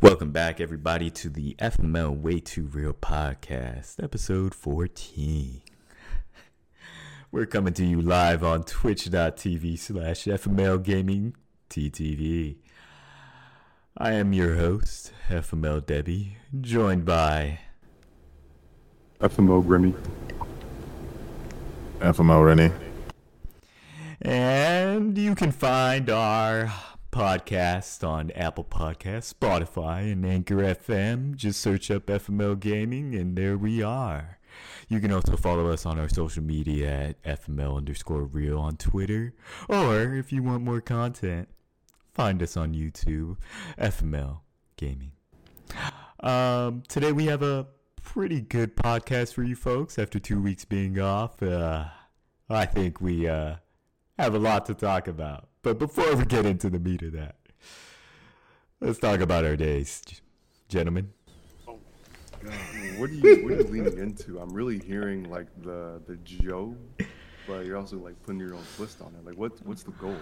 Welcome back, everybody, to the FML Way Too Real podcast, episode 14. We're coming to you live on twitch.tv slash FML Gaming TTV. I am your host, FML Debbie, joined by FML Grimmy. FML Rennie. And you can find our podcast on Apple Podcasts, Spotify, and Anchor FM. Just search up FML Gaming, and there we are. You can also follow us on our social media at FML underscore real on Twitter. Or if you want more content, find us on YouTube, FML Gaming. Um, today we have a pretty good podcast for you folks after two weeks being off. Uh, I think we uh, have a lot to talk about. But before we get into the meat of that, let's talk about our days, gentlemen. Oh, God, what are you what are you leaning into? I'm really hearing like the the Joe, but you're also like putting your own twist on it. Like what what's the goal?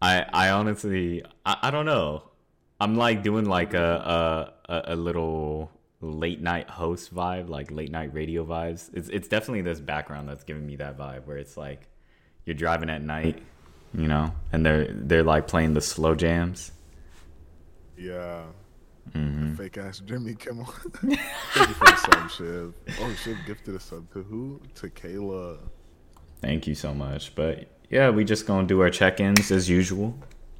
I I honestly I, I don't know. I'm like doing like a, a a little late night host vibe, like late night radio vibes. It's it's definitely this background that's giving me that vibe where it's like you're driving at night, you know, and they're they're like playing the slow jams. Yeah. Mm-hmm. Fake ass Jimmy, come on. Thank you for the sub, Shiv. Oh, Shiv gifted a sub to who? To Kayla. Thank you so much. But yeah, we just gonna do our check-ins as usual.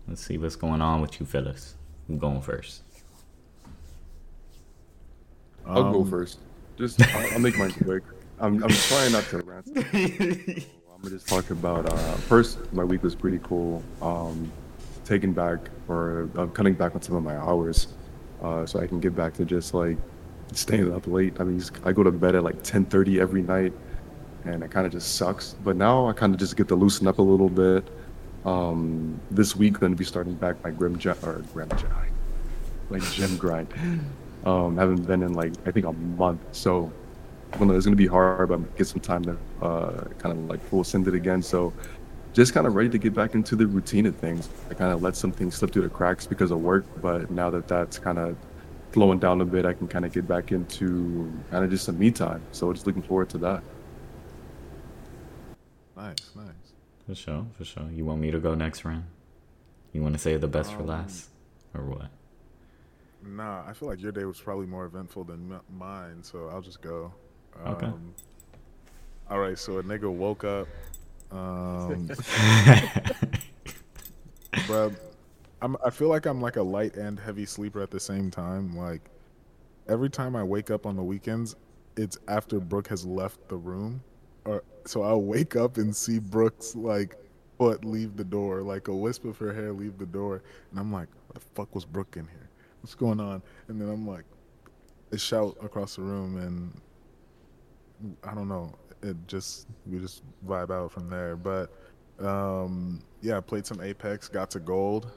Let's see what's going on with you fellas. I'm going first. I'll go Um, first. Just I'll, I'll make mine quick. I'm I'm trying not to rant. I'm gonna just talk about uh, first. My week was pretty cool. Um, taking back or uh, cutting back on some of my hours, uh, so I can get back to just like staying up late. I mean, I go to bed at like 10:30 every night, and it kind of just sucks. But now I kind of just get to loosen up a little bit. Um, this week, going to be starting back my grim Ge- or grim Jedi, like gym grind. Um, haven't been in like I think a month, so well, no, it's gonna be hard, but I'm get some time to uh, kind of like full send it again. So just kind of ready to get back into the routine of things. I kind of let some things slip through the cracks because of work, but now that that's kind of slowing down a bit, I can kind of get back into kind of just some me time. So just looking forward to that. Nice, nice. For sure, for sure. You want me to go next round? You want to save the best for Um, last, or what? Nah, I feel like your day was probably more eventful than m- mine, so I'll just go. Okay. Um, all right, so a nigga woke up. Um, but I'm, I feel like I'm like a light and heavy sleeper at the same time. Like every time I wake up on the weekends, it's after Brooke has left the room, or so I'll wake up and see Brooke's like foot leave the door, like a wisp of her hair leave the door, and I'm like, "What the fuck was Brooke in here? What's going on?" And then I'm like, a shout across the room, and I don't know. It just we just vibe out from there. But um, yeah, I played some Apex, got to gold,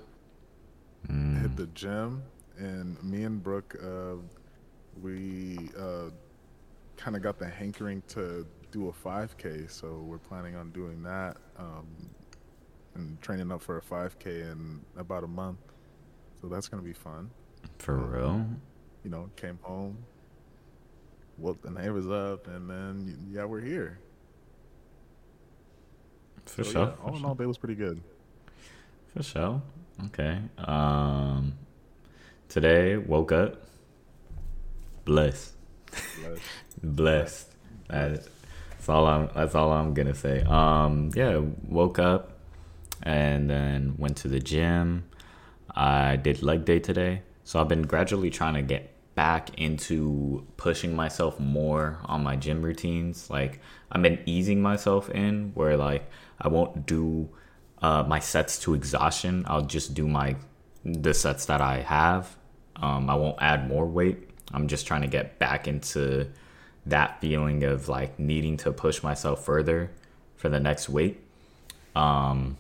Mm. hit the gym, and me and Brooke, uh, we uh, kind of got the hankering to do a 5K. So we're planning on doing that um, and training up for a 5K in about a month. So that's gonna be fun. For real? You know, came home, woke the neighbors up, and then yeah, we're here. For So, sure. yeah, all in all, day was pretty good. For sure. Okay. Um, today woke up blessed. Bless. Blessed. That- That's all I'm. That's all I'm gonna say. Um, yeah. Woke up and then went to the gym. I did leg day today, so I've been gradually trying to get back into pushing myself more on my gym routines. Like I've been easing myself in, where like I won't do uh, my sets to exhaustion. I'll just do my the sets that I have. Um, I won't add more weight. I'm just trying to get back into that feeling of like needing to push myself further for the next weight. Um,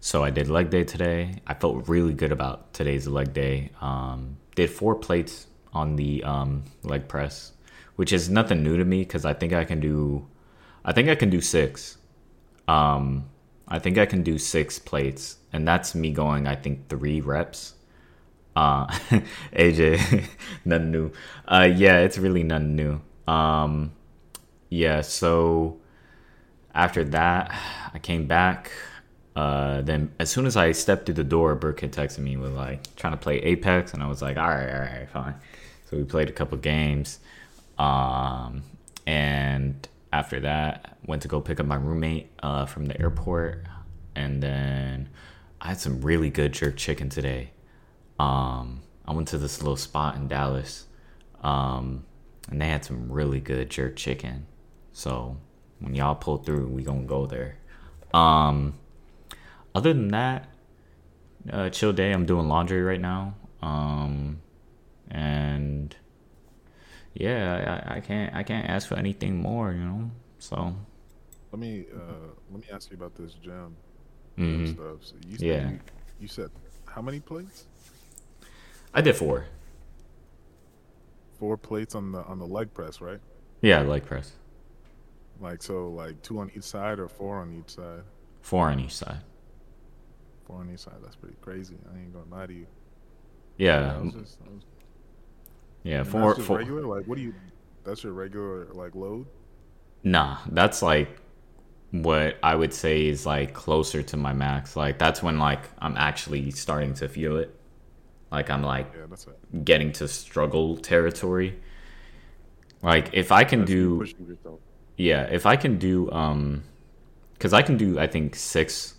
so I did leg day today. I felt really good about today's leg day. Um, did four plates on the um, leg press, which is nothing new to me because I think I can do, I think I can do six. Um, I think I can do six plates, and that's me going. I think three reps. Uh, AJ, nothing new. Uh, yeah, it's really nothing new. Um, yeah, so after that, I came back. Uh, then as soon as I stepped through the door, Burke had texted me with like trying to play Apex, and I was like, all right, all right, fine. So we played a couple games, um, and after that, went to go pick up my roommate uh, from the airport, and then I had some really good jerk chicken today. Um, I went to this little spot in Dallas, um, and they had some really good jerk chicken. So when y'all pull through, we gonna go there. Um, other than that, uh, chill day. I'm doing laundry right now. Um, and yeah, I, I can't I can't ask for anything more, you know. So Let me uh let me ask you about this gym mhm. stuff. So you Yeah. you, you said how many plates? I did four. Four plates on the on the leg press, right? Yeah, leg press. Like so, like two on each side or four on each side. Four on each side. Four on each side. That's pretty crazy. I ain't gonna lie to you. Yeah, I was just, I was, yeah, and four. four. regular. Like, what do you? That's your regular like load. Nah, that's like what I would say is like closer to my max. Like that's when like I'm actually starting to feel it. Like I'm like Yeah, it. getting to struggle territory. Like if I can That's do yeah, if I can do um cuz I can do I think 6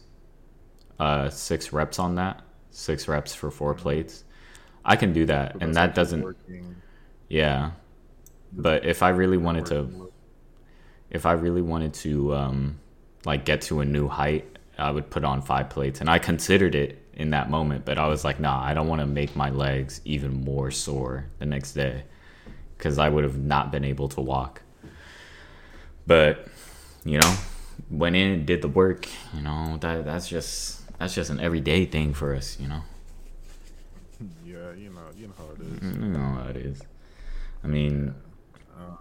uh 6 reps on that. 6 reps for 4 plates. I can do that and that doesn't Working, yeah. But if I really wanted to if I really wanted to um, like get to a new height, I would put on five plates, and I considered it in that moment. But I was like, nah, I don't want to make my legs even more sore the next day because I would have not been able to walk. But you know, went in, and did the work. You know, that that's just that's just an everyday thing for us. You know, Yeah, you know, you know how it is. you know how it is. I mean, Uh,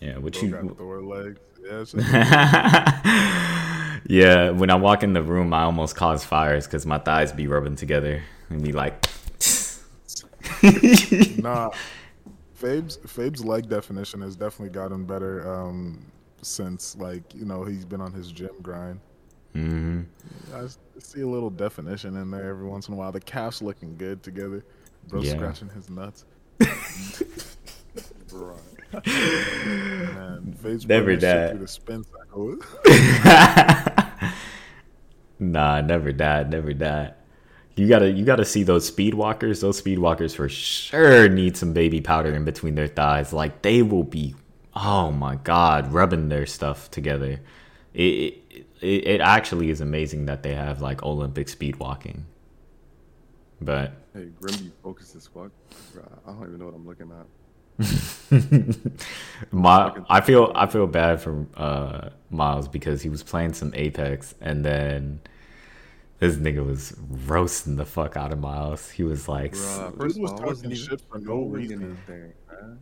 yeah, what you got Thor legs. Yeah, yeah, when I walk in the room, I almost cause fires because my thighs be rubbing together and be like, nah. Fabe's Fabe's leg definition has definitely gotten better um, since like you know he's been on his gym grind. Hmm I see a little definition in there every once in a while. The calves looking good together. Bro Yeah. scratching his nuts. Bro. Man, Never through the spin cycle. nah, never died, never died. You gotta, you gotta see those speed walkers. Those speed walkers for sure need some baby powder in between their thighs. Like they will be, oh my god, rubbing their stuff together. It, it, it, it actually is amazing that they have like Olympic speed walking. But Hey, Grimby, focus as fuck. I don't even know what I'm looking at. My, I feel I feel bad for uh, Miles because he was playing some Apex and then this nigga was roasting the fuck out of Miles. He was like, Bruh, first of was talking shit for no reason. anything, man.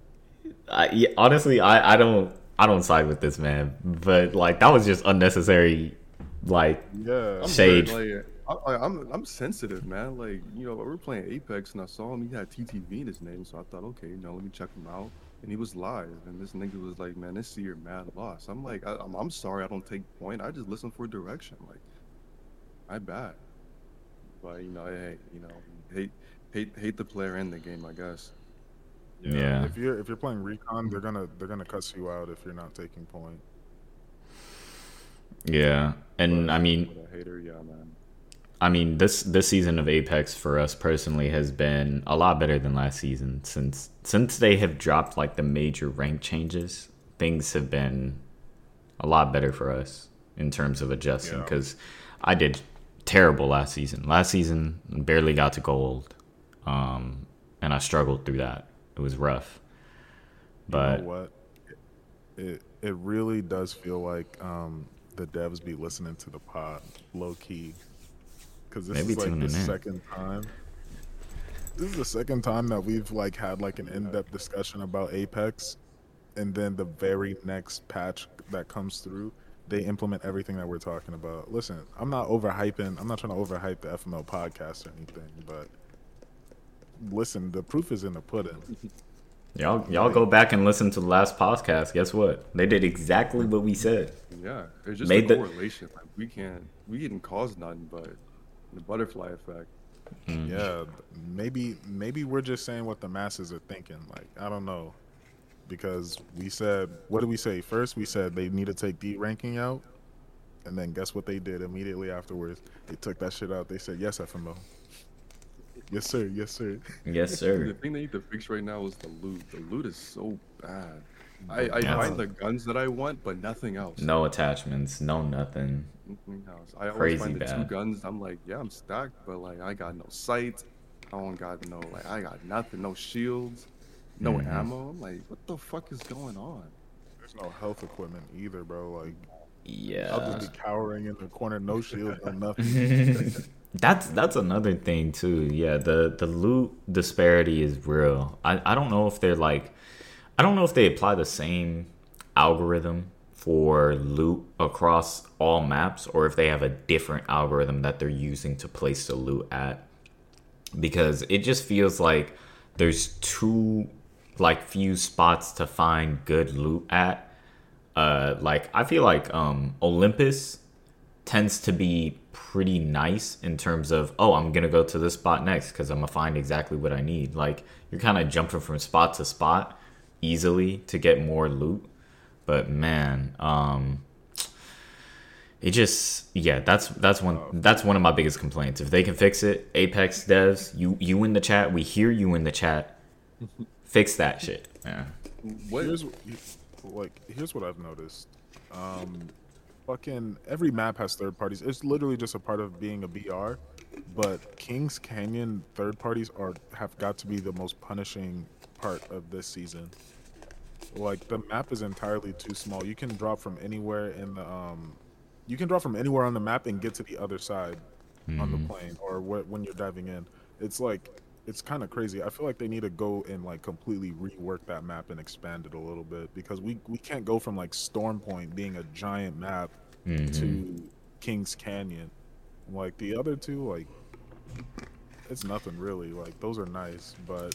I, yeah, honestly, I, I don't I don't side with this man, but like that was just unnecessary. Like, yeah. I'm Shade. very, like, I, I'm I'm sensitive, man. Like you know, we were playing Apex, and I saw him. He had TTV in his name, so I thought, okay, you know, let me check him out. And he was live, and this nigga was like, "Man, this year mad loss." I'm like, I, I'm, I'm sorry, I don't take point. I just listen for direction. Like, I bad, but you know, hey, you know, hate hate hate the player and the game, I guess. Yeah. If you're if you're playing recon, they're gonna they're gonna cuss you out if you're not taking point. yeah, and But I mean, hater, yeah. I mean this this season of Apex for us personally has been a lot better than last season since since they have dropped like the major rank changes. Things have been a lot better for us in terms of adjusting Yeah. because I did terrible last season. Last season barely got to gold, um, and I struggled through that. It was rough, but you know what? It it really does feel like um, the devs be listening to the pod low key, because this Maybe is like the in. second time. This is the second time that we've like had like an in-depth discussion about Apex, and then the very next patch that comes through, they implement everything that we're talking about. Listen, I'm not overhyping. I'm not trying to overhype the FML podcast or anything, but listen, the proof is in the pudding. Y'all, y'all go back and listen to the last podcast. Guess what? They did exactly what we said. Yeah, it's just Made a the- correlation. Like we can't, we didn't cause nothing, but the butterfly effect. Mm. Yeah, maybe maybe we're just saying what the masses are thinking. Like I don't know, because we said what did we say first? We said they need to take D ranking out, and then guess what they did immediately afterwards? They took that shit out. They said yes, FMO. Yes sir, yes sir. Yes, sir. The thing they need to fix right now is the loot. The loot is so bad. I, I Yeah. find the guns that I want, but nothing else. No attachments, no nothing. Nothing else. I always Crazy find the two bad. guns. I'm like, yeah, I'm stacked, but like I got no sight. I don't got no like I got nothing. No shields. No Mhm. ammo. I'm like, what the fuck is going on? There's no health equipment either, bro. Like yeah, I'll just be cowering in the corner, no shield, no nothing. that's that's another thing too. Yeah, the the loot disparity is real. I I don't know if they're like I don't know if they apply the same algorithm for loot across all maps or if they have a different algorithm that they're using to place the loot at because it just feels like there's too like few spots to find good loot at uh like i feel like um olympus tends to be pretty nice in terms of oh i'm gonna go to this spot next because i'm gonna find exactly what i need like you're kind of jumping from spot to spot easily to get more loot but man um it just yeah that's that's one that's one of my biggest complaints if they can fix it apex devs you you in the chat we hear you in the chat fix that shit yeah What? Here's like here's what I've noticed. Um, fucking every map has third parties. It's literally just a part of being a BR. But Kings Canyon third parties are have got to be the most punishing part of this season. Like the map is entirely too small. You can drop from anywhere in the um, you can drop from anywhere on the map and get to the other side on the plane or wh- when you're diving in. It's like it's kind of crazy. I feel like they need to go and like completely rework that map and expand it a little bit because we we can't go from like Storm Point being a giant map to mm-hmm. Kings Canyon. Like the other two, like it's nothing really. Like those are nice, but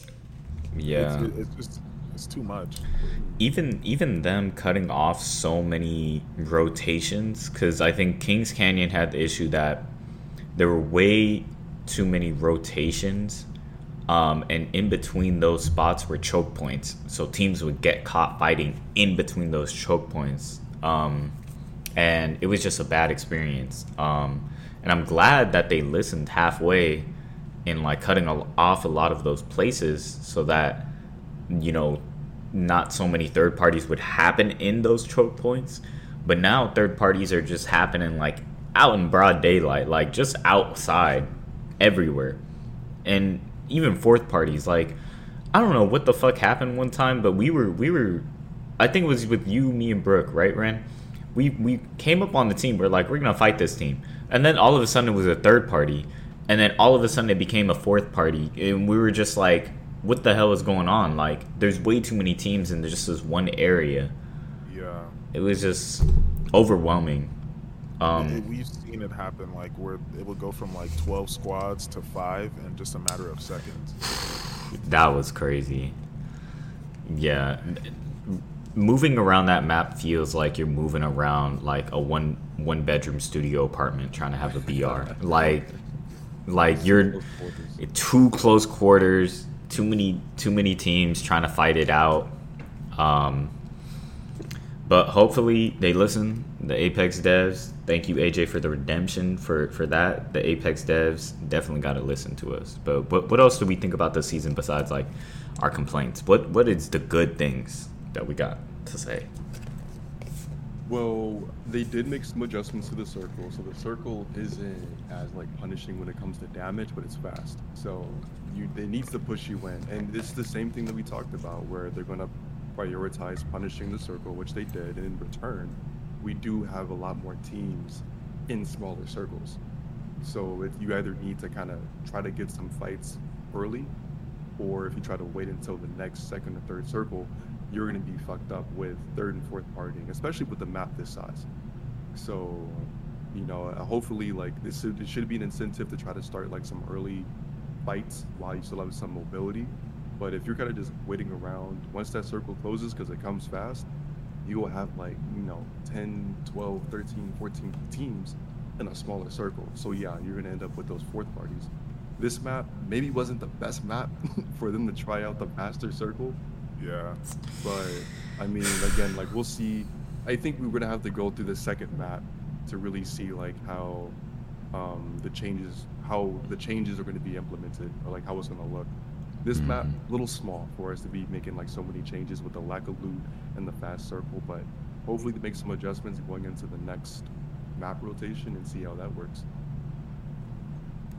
yeah it's, it's just it's too much. even even them cutting off so many rotations because I think Kings Canyon had the issue that there were way too many rotations, um, and in between those spots were choke points, so teams would get caught fighting in between those choke points, um, and it was just a bad experience. Um, and I'm glad that they listened halfway in like cutting off a lot of those places so that you know not so many third parties would happen in those choke points. But now third parties are just happening like out in broad daylight like just outside everywhere. And even fourth parties like i don't know what the fuck happened one time but we were we were i think it was with you me and brooke right ran we we came up on the team. We're like we're gonna fight this team. And then all of a sudden it was a third party and then all of a sudden it became a fourth party and we were just like what the hell is going on? Like there's way too many teams in just this one area. Yeah. it was just overwhelming um we've seen it happen like where it would go from like 12 squads to 5 in just a matter of seconds. that was crazy. Yeah. Moving around that map feels like you're moving around like a one one bedroom studio apartment trying to have a br like like you're too close quarters too many too many teams trying to fight it out. Um but hopefully they listen the apex devs thank you aj for the redemption for for that. The apex devs definitely got to listen to us. But what, what else do we think about this season besides like our complaints? What what is the good things that we got to say? Well, they did make some adjustments to the circle, so the circle isn't as like punishing when it comes to damage, but it's fast. So you they needs to push you in, and it's the same thing that we talked about, where they're gonna prioritize punishing the circle, which they did, and in return, we do have a lot more teams in smaller circles. So if you either need to kind of try to get some fights early, or if you try to wait until the next second or third circle, you're going to be fucked up with third and fourth partying, especially with the map this size. So, you know, uh, hopefully, like this it should be an incentive to try to start like some early fights while you still have some mobility. But if you're kind of just waiting around, once that circle closes, because it comes fast, you will have like, you know, 10, 12, 13, 14 teams in a smaller circle. So yeah, you're going to end up with those fourth parties. This map maybe wasn't the best map for them to try out the master circle. Yeah. But I mean, again, like we'll see. I think we're going to have to go through the second map to really see like how um, the changes, how the changes are going to be implemented, or like how it's going to look. This mm-hmm. map, a little small for us to be making like so many changes with the lack of loot and the fast circle, but hopefully to make some adjustments going into the next map rotation and see how that works.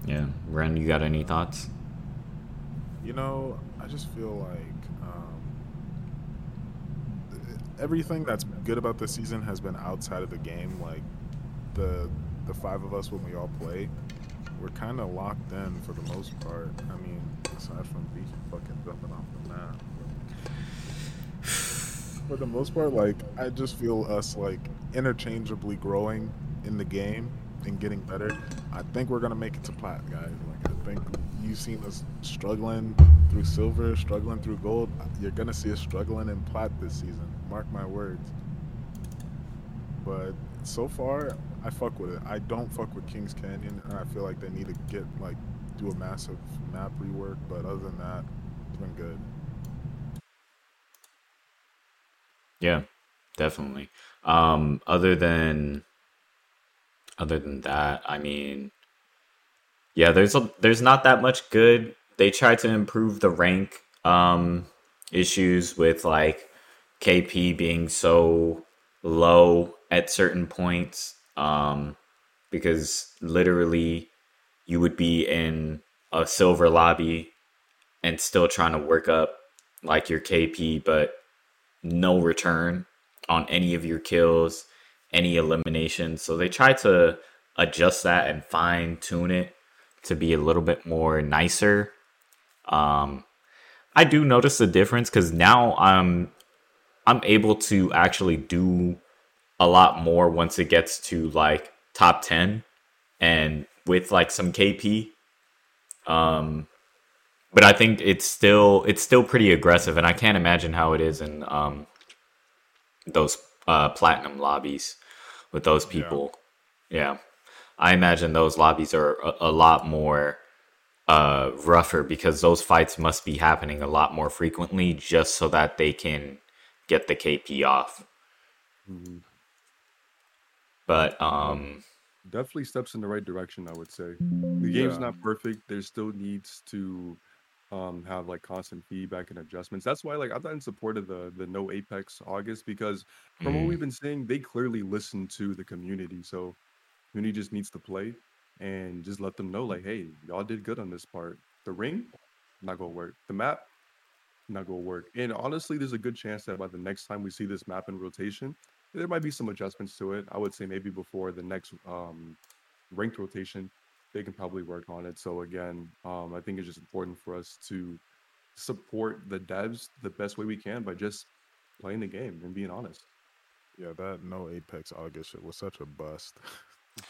Yeah, Ren, you got any thoughts? You know, I just feel like um, everything that's good about this season has been outside of the game. Like the the five of us when we all play, we're kind of locked in for the most part. I mean, aside from Beach fucking jumping off the map. For the most part, like I just feel us like interchangeably growing in the game and getting better. I think we're gonna make it to plat, guys. Like I think you've seen us struggling through silver, struggling through gold. You're gonna see us struggling in plat this season. Mark my words. But so far, I fuck with it. I don't fuck with Kings Canyon, and I feel like they need to get like do a massive map rework. But other than that, it's been good. Yeah, definitely. Um, other than other than that, I mean, yeah, there's a, there's not that much good. They tried to improve the rank um, issues with like KP being so low at certain points um, because literally you would be in a silver lobby and still trying to work up like your KP, but no return on any of your kills, any eliminations. So they try to adjust that and fine tune it to be a little bit more nicer. Um, I do notice the difference because now I'm I'm able to actually do a lot more once it gets to like top 10 and with like some KP. Um, but I think it's still it's still pretty aggressive, and I can't imagine how it is in um, those uh, platinum lobbies with those people. Yeah. yeah. I imagine those lobbies are a, a lot more uh, rougher because those fights must be happening a lot more frequently just so that they can get the KP off. Mm-hmm. But um, definitely steps in the right direction. I would say the game's yeah. not perfect. There still needs to um, have like constant feedback and adjustments. That's why like I'm not in support of the the no Apex August because from what we've mm. been saying, they clearly listen to the community. So community just needs to play and just let them know like, hey, y'all did good on this part. The ring, not gonna work. The map, not gonna work. And honestly, there's a good chance that by the next time we see this map in rotation, there might be some adjustments to it. I would say maybe before the next um, ranked rotation, they can probably work on it. So again, um, I think it's just important for us to support the devs the best way we can by just playing the game and being honest. Yeah, that no Apex August shit was such a bust.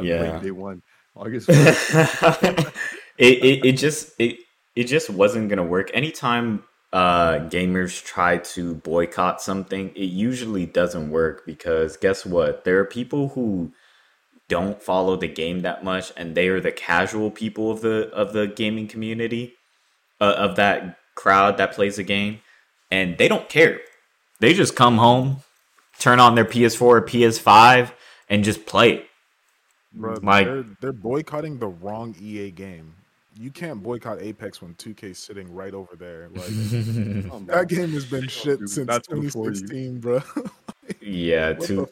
yeah, day one August. it, it it just it it just wasn't gonna work. Anytime uh, gamers try to boycott something, it usually doesn't work because guess what? There are people who don't follow the game that much, and they are the casual people of the of the gaming community, uh, of that crowd that plays the game, and they don't care. They just come home, turn on their PS4 or PS5, and just play it. Bro, like they're, they're boycotting the wrong EA game you can't boycott Apex when 2K is sitting right over there. Like that game has been shit since 2016, bro. yeah, too.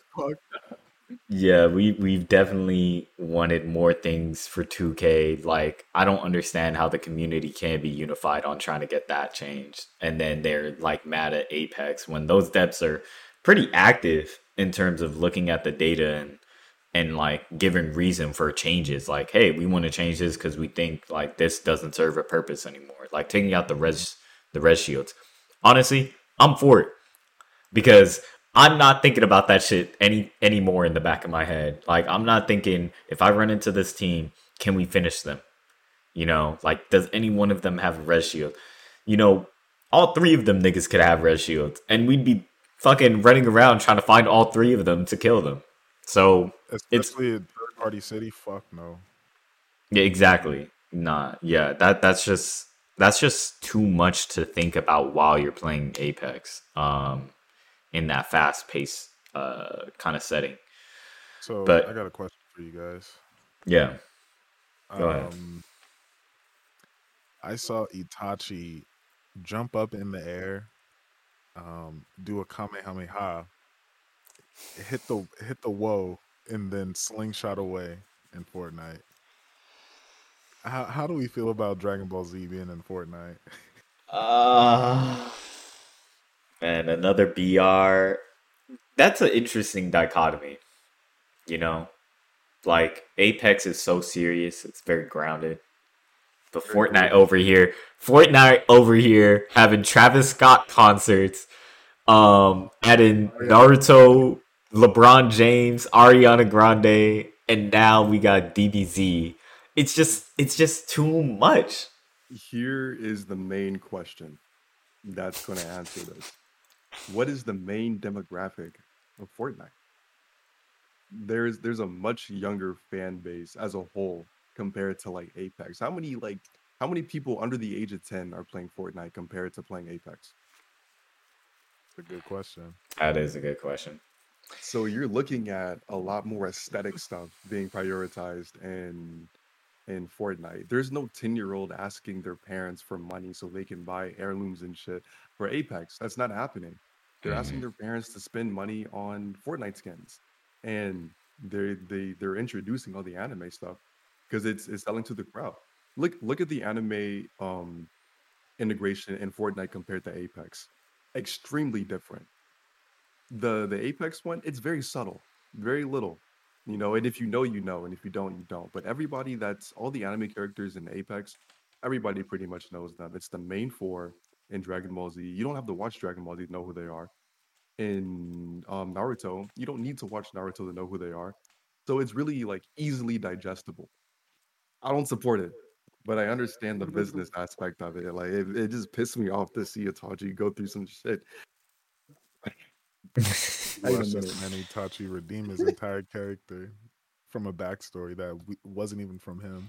Yeah, we we've definitely wanted more things for 2K. Like I don't understand how the community can be unified on trying to get that changed, and then they're like mad at Apex when those devs are pretty active in terms of looking at the data and and like giving reason for changes like hey we want to change this because we think like this doesn't serve a purpose anymore like taking out the res the res shields honestly i'm for it because i'm not thinking about that shit any anymore in the back of my head like i'm not thinking if i run into this team can we finish them You know, like does any one of them have a red shield? You know, all three of them niggas could have red shields, and we'd be fucking running around trying to find all three of them to kill them. So especially it's, a third party city, fuck no. Yeah, exactly. Nah, yeah, that that's just that's just too much to think about while you're playing Apex. Um, in that fast paced uh kind of setting. So, but I got a question for you guys. Yeah. Go um, ahead. I saw Itachi jump up in the air, um, do a kamehameha, hit the hit the whoa, and then slingshot away in Fortnite. How how do we feel about Dragon Ball Z being in Fortnite? Uh and another BR. That's an interesting dichotomy. You know, like Apex is so serious; it's very grounded. But Fortnite over here, Fortnite over here, having Travis Scott concerts, um, adding Naruto, LeBron James, Ariana Grande, and now we got DBZ. It's just, it's just too much. Here is the main question that's going to answer this what is the main demographic of Fortnite? There's there's a much younger fan base as a whole compared to like Apex. How many like how many people under the age of 10 are playing Fortnite compared to playing Apex? It's a good question. That is a good question. So you're looking at a lot more aesthetic stuff being prioritized in in Fortnite. There's no 10 year old asking their parents for money so they can buy heirlooms and shit for Apex. That's not happening. They're mm-hmm. asking their parents to spend money on Fortnite skins, and they they they're introducing all the anime stuff because it's it's selling to the crowd. Look look at the anime um, integration in Fortnite compared to Apex. Extremely different. The the Apex one, it's very subtle, very little you know and if you know you know and if you don't you don't but everybody that's all the anime characters in apex everybody pretty much knows them. It's the main four in dragon ball z. You don't have to watch dragon ball z to know who they are. In um, naruto you don't need to watch naruto to know who they are. So it's really like easily digestible. I don't support it but i understand the business aspect of it. Like it, it just pissed me off to see Itachi go through some shit Watched and Itachi redeem his entire character from a backstory that wasn't even from him.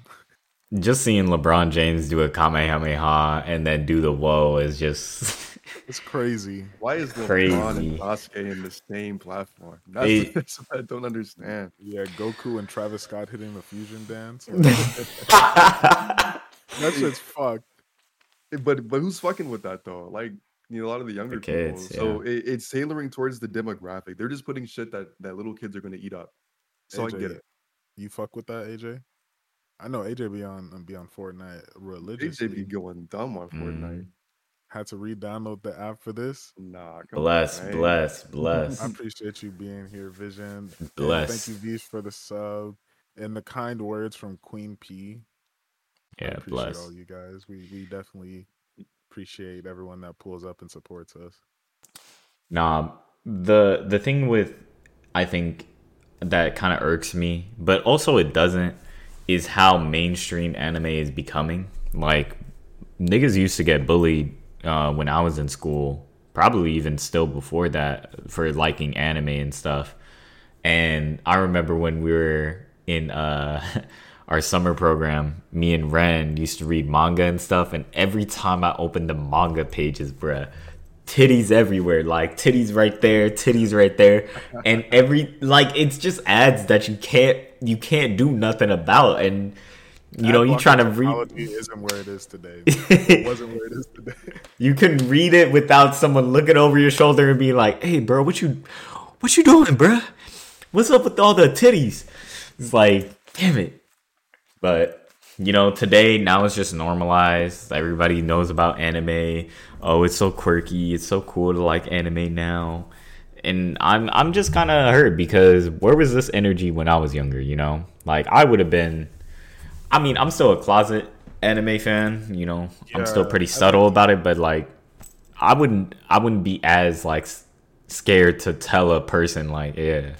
Just seeing LeBron James do a Kamehameha and then do the whoa is just it's crazy. Why is crazy. LeBron and Sasuke in the same platform? That's, hey. that's what I don't understand. Yeah, Goku and Travis Scott hitting the fusion dance. That's just fucked. But but who's fucking with that though? Like you know, a lot of the younger the kids, people. So it, it's tailoring towards the demographic. They're just putting shit that that little kids are going to eat up. So AJ, I get it. You fuck with that, AJ? I know AJ be on be on Fortnite religiously. AJ be going dumb on Fortnite. Mm. Had to re-download the app for this. Nah, bless, on, bless, bless. I appreciate you being here, Vision. Bless. And thank you, Vish, for the sub and the kind words from Queen P. Yeah, bless all you guys. We we definitely appreciate everyone that pulls up and supports us. Nah, the the thing with I think that kind of irks me, but also it doesn't, is how mainstream anime is becoming. Like niggas used to get bullied uh, when I was in school, probably even still before that, for liking anime and stuff. And I remember when we were in uh our summer program, me and Ren used to read manga and stuff, and every time I opened the manga pages, bruh, titties everywhere, like titties right there, titties right there, and every like it's just ads that you can't you can't do nothing about, and you know you trying to read isn't where it is today. it wasn't where it is today. you can read it without someone looking over your shoulder and be like, "Hey, bro, what you what you doing, bro? What's up with all the titties?" It's like, damn it. But you know, today now it's just normalized. Everybody knows about anime. Oh, it's so quirky. It's so cool to like anime now. And I'm I'm just kind of hurt because where was this energy when I was younger, you know? Like I would have been I mean, I'm still a closet anime fan, you know. Yeah, I'm still pretty subtle about it, but like I wouldn't I wouldn't be as like scared to tell a person like, yeah,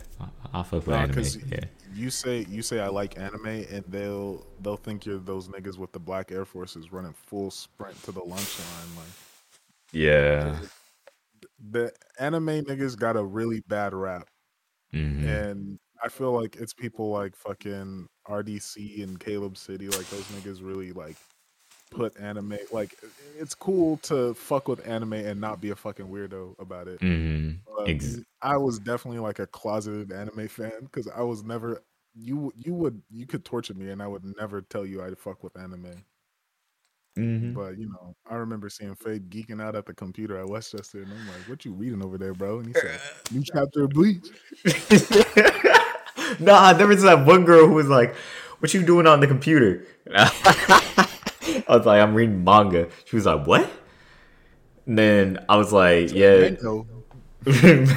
I'll fuck with anime. Yeah you say you say I like anime, and they'll they'll think you're those niggas with the black Air Forces running full sprint to the lunch line. Like Yeah. the anime niggas got a really bad rap, hmm and I feel like it's people like fucking RDC and Caleb City, like those niggas really like put anime like it's cool to fuck with anime and not be a fucking weirdo about it. hmm But Ex- I was definitely like a closeted anime fan because I was never you you would you could torture me and I would never tell you I'd fuck with anime. hmm But you know, I remember seeing Fade geeking out at the computer at Westchester, and I'm like, "What you reading over there, bro?" And he said, "New chapter of Bleach." nah, there was that one girl who was like, "What you doing on the computer?" I was like, "I'm reading manga." She was like, "What?" And then I was like, "Yeah, Mango.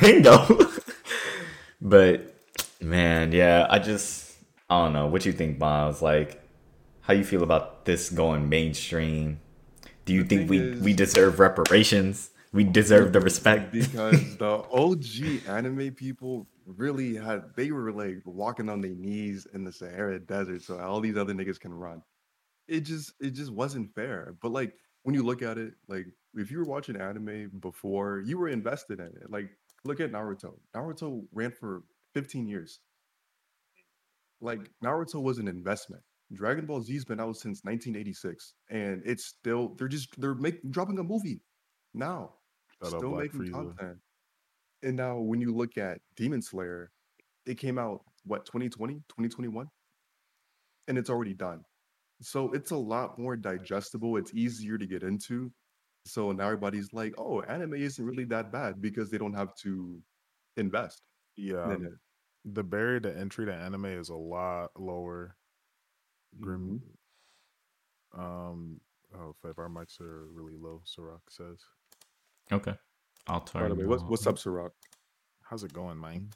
mango." but man, yeah, I just I don't know. What you think, Miles? Like, how you feel about this going mainstream? Do you The think we thing we deserve reparations? We deserve the respect. because the OG anime people really had they were like walking on their knees in the Sahara Desert, so all these other niggas can run. It just it just wasn't fair. But like when you look at it, like if you were watching anime before, you were invested in it. Like look at Naruto. Naruto ran for 15 years. Like Naruto was an investment. Dragon Ball Z's been out since 1986, and it's still they're just they're making dropping a movie now Shout still making Frieza. content. And now when you look at Demon Slayer, it came out what 2020, 2021? And it's already done. So it's a lot more digestible, it's easier to get into. So now everybody's like, "Oh, anime isn't really that bad because they don't have to invest Yeah, in it." the barrier to entry to anime is a lot lower. Grim. Um. Oh, Feb, our mics are really low. Sirach says, Okay, I'll turn. By the way, what's what's up, Ciroc? "How's it going, man?"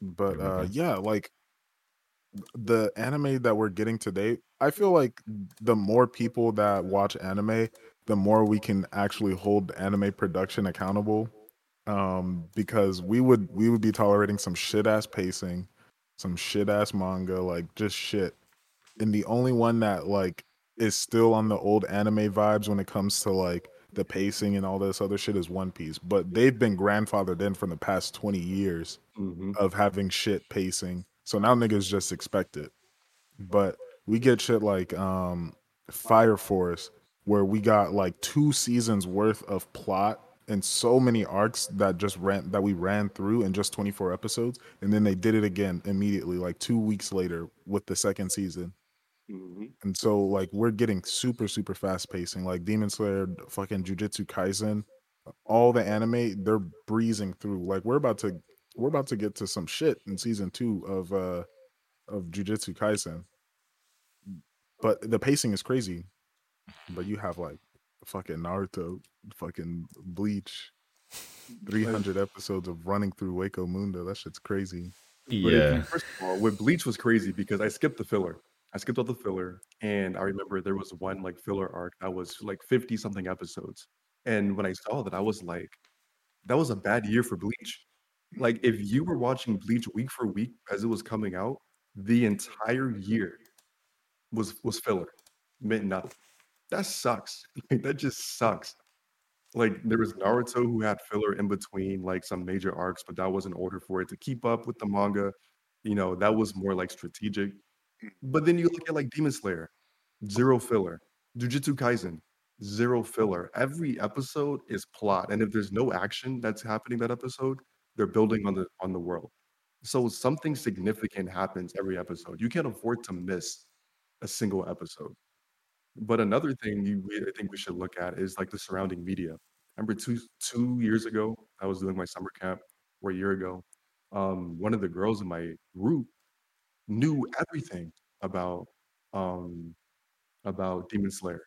But uh, yeah, like the anime that we're getting today, I feel like the more people that watch anime, the more we can actually hold anime production accountable. Um, because we would we would be tolerating some shit ass pacing, some shit ass manga, like just shit. And the only one that like is still on the old anime vibes when it comes to like the pacing and all this other shit is One Piece. But they've been grandfathered in from the past 20 years hmm of having shit pacing. So now niggas just expect it. But we get shit like um Fire Force where we got like two seasons worth of plot and so many arcs that just ran that we ran through in just 24 episodes and then they did it again immediately like 2 weeks later with the second season. hmm And so like we're getting super super fast pacing like Demon Slayer, fucking Jujutsu Kaisen, all the anime they're breezing through. Like we're about to we're about to get to some shit in season 2 of uh of Jujutsu Kaisen. But the pacing is crazy. But you have like fucking Naruto, fucking Bleach, 300 episodes of running through Hueco Mundo. That shit's crazy. But Yeah. first of all, with Bleach was crazy because I skipped the filler. I skipped all the filler, and I remember there was one like filler arc that was like fifty something episodes. And when I saw that, I was like, that was a bad year for Bleach. Like if you were watching Bleach week for week as it was coming out, the entire year was was filler, meant nothing. That sucks. that just sucks. Like there was Naruto who had filler in between like some major arcs, but that was in order for it to keep up with the manga. You know, that was more like strategic. But then you look at like Demon Slayer, zero filler. Jujutsu Kaisen, zero filler. Every episode is plot, and if there's no action that's happening that episode, they're building on the on the world. So something significant happens every episode. You can't afford to miss a single episode. But another thing you we, I think we should look at is like the surrounding media. Remember two two years ago, I was doing my summer camp, or a year ago. Um, one of the girls in my group knew everything about um about Demon Slayer.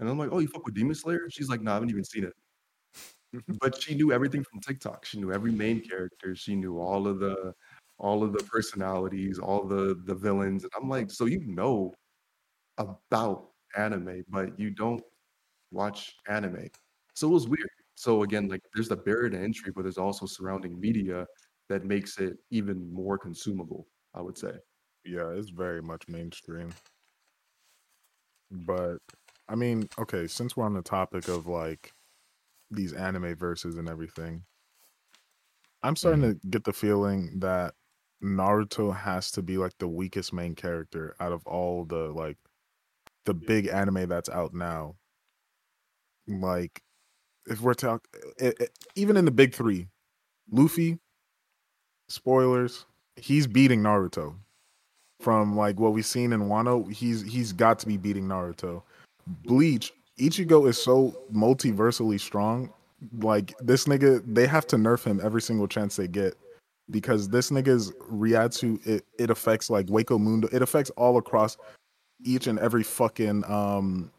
And I'm like, oh, you fuck with Demon Slayer? She's like, no, I haven't even seen it. But she knew everything from TikTok. She knew every main character. She knew all of the all of the personalities, all the the villains. And I'm like, so you know about anime, but you don't watch anime. So it was weird. So again, like there's the barrier to entry, but there's also surrounding media that makes it even more consumable. I would say. Yeah, it's very much mainstream. But I mean, okay, since we're on the topic of like these anime verses and everything, I'm starting Mhm. to get the feeling that Naruto has to be like the weakest main character out of all the like the big anime that's out now. Like, if we're talking, eh, eh, even in the big three, Luffy, spoilers, he's beating Naruto. From like what we've seen in Wano, he's he's got to be beating Naruto. Bleach, Ichigo is so multiversally strong. Like this nigga, they have to nerf him every single chance they get because this nigga's Reiatsu it, it affects like Hueco Mundo. It affects all across each and every fucking um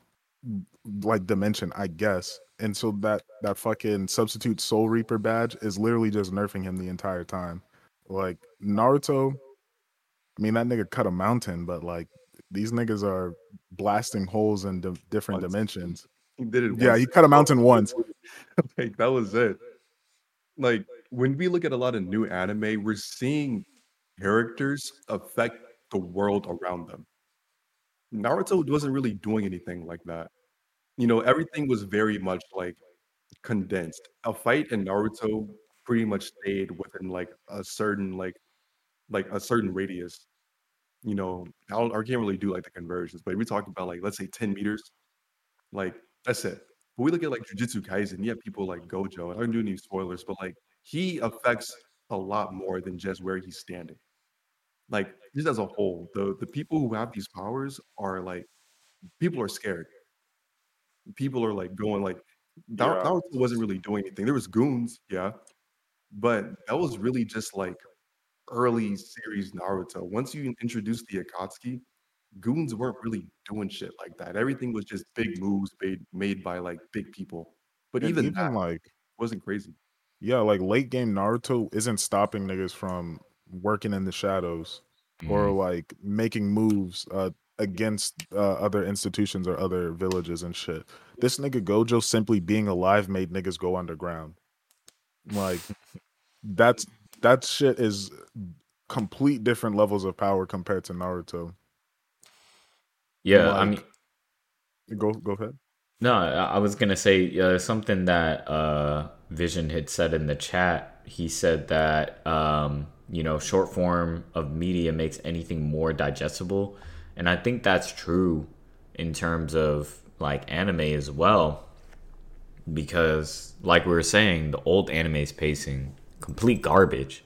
like dimension, I guess. And so that that fucking substitute Soul Reaper badge is literally just nerfing him the entire time. Like Naruto, I mean that nigga cut a mountain, but like these niggas are blasting holes in di- different Once. dimensions. He did it. Yeah, he cut a mountain once. like that was it. Like when we look at a lot of new anime, we're seeing characters affect the world around them. Naruto wasn't really doing anything like that. You know, everything was very much like condensed. A fight in Naruto pretty much stayed within like a certain like like a certain radius. You know, I, don't, I can't really do like the conversions, but we talk about like let's say 10 meters, like that's it. But we look at like Jujutsu Kaisen, you have people like Gojo, and I don't do any spoilers, but like he affects a lot more than just where he's standing. Like just as a whole, the the people who have these powers are like people are scared. People are like going like Nar- Yeah. Naruto wasn't really doing anything. There was goons, yeah, but that was really just like early series Naruto. Once you introduced the Akatsuki, goons weren't really doing shit like that. Everything was just big moves made made by like big people. But even, even that like wasn't crazy. yeah, like late game Naruto isn't stopping niggas from working in the shadows or Mhm. like making moves uh against uh, other institutions or other villages and shit. This nigga Gojo simply being alive made niggas go underground. Like that's that shit is complete different levels of power compared to Naruto. Yeah, I mean, Go go ahead. No, I I was gonna say uh, something that uh, Vision had said in the chat. He said that um, you know short form of media makes anything more digestible, and I think that's true in terms of like anime as well. Because, like we were saying, the old anime's pacing complete garbage,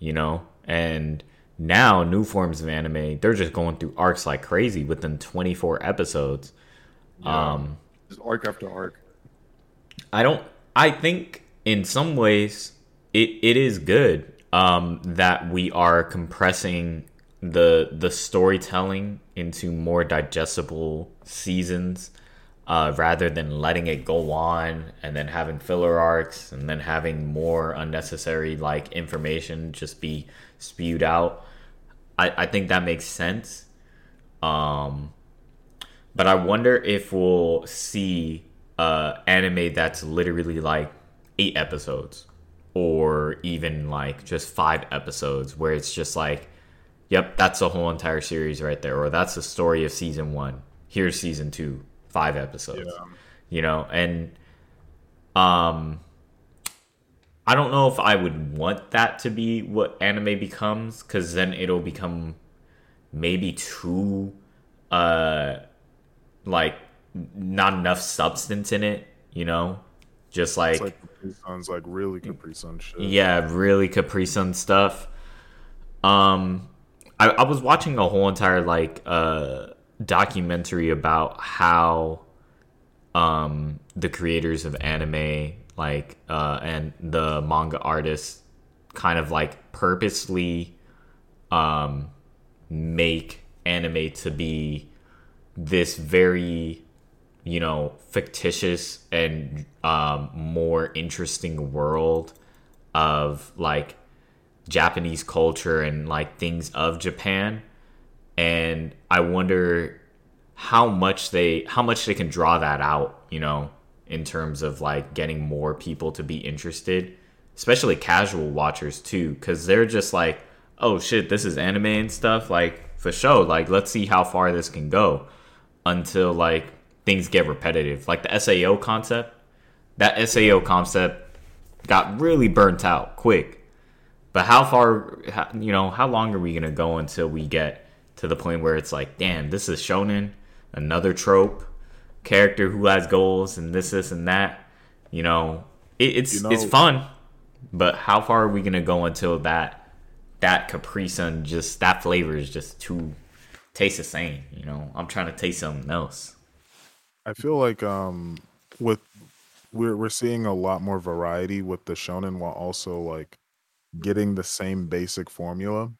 you know, and now new forms of anime they're just going through arcs like crazy within 24 episodes. Um, Just arc after arc. I don't. I think in some ways it, it is good um, that we are compressing the the storytelling into more digestible seasons uh, rather than letting it go on and then having filler arcs and then having more unnecessary like information just be spewed out. I, I think that makes sense. Um, but I wonder if we'll see uh anime that's literally like eight episodes or even like just five episodes where it's just like yep that's the whole entire series right there or that's the story of season one. Here's season two five episodes. You know and um i don't know if i would want that to be what anime becomes because then it'll become maybe too uh like not enough substance in it you know? Just like, like Capri Sun's like really Capri Sun shit. yeah really capri sun stuff um I, I was watching a whole entire like uh documentary about how um the creators of anime like uh and the manga artists kind of like purposely um make anime to be this very you know fictitious and um more interesting world of like Japanese culture and like things of Japan and I wonder how much they how much they can draw that out, you know, in terms of like getting more people to be interested. especially casual watchers too, because they're just like, oh shit, this is anime and stuff. Like for sure, like let's see how far this can go until like things get repetitive. Like the SAO concept, that SAO concept got really burnt out quick. But how far, you know, how long are we gonna go until we get to the point where it's like, damn, this is shonen, another trope, character who has goals and this, this, and that. You know, it, it's you know, it's fun, but how far are we gonna go until that that Capri Sun just that flavor is just too tastes the same? You know, I'm trying to taste something else. I feel like um with we're we're seeing a lot more variety with the shonen while also like getting the same basic formula.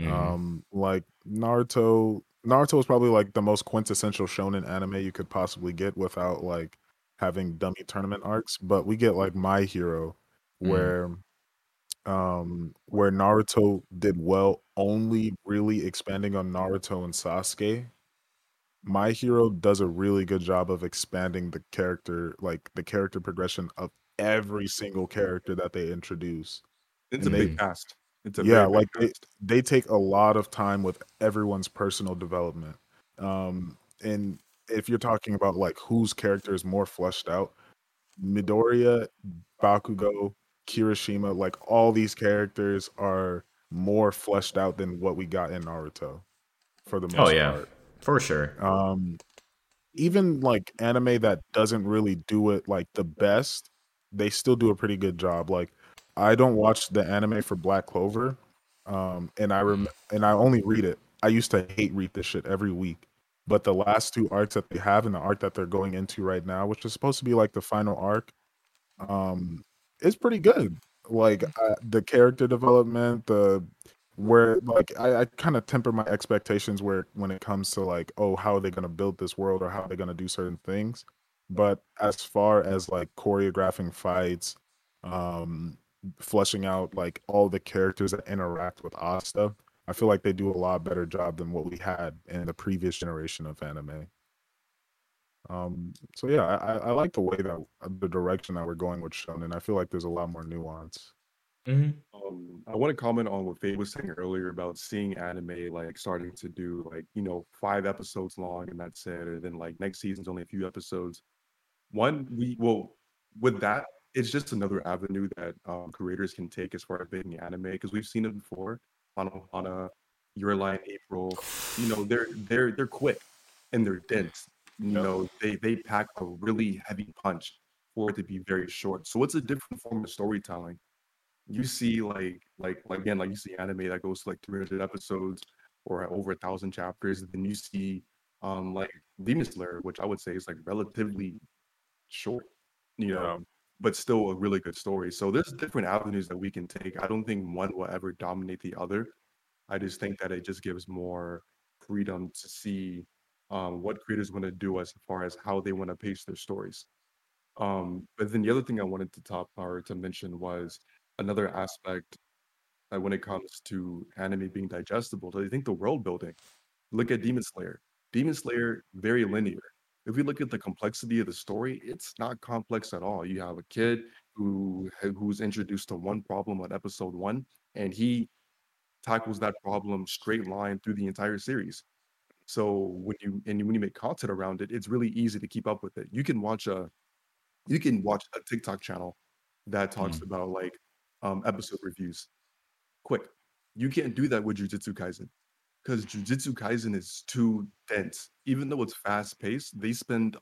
Mm-hmm. Um like Naruto Naruto is probably like the most quintessential shonen anime you could possibly get without like having dummy tournament arcs, but we get like My Hero mm. where mm. um where Naruto did well only really expanding on Naruto and Sasuke. My Hero does a really good job of expanding the character like the character progression of every single character that they introduce. It's and a they, big cast. It's a yeah, like they, they take a lot of time with everyone's personal development. Um and if you're talking about like whose character is more fleshed out, Midoriya, Bakugo, Kirishima, like all these characters are more fleshed out than what we got in Naruto for the oh, most oh, yeah. part. For sure. Um even like anime that doesn't really do it like the best, they still do a pretty good job. Like I don't watch the anime for Black Clover. Um and I rem- and I only read it. I used to hate read this shit every week. But the last two arcs that they have and the arc that they're going into right now, which is supposed to be like the final arc, um, is pretty good. Like uh, the character development, the where like I, I kind of temper my expectations where when it comes to like oh how are they gonna build this world or how are they gonna do certain things. But as far as like choreographing fights, um, fleshing out like all the characters that interact with Asta, I feel like they do a lot better job than what we had in the previous generation of anime. Um, so yeah, I, I like the way that uh, the direction that we're going with shonen. I feel like there's a lot more nuance. Mm-hmm. Um, I want to comment on what Faye was saying earlier about seeing anime like starting to do like you know five episodes long and that's it, and then like next season's only a few episodes. One, we well with that, it's just another avenue that um, creators can take as far as making anime because we've seen it before. Hana, Hana, Your Lie in April. You know, they're they're they're quick and they're dense. You know, they they pack a really heavy punch for it to be very short. So it's a different form of storytelling. You see, like like again, like you see anime that goes to like 300 episodes or over a thousand chapters. And then you see um like Demon Slayer, which I would say is like relatively short. You know, but still a really good story. So there's different avenues that we can take. I don't think one will ever dominate the other. I just think that it just gives more freedom to see um, what creators want to do as far as how they want to pace their stories. Um, but then the other thing I wanted to top or to mention was another aspect that when it comes to anime being digestible, I think the world building. Look at Demon Slayer. Demon Slayer, very linear if we look at the complexity of the story, it's not complex at all. You have a kid who who's introduced to one problem on episode one, and he tackles that problem straight line through the entire series. So when you and when you make content around it, it's really easy to keep up with it. You can watch a you can watch a TikTok channel that talks mm. about like um, episode reviews. Quick, you can't do that with Jujutsu Kaisen because Jujutsu Kaisen is too dense. Even though it's fast paced, they spend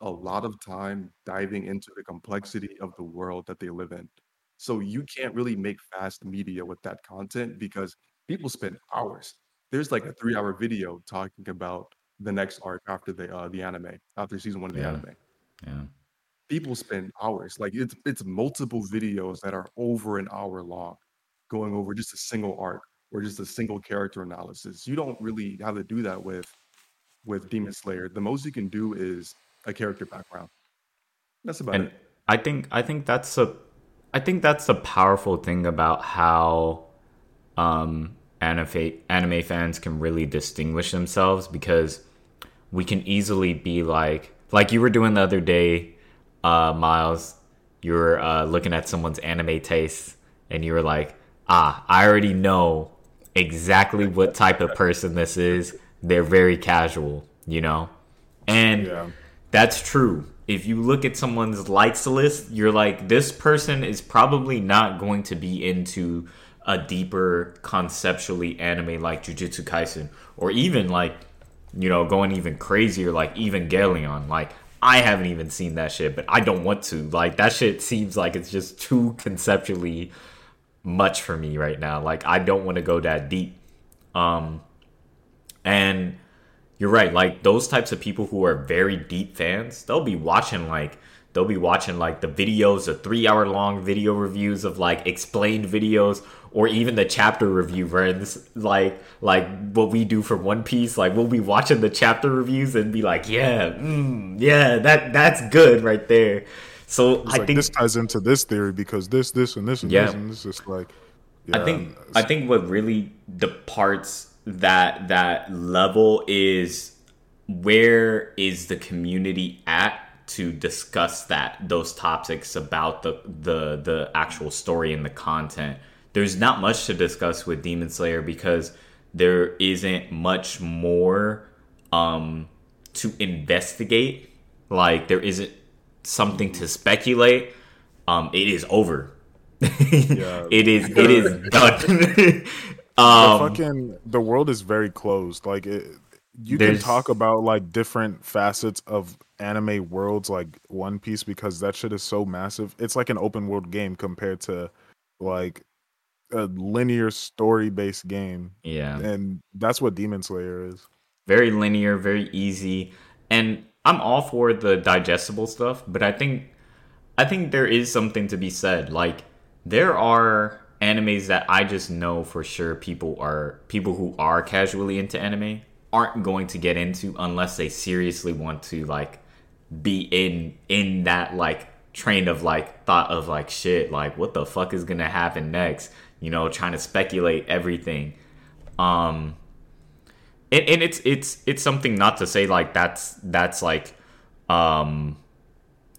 a lot of time diving into the complexity of the world that they live in. So you can't really make fast media with that content because people spend hours. There's like a three hour video talking about the next arc after the uh, the anime, after season one of the Yeah. anime. Yeah. People spend hours. Like it's it's multiple videos that are over an hour long, going over just a single arc or just a single character analysis. You don't really have to do that with with Demon Slayer. The most you can do is a character background. That's about it. And it. I think I think that's a I think that's a powerful thing about how um anime anime fans can really distinguish themselves because we can easily be like like you were doing the other day uh Miles you're uh, looking at someone's anime taste and you're like, ah, I already know exactly what type of person this is. They're very casual, you know? And Yeah. that's true. If you look at someone's likes list, you're like, this person is probably not going to be into a deeper conceptually anime like Jujutsu Kaisen or even like, you know, going even crazier like Evangelion. Like, I haven't even seen that shit, but I don't want to. Like, that shit seems like it's just too conceptually much for me right now. Like, I don't want to go that deep. Um, and you're right. Like those types of people who are very deep fans, they'll be watching like they'll be watching like the videos, the three hour long video reviews of like explained videos, or even the chapter review runs. Like like what we do for One Piece. Like we'll be watching the chapter reviews and be like, yeah, mm, yeah, that that's good right there. So It's I like think this ties into this theory because this, this, and this, and Yeah. this, and this is like. I think I think what really departs that that level is where is the community at to discuss that those topics about the the the actual story and the content. There's not much to discuss with Demon Slayer because there isn't much more um to investigate. Like there isn't something to speculate. Um it is over. it is it is done. the um fucking the world is very closed. Like it, you can talk about like different facets of anime worlds, like One Piece, because that shit is so massive. It's like an open world game compared to like a linear story based game, yeah. and that's what Demon Slayer is. very linear, very easy, and I'm all for the digestible stuff, but I think I think there is something to be said. Like there are animes that I just know for sure people are people who are casually into anime aren't going to get into unless they seriously want to like be in in that like train of like thought of like shit like what the fuck is gonna happen next you know trying to speculate everything. Um and, and it's it's it's something not to say like that's that's like um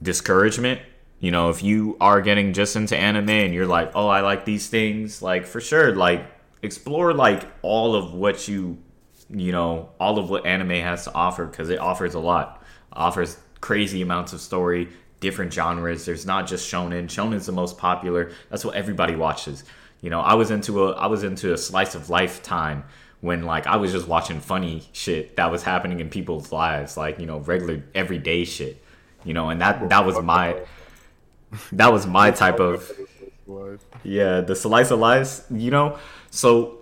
discouragement. You know if you are getting just into anime and you're like oh i like these things like for sure like explore like all of what you you know all of what anime has to offer because it offers a lot. Offers crazy amounts of story different genres. There's not just shonen. Shonen's the most popular. That's what everybody watches you know i was into a i was into a slice of life time when like i was just watching funny shit that was happening in people's lives like you know regular everyday shit you know and that that was my that? was my type of yeah, the slice of life, you know. So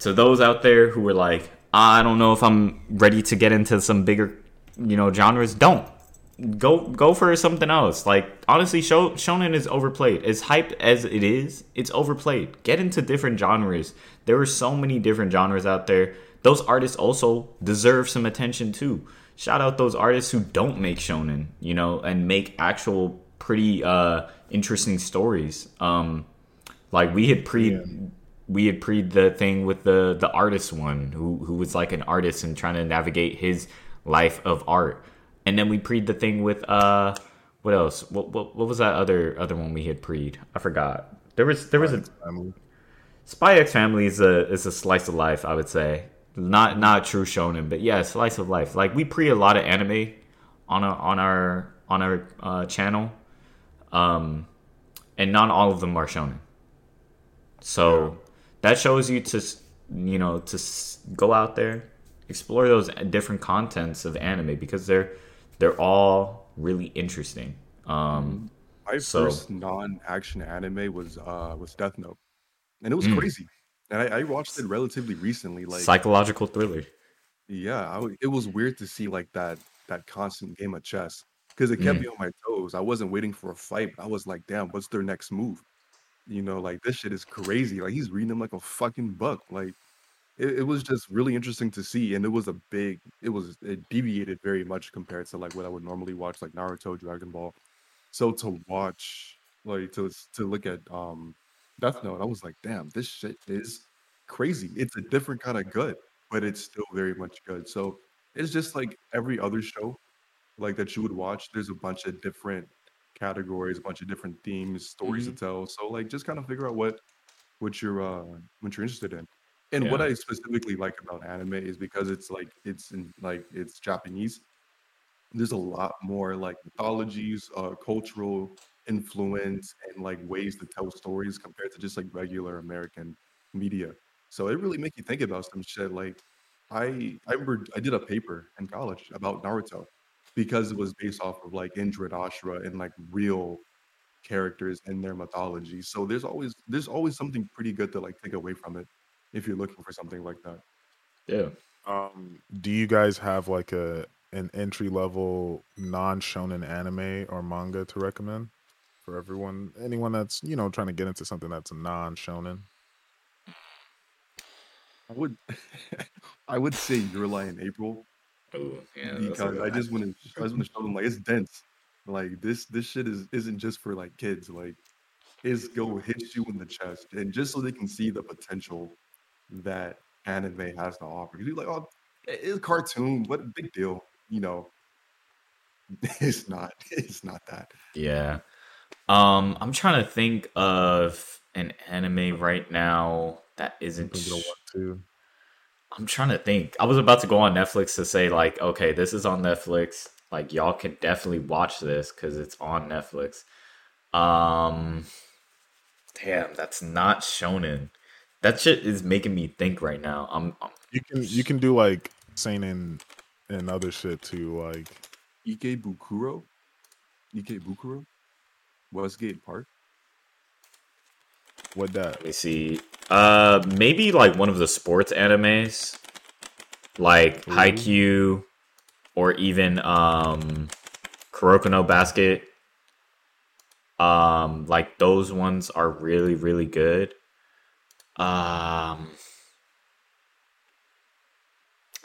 to those out there who were like, ah, I don't know if I'm ready to get into some bigger, you know, genres, don't go go for something else. Like honestly, show, shonen is overplayed. As hyped as it is, it's overplayed. Get into different genres. There are so many different genres out there. Those artists also deserve some attention too. Shout out those artists who don't make shonen, you know, and make actual pretty uh interesting stories. Um like we had pre we had pre the thing with the the artist one who who was like an artist and trying to navigate his life of art. And then we pre the thing with uh what else? What, what what was that other other one we had pre? I forgot. There was there was a Family. Spy X Family is a is a slice of life, I would say. Not not true shonen, but yeah, slice of life. Like we pre a lot of anime on a, on our on our uh, channel, um, and not all of them are shonen. So that shows you to you know to go out there, explore those different contents of anime because they're they're all really interesting. Um, My So- first non-action anime was uh was Death Note, and it was Mm. crazy. And I, I watched it relatively recently. Like, psychological thriller. yeah, w it was weird to see like that that constant game of chess because it kept Mm. me on my toes. I wasn't waiting for a fight. I was like, damn, what's their next move? You know, like this shit is crazy. Like he's reading them like a fucking book. Like it, it was just really interesting to see, and it was a big. It was it deviated very much compared to like what I would normally watch, like Naruto, Dragon Ball. So to watch, like to to look at um Death Note, I was like, damn, this shit is crazy. It's a different kind of good, but it's still very much good. So it's just like every other show, like that you would watch. There's a bunch of different categories, a bunch of different themes, stories Mhm. to tell. So like just kind of figure out what what you're uh what you're interested in. And what I specifically like about anime is because it's like it's in like it's Japanese. There's a lot more like mythologies, uh, cultural influence, and like ways to tell stories compared to just like regular American media. So it really make you think about some shit. Like I I remember I did a paper in college about Naruto because it was based off of like Indra and Ashura and like real characters and their mythology. So there's always there's always something pretty good to like take away from it if you're looking for something like that. Yeah. Um, do you guys have like a an entry level non shonen anime or manga to recommend for everyone? Anyone that's you know trying to get into something that's non shonen. I would I would say Your Lie in April Ooh, yeah. because I just want to I just want to show them like it's dense. Like this this shit is isn't just for like kids. Like it's go hit you in the chest and just so they can see the potential that anime has to offer. You're like, oh, it's a cartoon, what a big deal, you know. It's not. It's not that. Yeah. Um, I'm trying to think of an anime right now that isn't. thinking of sh- one too. I'm trying to think. I was about to go on Netflix to say like, okay, this is on Netflix. Like y'all can definitely watch this because it's on Netflix. Um, damn, that's not shonen. That shit is making me think right now. I'm, I'm You can you can do like seinen and other shit too. Like Ikebukuro, Ike Bukuro, Westgate Park. what that? let me see. Uh, maybe like one of the sports animes, like Ooh. Haikyuu, or even um, Kuroko no Basket. Um, like those ones are really really good. Um,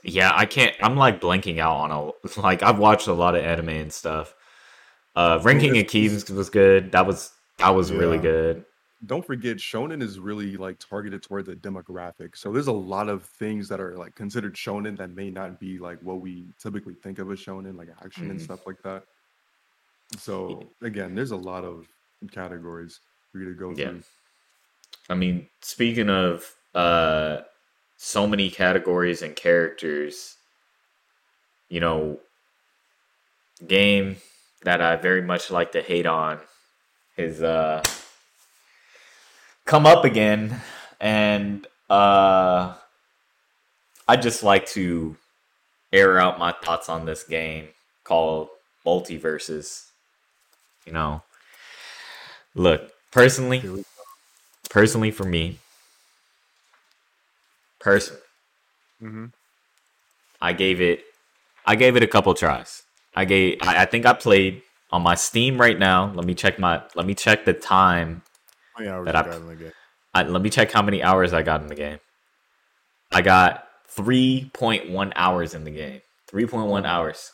yeah, I can't. I'm like blanking out on a like I've watched a lot of anime and stuff. Uh, Ranking of Kings was good. That was that was really good. don't forget shonen is really like targeted toward the demographic so there's a lot of things that are like considered shonen that may not be like what we typically think of as shonen like action and Mhm. stuff like that so again there's a lot of categories for you to go Yeah. through I mean, speaking of uh so many categories and characters, you know, game that I very much like to hate on is uh come up again and uh I just like to air out my thoughts on this game called MultiVersus. You know, look, personally, personally for me, person, hmm I gave it, I gave it a couple tries. I gave, I, I think I played on my Steam right now. Let me check my, let me check the time. How many hours That I- in the game? I, let me check how many hours I got in the game. I got three point one hours in the game. Three point one hours.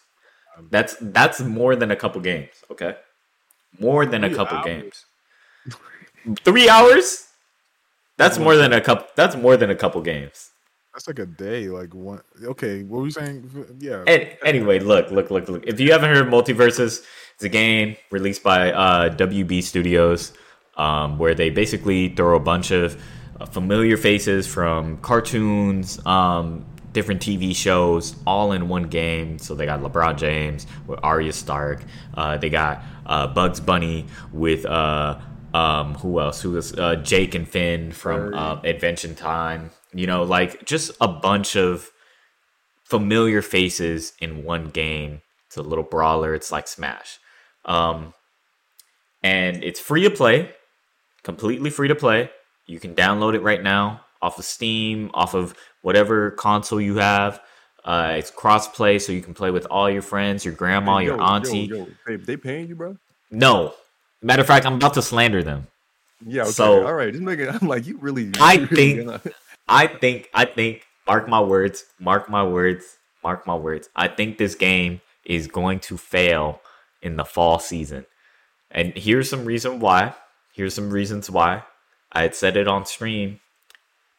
That's that's more than a couple games. Okay, more than a couple hours? games. Three hours. That's more than a couple. That's more than a couple games. That's like a day. Like one. Okay, what were you saying? Yeah. And anyway, look, look, look, look. If you haven't heard of MultiVersus, it's a game released by uh, WB Studios, um, where they basically throw a bunch of uh, familiar faces from cartoons, um, different TV shows, all in one game. So they got LeBron James with Arya Stark. Uh, they got uh, Bugs Bunny with uh, um, who else? Who was uh, Jake and Finn from uh, Adventure Time? You know, like just a bunch of familiar faces in one game. It's a little brawler. It's like Smash. Um, and it's free to play, completely free to play. You can download it right now off of Steam, off of whatever console you have. Uh, it's cross play, so you can play with all your friends, your grandma, Hey, your yo, auntie. yo, yo, they paying you bro No, matter of fact, I'm about to slander them. yeah okay So- all right just make it i'm like you really I really think- gonna- I think, I think, mark my words, mark my words, mark my words. I think this game is going to fail in the fall season. And here's some reason why. Here's some reasons why. I had said it on stream.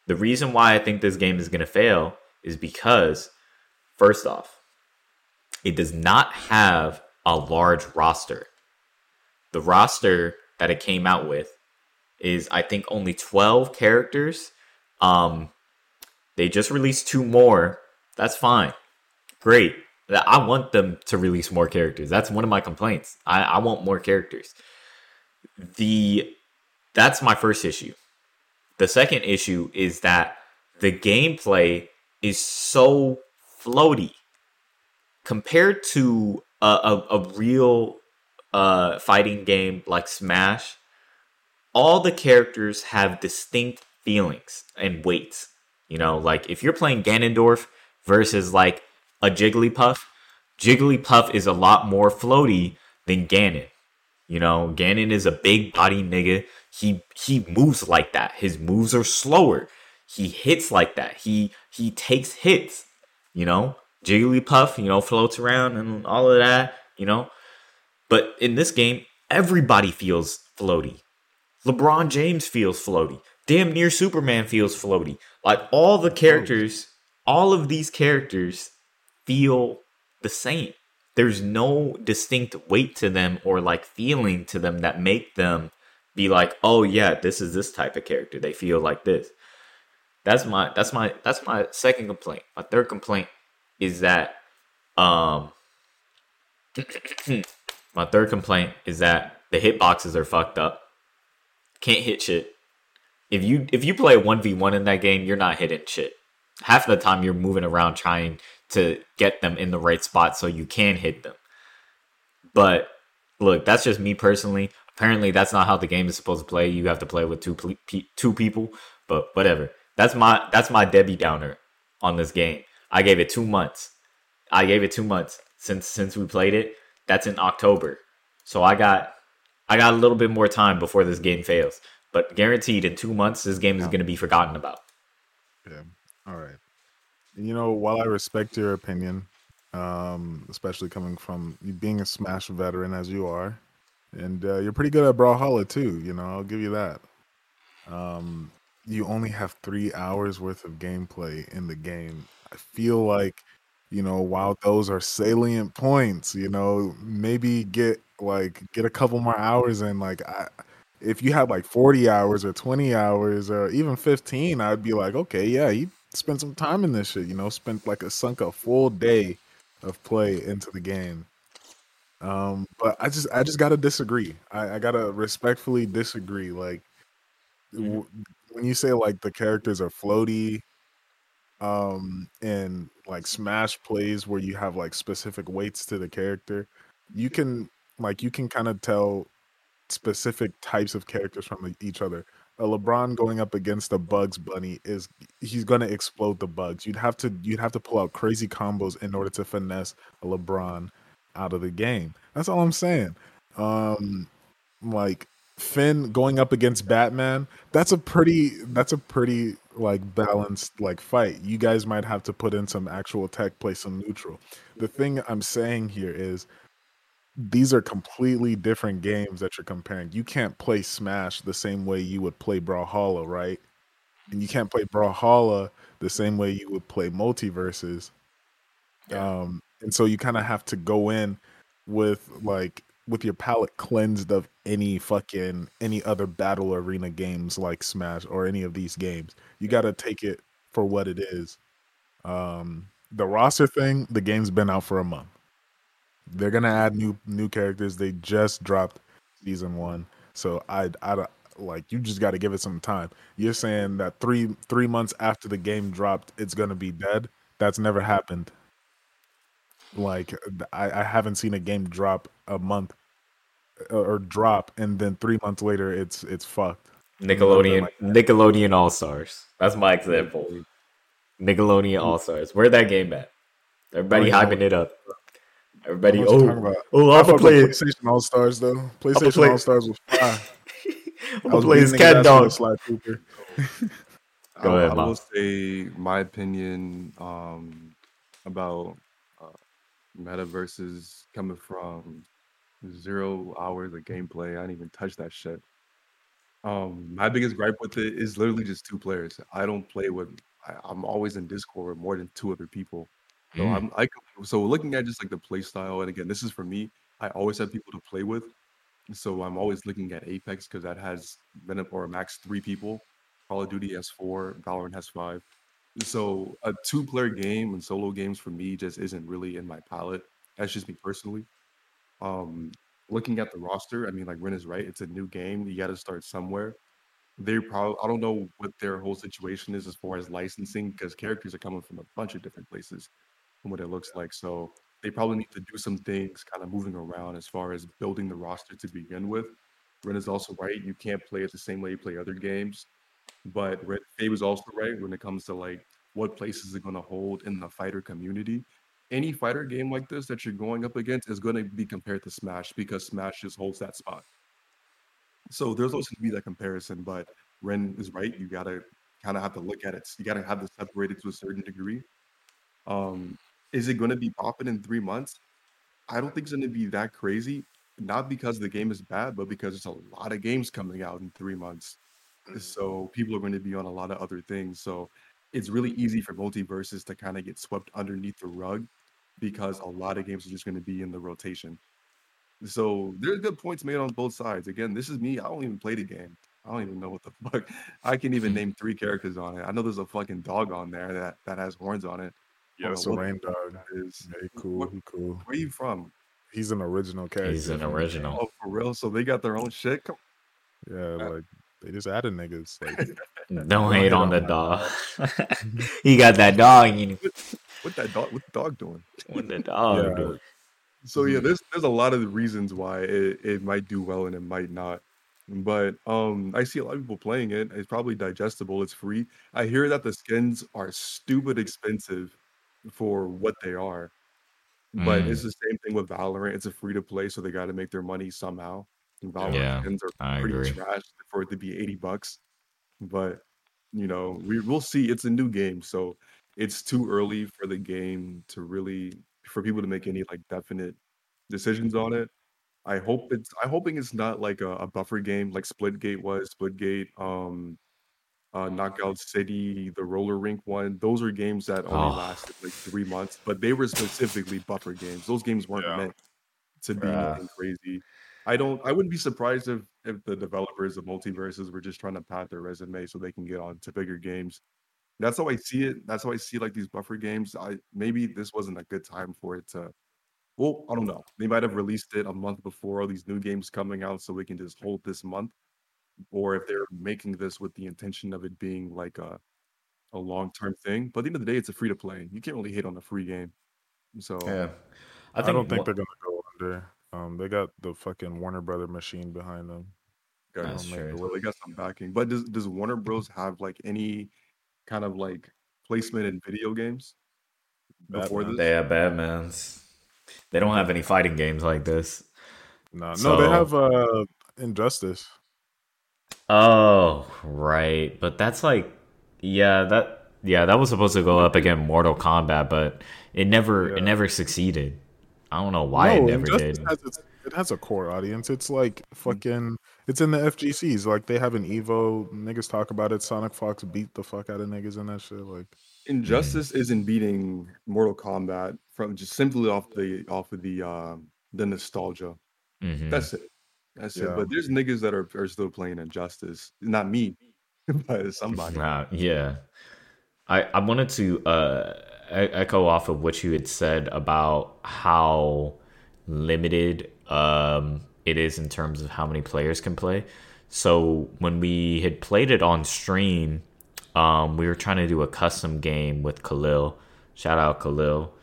The reason why I think this game is going to fail is because, first off, it does not have a large roster. The roster that it came out with is I think only 12 characters. Um, they just released two more. That's fine. Great. I want them to release more characters. That's one of my complaints. I, I want more characters. The that's my first issue. The second issue is that the gameplay is so floaty compared to a, a, a real uh, fighting game like Smash. All the characters have distinct feelings and weights. You know, like if you're playing Ganondorf versus like a Jigglypuff, Jigglypuff is a lot more floaty than Ganon. You know, Ganon is a big body nigga. He he moves like that. His moves are slower. He hits like that. He he takes hits. You know, Jigglypuff, you know, floats around and all of that. You know, but in this game, everybody feels floaty. LeBron James feels floaty. Damn near Superman feels floaty. Like all the characters, all of these characters feel the same. There's no distinct weight to them or like feeling to them that make them be like, "Oh yeah, this is this type of character. They feel like this." That's my that's my that's my second complaint. My third complaint is that um my third complaint is that the hitboxes are fucked up. Can't hit shit. If you if you play 1v1 in that game, you're not hitting shit. Half of the time you're moving around trying to get them in the right spot so you can hit them. But look, that's just me personally. Apparently, that's not how the game is supposed to play. You have to play with two two people, but whatever. That's my that's my Debbie Downer on this game. I gave it two months. I gave it two months since since we played it. That's in October, so I got I got a little bit more time before this game fails. But guaranteed, in two months, this game is going to be forgotten about. Yeah. All right. You know, while I respect your opinion, um, especially coming from being a Smash veteran as you are, and uh, you're pretty good at Brawlhalla too. You know, I'll give you that. Um, you only have three hours worth of gameplay in the game. I feel like, you know, while those are salient points, you know, maybe get like get a couple more hours in. Like, I, if you had like 40 hours or 20 hours or even 15, I'd be like, okay, yeah, you spent some time in this shit. You know, spent like a sunk a full day of play into the game. Um, but I just I just gotta disagree. I, I gotta respectfully disagree. Like mm-hmm. w- when you say like the characters are floaty, um, and like smash plays where you have like specific weights to the character, you can like you can kind of tell specific types of characters from each other. A LeBron going up against a Bugs Bunny is he's gonna explode the bugs. You'd have to you'd have to pull out crazy combos in order to finesse a LeBron out of the game. That's all I'm saying. Um, like Finn going up against Batman, that's a pretty that's a pretty like balanced like fight. You guys might have to put in some actual tech, play some neutral. The thing I'm saying here is these are completely different games that you're comparing. You can't play Smash the same way you would play Brawlhalla, right? And you can't play Brawlhalla the same way you would play MultiVersus. Yeah. Um, and so you kind of have to go in with like with your palate cleansed of any fucking any other battle arena games like Smash or any of these games. You got to take it for what it is. Um, the roster thing, the game's been out for a month. They're gonna add new new characters. They just dropped season one, so I I like you just got to give it some time. You're saying that three three months after the game dropped, it's gonna be dead. That's never happened. Like I, I haven't seen a game drop a month or drop and then three months later it's it's fucked. Nickelodeon like Nickelodeon All Stars. That's my example. Nickelodeon All Stars. Where that game at? Everybody hyping it up. Everybody, oh, oh, I'm gonna play PlayStation All Stars though. PlayStation play... All Stars was fine. I'm gonna play his cat dog. Go ahead, I, I will say my opinion um, about metaverses coming from zero hours of gameplay. I didn't even touch that shit. Um, my biggest gripe with it is literally just two players. I don't play with. I, I'm always in Discord with more than two other people. So Mm. I'm I so looking at just like the play style, and again, this is for me. I always have people to play with. So I'm always looking at Apex because that has minimum or max three people. Call of Duty has four, Valorant has five. So a two-player game and solo games for me just isn't really in my palette. That's just me personally. Um, looking at the roster, I mean, like Ren is right. It's a new game. You got to start somewhere. They probably I don't know what their whole situation is as far as licensing because characters are coming from a bunch of different places from what it looks like. So they probably need to do some things kind of moving around as far as building the roster to begin with. Ren is also right. You can't play it the same way you play other games. But Faye was also right when it comes to like what places are going to hold in the fighter community. Any fighter game like this that you're going up against is going to be compared to Smash because Smash just holds that spot. So there's also to be that comparison, but Ren is right. You gotta kind of have to look at it. You gotta have this separated to a certain degree. Um, is it going to be popping in three months? I don't think it's going to be that crazy. Not because the game is bad, but because there's a lot of games coming out in three months. Mm. So people are going to be on a lot of other things. So it's really easy for MultiVersus to kind of get swept underneath the rug because a lot of games are just going to be in the rotation. So there's good points made on both sides. Again, this is me. I don't even play the game. I don't even know what the fuck. I can even hmm. name three characters on it. I know there's a fucking dog on there that that has horns on it. Yeah, it's a what rain dog. that is. Yeah, he cool. What, cool. where you from? He's an original character. He's an original. Oh, for real? So they got their own shit. Come, Yeah, uh, like they just added niggas. Like Don't hate hate on on the my dog. he got that dog in him. What that dog? What the dog doing? What the dog Yeah. do? So yeah, Mhm. there's there's a lot of reasons why it, it might do well and it might not. But um I see a lot of people playing it. It's probably digestible, it's free. I hear that the skins are stupid expensive for what they are. But Mm. it's the same thing with Valorant. It's a free to play, so they gotta make their money somehow. And Valorant Yeah, skins are I pretty agree. trash for it to be 80 bucks. But you know, we we'll see. It's a new game, so it's too early for the game to really for people to make any like definite decisions on it. I hope it's I'm hoping it's not like a, a buffer game like Splitgate was. Splitgate, um, uh, Knockout City, the roller rink one. Those are games that only Oh, lasted like three months, but they were specifically buffer games. Those games weren't Yeah. meant to be bruh. nothing crazy. I don't. I wouldn't be surprised if if the developers of MultiVersus were just trying to pad their resume so they can get on to bigger games. That's how I see it. That's how I see like these buffer games. I maybe this wasn't a good time for it to. Well, I don't know. They might have released it a month before all these new games coming out, so we can just hold this month. Or if they're making this with the intention of it being like a a long term thing. But at the end of the day, it's a free to play. You can't really hate on a free game. So Yeah. I I, don't think wha- they're gonna go under. Um, they got the fucking Warner Brother machine behind them. guys, That's They'll true. it so work. they got some backing. But does does Warner Bros have like any kind of like placement in video games before Batman. this? they have Batman's. They don't have any fighting games like this. No, no, they have uh Injustice. oh, right. But that's like, yeah, that, yeah, that was supposed to go up against Mortal Kombat, but it never, it never succeeded. I don't know why it never Injustice did. has its, it has a core audience. It's like fucking. It's in the FGCs. Like they have an Evo. Niggas talk about it. Sonic Fox beat the fuck out of niggas in that shit. Like Injustice isn't beating Mortal Kombat from just simply off the off of the uh, the nostalgia. hmm That's it. That's it. But there's niggas that are, are still playing Injustice. Not me, but somebody. Uh, yeah. I, I wanted to uh, e- echo off of what you had said about how limited um, it is in terms of how many players can play. So when we had played it on stream, um, we were trying to do a custom game with Khalil. Shout out Khalil.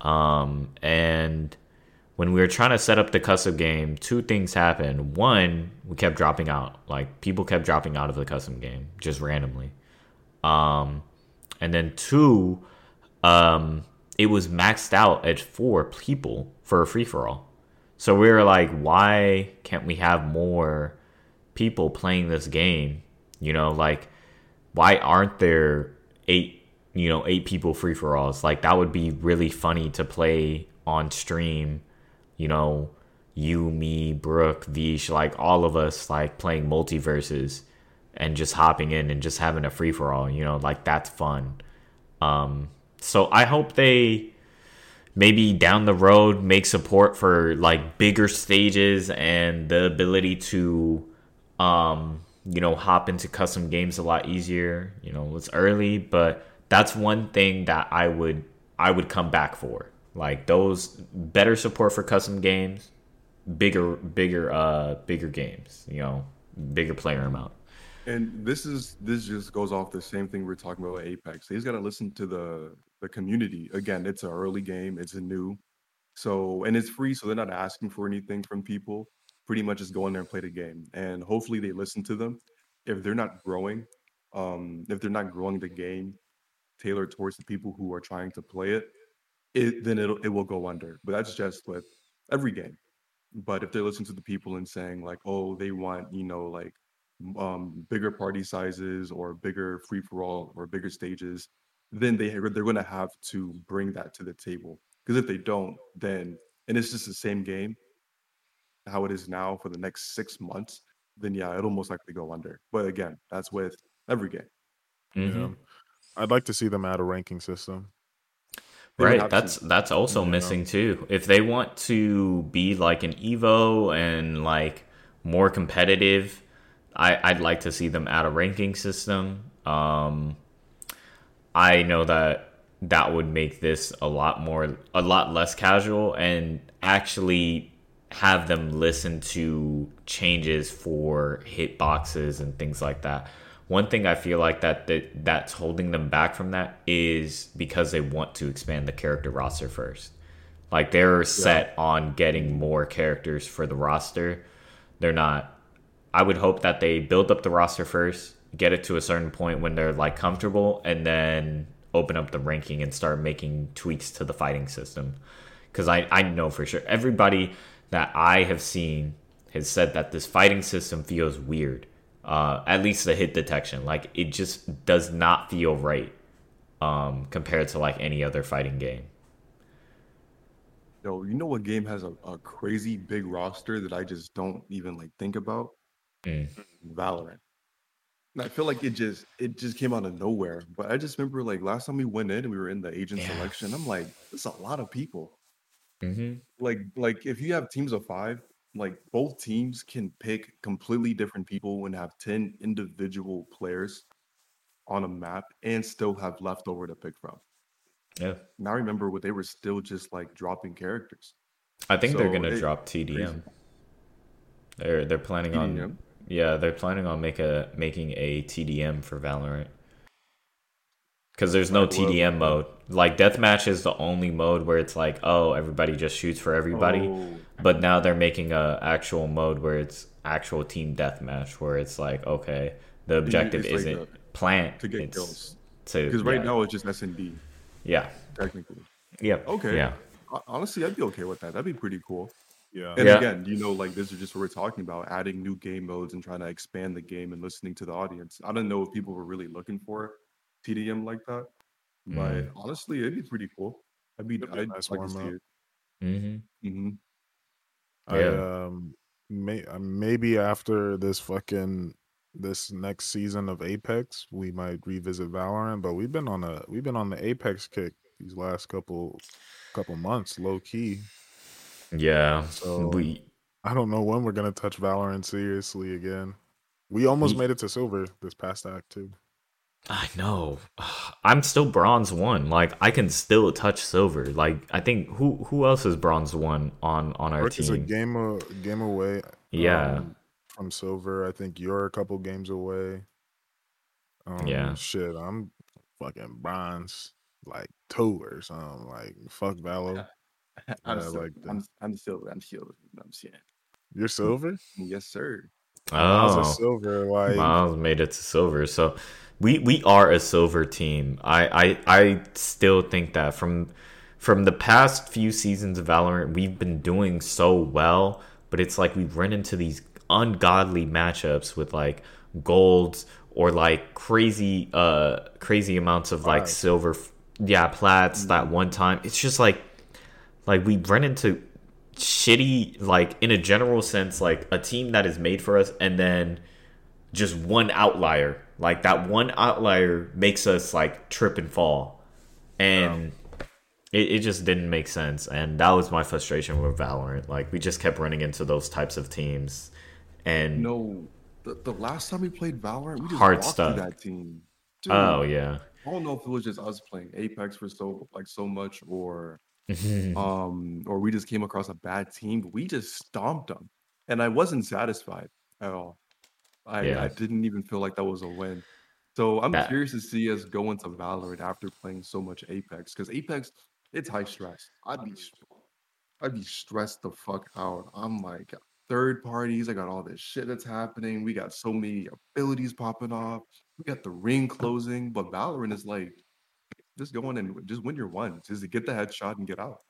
Um, and when we were trying to set up the custom game, two things happened. One, we kept dropping out. Like people kept dropping out of the custom game just randomly. Um, and then two, um, it was maxed out at four people for a free for all. So we were like, why can't we have more people playing this game? You know, like why aren't there eight, you know, eight people free for alls? Like that would be really funny to play on stream. You know, you, me, Brooke, Vish, like all of us, like playing MultiVersus and just hopping in and just having a free for all. You know, like that's fun. Um, so I hope they maybe down the road make support for like bigger stages and the ability to um you know hop into custom games a lot easier. You know it's early but that's one thing that i would i would come back for. Like those better support for custom games bigger bigger uh bigger games you know bigger player amount. And this is this just goes off the same thing we are talking about with Apex. He's got to listen to the the community. Again, it's an early game. It's a new, so and it's free, so they're not asking for anything from people. Pretty much just go in there and play the game, and hopefully they listen to them. If they're not growing, um, if they're not growing the game tailored towards the people who are trying to play it, it then it'll it will go under. But that's just with every game. But if they listen to the people and saying like, oh, they want you know like um, bigger party sizes or bigger free for all or bigger stages, then they they're going to have to bring that to the table. Because if they don't, then and it's just the same game, how it is now for the next six months, then yeah, it'll most likely go under. But again, that's with every game. mm-hmm. Yeah. I'd like to see them add a ranking system. They right that's to. that's also Yeah. missing too if they want to be like an evo and like more competitive i i'd like to see them add a ranking system um i know that that would make this a lot more a lot less casual and actually have them listen to changes for hitboxes and things like that one thing I feel like that, that that's holding them back from that is because they want to expand the character roster first. Like they're set on getting more characters for the roster. They're not. I would hope that they build up the roster first, get it to a certain point when they're like comfortable, and then open up the ranking and start making tweaks to the fighting system. Because I I know for sure everybody that I have seen has said that this fighting system feels weird uh, at least the hit detection. Like it just does not feel right um, compared to like any other fighting game. Yo, you know what game has a, a crazy big roster that I just don't even like think about? Mm. Valorant. And I feel like it just it just came out of nowhere. But I just remember like last time we went in and we were in the agent Yeah. selection, I'm like, there's a lot of people. hmm Like like if you have teams of five, like both teams can pick completely different people and have 10 individual players on a map and still have leftover to pick from. Yeah, Now I remember what they were still just like dropping characters. I think they're gonna it- drop TDM. They're they're planning on TDM? Yeah they're planning on make a making a TDM for Valorant. Because there's no TDM mode. Like deathmatch is the only mode where it's like, oh, everybody just shoots for everybody. Oh, But now they're making a actual mode where it's actual team deathmatch, where it's like, okay, the objective it's isn't a- plant to get it's kills. Because right yeah. now it's just S and D yeah, technically. yeah, Okay. yeah, Honestly, I'd be okay with that. That'd be pretty cool. Yeah. And Yeah. again, you know, like this is just what we're talking about, adding new game modes and trying to expand the game and listening to the audience. I don't know if people were really looking for TDM like that, but Mm. honestly, it'd be pretty cool. I'd be, It'd be a I'd nice like to see warm-up. it. hmm hmm I Yeah. um may uh, maybe after this fucking this next season of Apex, we might revisit Valorant. But we've been on a we've been on the Apex kick these last couple couple months, low key. Yeah. So- we I don't know when we're gonna touch Valorant seriously again. We almost We- made it to silver this past act too. I know. I'm still bronze one. Like I can still touch silver. Like I think who who else is bronze one on on our Rick is a team? game a game away. Yeah. um, from silver. I think you're a couple games away. Um, Yeah. Shit, I'm fucking bronze, like two or something. Like fuck Valo. I'm, Yeah, still, like I'm, that. I'm still, I'm still, I'm still. You're silver. Yes, sir. I was Oh, a silver. Like Miles made it to silver. So we we are a silver team. I I I still think that from from the past few seasons of Valorant, we've been doing so well, but it's like we've run into these ungodly matchups with like golds or like crazy uh crazy amounts of like Plats. silver yeah plats that one time it's just like like we run into shitty like in a general sense like a team that is made for us and then just one outlier like that one outlier makes us like trip and fall and it, it just didn't make sense, and that was my frustration with Valorant. Like we just kept running into those types of teams, and No, the, the last time we played Valorant, we just Hard walked stuck. through that team. Dude, oh yeah, I don't know if it was just us playing Apex for so like so much, or um, or we just came across a bad team. We just stomped them, and I wasn't satisfied at all. I, Yeah. I didn't even feel like that was a win. So I'm That- curious to see us go into Valorant after playing so much Apex, because Apex, it's high stress. I'd be, I'd be stressed the fuck out. I'm like third parties. I got all this shit that's happening. We got so many abilities popping off. We got the ring closing, but Valorant is like just go in and just win your ones, just to get the headshot and get out.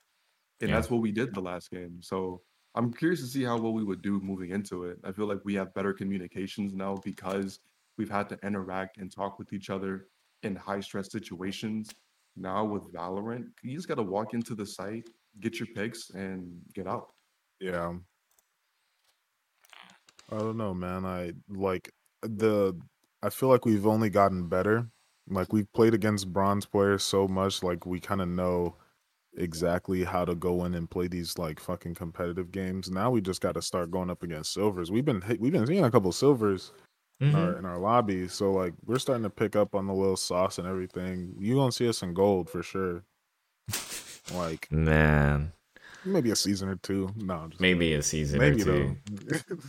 And Yeah. that's what we did the last game. So I'm curious to see how well we would do moving into it. I feel like we have better communications now because we've had to interact and talk with each other in high stress situations. Now with Valorant, you just got to walk into the site, get your picks, and get out. Yeah. I don't know, man. I like the I feel like we've only gotten better. Like we've played against bronze players so much like we kind of know exactly how to go in and play these like fucking competitive games. Now we just got to start going up against silvers. We've been we've been seeing a couple silvers in our in our lobby, so like we're starting to pick up on the little sauce and everything. You gonna see us in gold for sure. Like man, maybe a season or two. No, maybe a season maybe or two.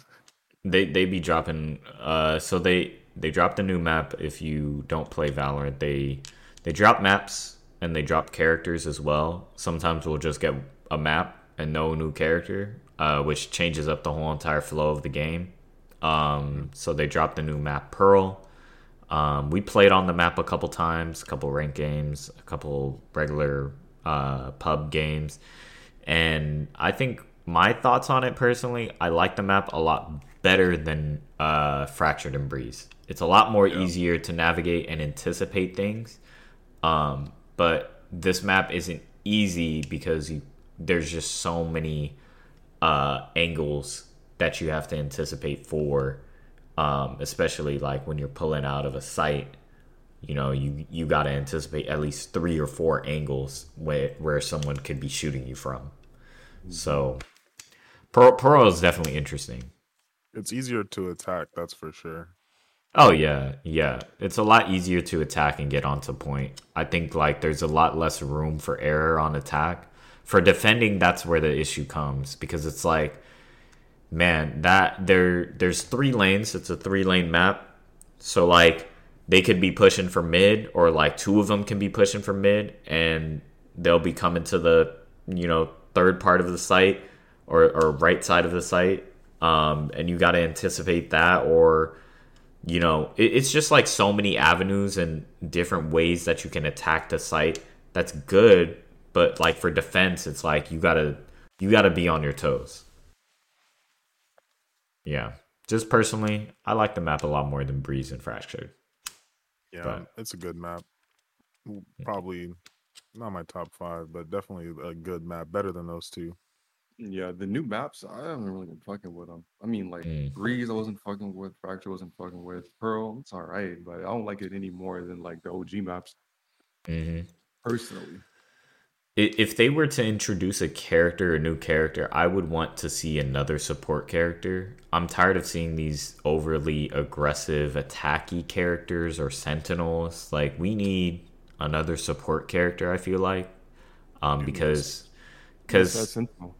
They they be dropping. Uh, so they they dropped a new map. If you don't play Valorant, they they drop maps and they drop characters as well. Sometimes we'll just get a map and no new character, uh, which changes up the whole entire flow of the game. Um, so they dropped the new map Pearl. Um, we played on the map a couple times, a couple ranked games, a couple regular uh, pub games, and I think my thoughts on it personally, I like the map a lot better than uh, Fractured and Breeze. It's a lot more easier to navigate and anticipate things. Um, but this map isn't easy because you, there's just so many uh, angles that you have to anticipate for, um, especially like when you're pulling out of a site. You know, you you got to anticipate at least three or four angles where where someone could be shooting you from. So, Pearl, Pearl is definitely interesting. It's easier to attack, that's for sure. Oh um, yeah, yeah. It's a lot easier to attack and get onto point. I think like there's a lot less room for error on attack. For defending, that's where the issue comes because it's like, man, that there there's three lanes. It's a three lane map, so like they could be pushing for mid, or like two of them can be pushing for mid, and they'll be coming to the you know third part of the site or or right side of the site, um, and you got to anticipate that or you know it, it's just like so many avenues and different ways that you can attack the site that's good but like for defense it's like you gotta you gotta be on your toes yeah just personally i like the map a lot more than breeze and fractured Yeah, But- it's a good map. Probably not my top five, but definitely a good map. Better than those two. Yeah, the new maps, I haven't really been fucking with them. I mean, like Mm. Breeze, I wasn't fucking with. Fracture wasn't fucking with. Pearl, it's all right, but I don't like it any more than like the OG maps mm-hmm. personally. If they were to introduce a character, a new character, I would want to see another support character. I'm tired of seeing these overly aggressive, attacky characters or sentinels. Like we need another support character. I feel like, um, because, because, Sentinel?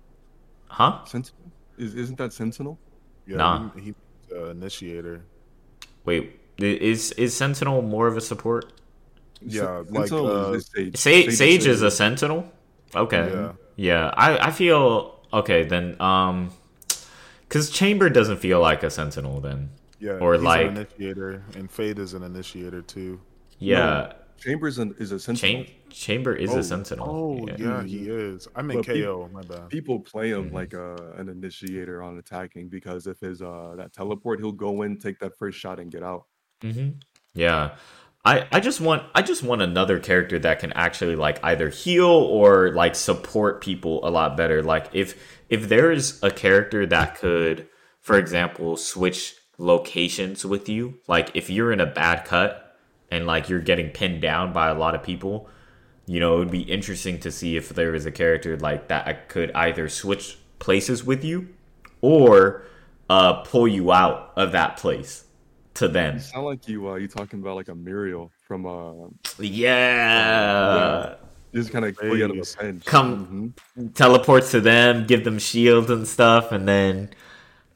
Huh? Sentinel? Is, isn't that Sentinel? Yeah, Nah. he, he's uh, initiator. Wait, is is sentinel more of a support? Yeah, Sen- like, uh, is, is Sage. Sage, Sage is a sentinel. Okay. Yeah. Yeah. I I feel okay then. Um, because Chamber doesn't feel like a sentinel then. Yeah, Or he's like- an initiator, and Fade is an initiator too. Yeah. Chambers an- is a Sentinel. Cham- Chamber is Oh, a sentinel. Oh yeah. yeah, he is. I mean But peop- KO. My bad. People play him Mhm. like uh, an initiator on attacking because if his uh that teleport, he'll go in, take that first shot, and get out. hmm Yeah. I, I just want I just want another character that can actually like either heal or like support people a lot better. Like if if there's a character that could, for example, switch locations with you, like if you're in a bad cut and like you're getting pinned down by a lot of people, you know, it would be interesting to see if there was a character like that could either switch places with you or uh, pull you out of that place to them. You sound like you uh, you talking about like a Muriel from uh yeah. Just kind of pull you out of a pinch. Come mm-hmm. teleports to them, give them shields and stuff, and then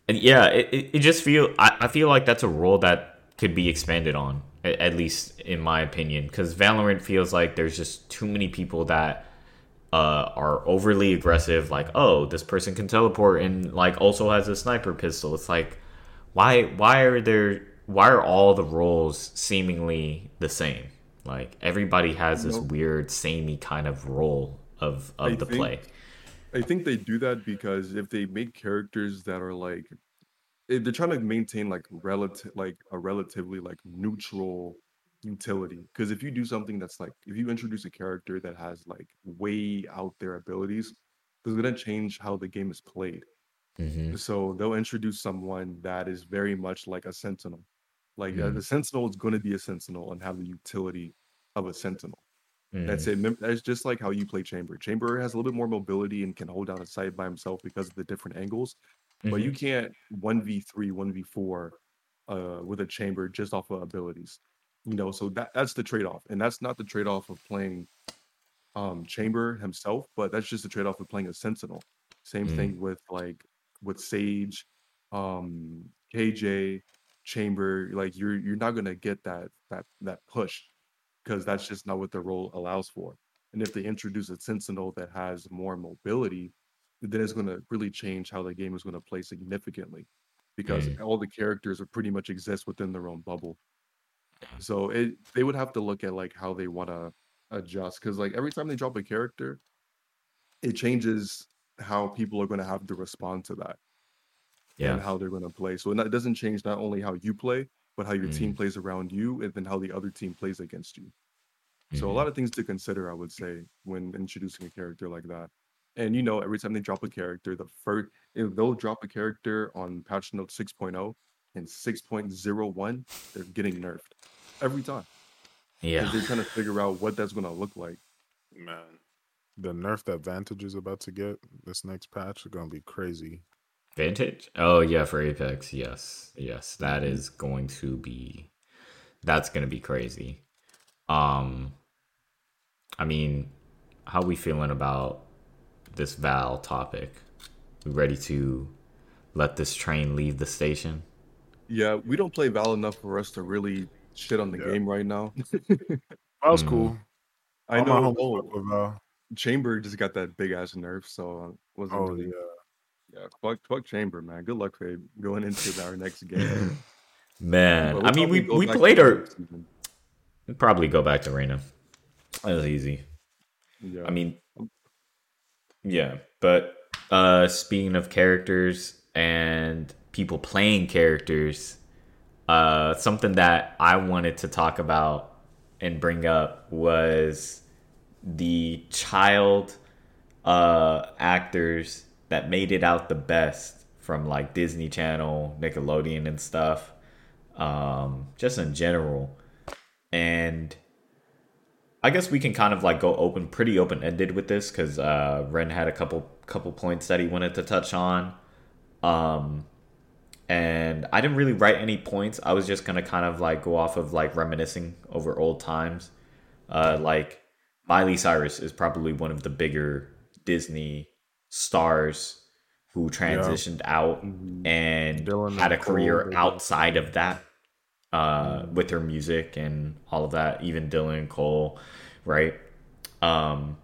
and yeah, it, it, it just feel I, I feel like that's a role that could be expanded on at least in my opinion, because Valorant feels like there's just too many people that uh, are overly aggressive. Like, oh, this person can teleport and like also has a sniper pistol. It's like, why? Why are there? Why are all the roles seemingly the same? Like everybody has this nope. weird samey kind of role of of I the think, play. I think they do that because if they make characters that are like they're trying to maintain like relative like a relatively like neutral utility because if you do something that's like if you introduce a character that has like way out their abilities it's going to change how the game is played mm-hmm. so they'll introduce someone that is very much like a sentinel like mm-hmm. the sentinel is going to be a sentinel and have the utility of a sentinel mm-hmm. that's it that's just like how you play chamber chamber has a little bit more mobility and can hold down a site by himself because of the different angles mm-hmm. but you mm-hmm. can't 1v3 1v4 uh, with a chamber just off of abilities you know so that that's the trade-off and that's not the trade-off of playing um chamber himself but that's just the trade-off of playing a sentinel same mm-hmm. thing with like with sage um kj chamber like you're you're not going to get that that that push because that's just not what the role allows for and if they introduce a sentinel that has more mobility then it's going to really change how the game is going to play significantly because mm. all the characters are pretty much exist within their own bubble. So it they would have to look at like how they want to adjust because like every time they drop a character, it changes how people are going to have to respond to that. Yeah. And how they're going to play. So it doesn't change not only how you play, but how your mm. team plays around you and then how the other team plays against you. Mm-hmm. So a mm-hmm. lot of things to consider, I would say, when introducing a character like that. And you know, every time they drop a character, the first they'll drop a character on patch note 6.0 and 6.01, they're getting nerfed every time. Yeah. They're trying to figure out what that's gonna look like. Man. The nerf that Vantage is about to get this next patch is gonna be crazy. Vantage? Oh yeah, for Apex, yes. Yes. That mm-hmm. going to be that's gonna be crazy. Um I mean, how we feeling about this Val topic. We ready to let this train leave the station? Yeah, we don't play Val enough for us to really shit on the yeah. game right now. Val's mm. cool. I All know. Oh, Chamber just got that big ass nerf, so wasn't oh, really. Yeah. yeah, fuck, fuck Chamber, man. Good luck, Fabe, going into our next game. man, we'll I mean, we we played our. Probably go back to Reyna. That was easy. Yeah. I mean, yeah, but uh, speaking of characters and people playing characters, uh, something that I wanted to talk about and bring up was the child uh, actors that made it out the best from like Disney Channel, Nickelodeon, and stuff, um, just in general. And I guess we can kind of like go open, pretty open ended with this because uh, Ren had a couple couple points that he wanted to touch on, um, and I didn't really write any points. I was just gonna kind of like go off of like reminiscing over old times. Uh, like Miley Cyrus is probably one of the bigger Disney stars who transitioned yeah. out mm-hmm. and Dylan had a career outside of that uh, with their music and all of that. Even Dylan Cole, right? Um,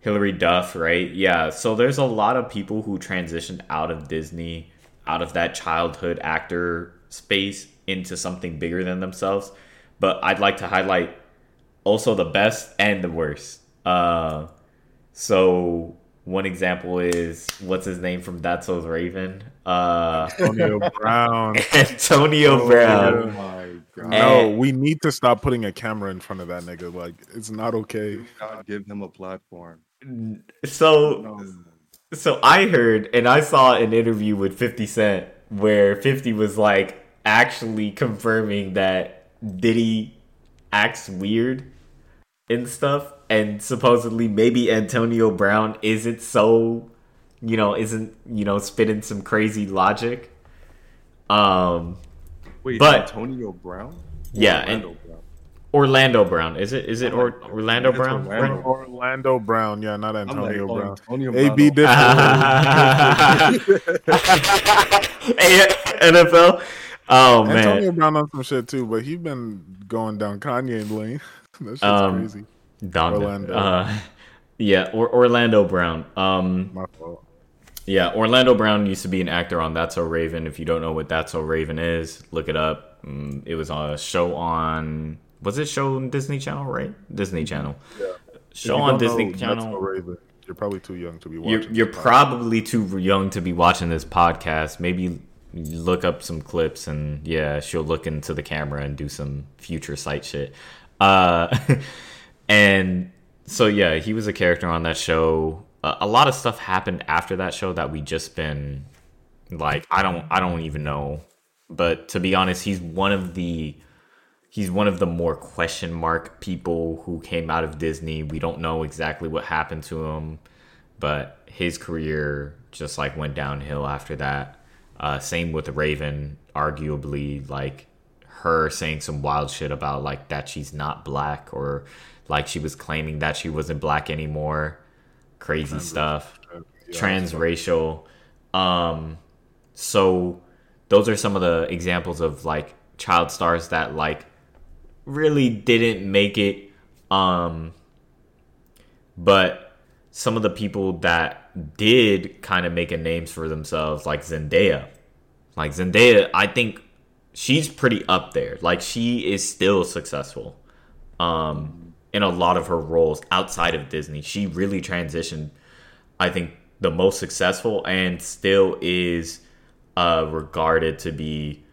Hilary Duff, right? Yeah. So there's a lot of people who transitioned out of Disney, out of that childhood actor space into something bigger than themselves. But I'd like to highlight also the best and the worst. Uh, so one example is what's his name from That's So Raven? Uh, Antonio Brown. Antonio oh, Brown. Oh my god! No, we need to stop putting a camera in front of that nigga. Like, it's not okay. God give him a platform. So, no. so I heard and I saw an interview with Fifty Cent where Fifty was like actually confirming that Diddy acts weird and stuff and supposedly maybe Antonio Brown isn't so, you know, isn't you know spitting some crazy logic. Um, Wait, But- Antonio Brown? Yeah, Orlando and- Brown. Orlando Brown is it? Is it or, Orlando It's Brown? Orlando. Orlando Brown, yeah, not I'm like, Antonio oh, Brown. Antonio Brown. AB did. Hey, NFL. Oh man. Antonio Brown on some shit too, but he's been going down Kanye lane. that shit's Um, crazy. Don- Orlando. Uh, yeah, or Orlando Brown. Um, My fault. Yeah, Orlando Brown used to be an actor on That's So Raven. If you don't know what That's So Raven is, look it up. Mm, it was on a show on was it show on Disney Channel, right? Disney Channel. Yeah. Show on Disney know That's Channel. So Raven, You're probably too young to be You're, watching. you're this podcast. probably too young to be watching this podcast. Maybe look up some clips and yeah, she'll look into the camera and do some future sight shit. Uh, and so yeah, he was a character on that show. A lot of stuff happened after that show that we just been like I don't I don't even know. But to be honest, he's one of the he's one of the more question mark people who came out of Disney. We don't know exactly what happened to him, but his career just like went downhill after that. Uh, same with Raven, arguably like her saying some wild shit about like that she's not black or like she was claiming that she wasn't black anymore. Crazy stuff. Transracial. Um so those are some of the examples of like child stars that like really didn't make it. Um but some of the people that did kind of make a names for themselves like Zendaya. Like Zendaya I think she's pretty up there. Like she is still successful. Um in a lot of her roles outside of Disney she really transitioned I think the most successful and still is uh, regarded to be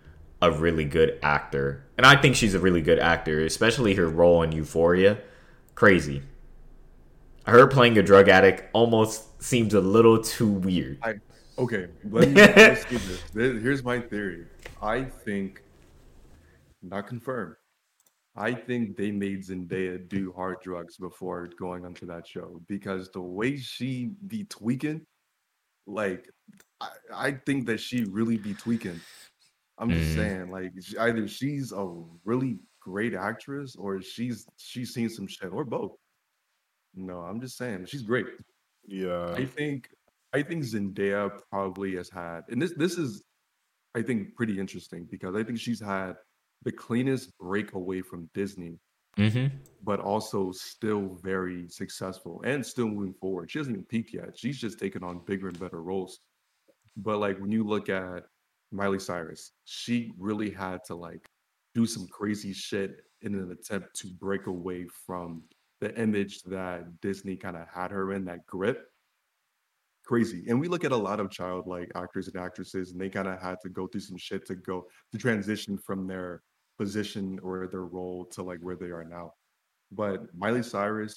a really good actor. And I think she's a really good actor, especially her role in Euphoria. Crazy. Her playing a drug addict almost seems a little too weird. I, okay, let me, let's do this. Here's my theory. I think, not confirmed. I think they made Zendaya do hard drugs before going onto that show because the way she be tweaking, like, I, I think that she really be tweaking. I'm just Mhm. saying, like, either she's a really great actress or she's she's seen some shit or both. No, I'm just saying she's great. Yeah. I think I think Zendaya probably has had, and this this is, I think, pretty interesting because I think she's had the cleanest break away from Disney, Mm-hmm. but also still very successful and still moving forward. She hasn't even peaked yet. She's just taken on bigger and better roles. But like when you look at Miley Cyrus, she really had to like do some crazy shit in an attempt to break away from the image that Disney kind of had her in, that grip. Crazy. And we look at a lot of childlike actors and actresses, and they kind of had to go through some shit to go to transition from their position or their role to like where they are now. But Miley Cyrus,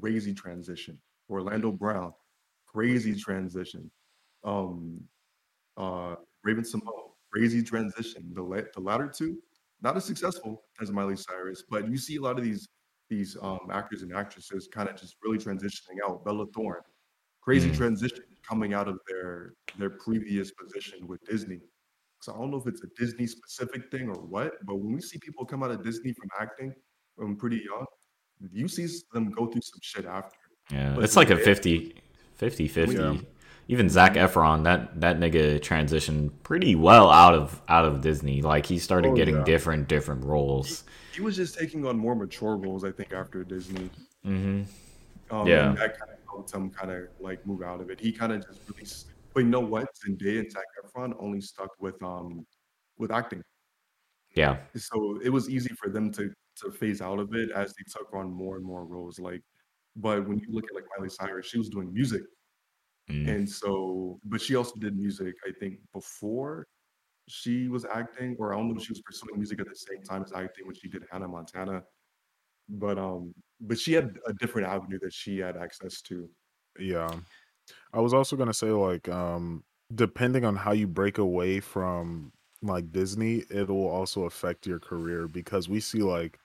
crazy transition. Orlando Brown, crazy transition. Um, uh, Raven-Symoné, crazy transition. The la- the latter two, not as successful as Miley Cyrus, but you see a lot of these these um, actors and actresses kind of just really transitioning out. Bella Thorne, crazy Mm. transition coming out of their their previous position with Disney. So I don't know if it's a Disney specific thing or what, but when we see people come out of Disney from acting from pretty young, you see them go through some shit after. Yeah, But it's like a Zendaya- 50 50 50. Yeah. Even Zac Efron, that that nigga transitioned pretty well out of out of Disney. Like he started Oh, getting yeah. different different roles. He was just taking on more mature roles, I think, after Disney. hmm Um, Yeah. and that kind of helped him kind of like move out of it. He kind of just really, but you know what? Zendaya and Zac Efron only stuck with um with acting, Yeah. so it was easy for them to to phase out of it as they took on more and more roles. Like, but when you look at like Miley Cyrus, she was doing music, Mm. and so, but she also did music. I think before she was acting, or I don't know if she was pursuing music at the same time as acting when she did Hannah Montana. But um, but she had a different avenue that she had access to. Yeah. I was also gonna say like um depending on how you break away from like Disney, it will also affect your career because we see like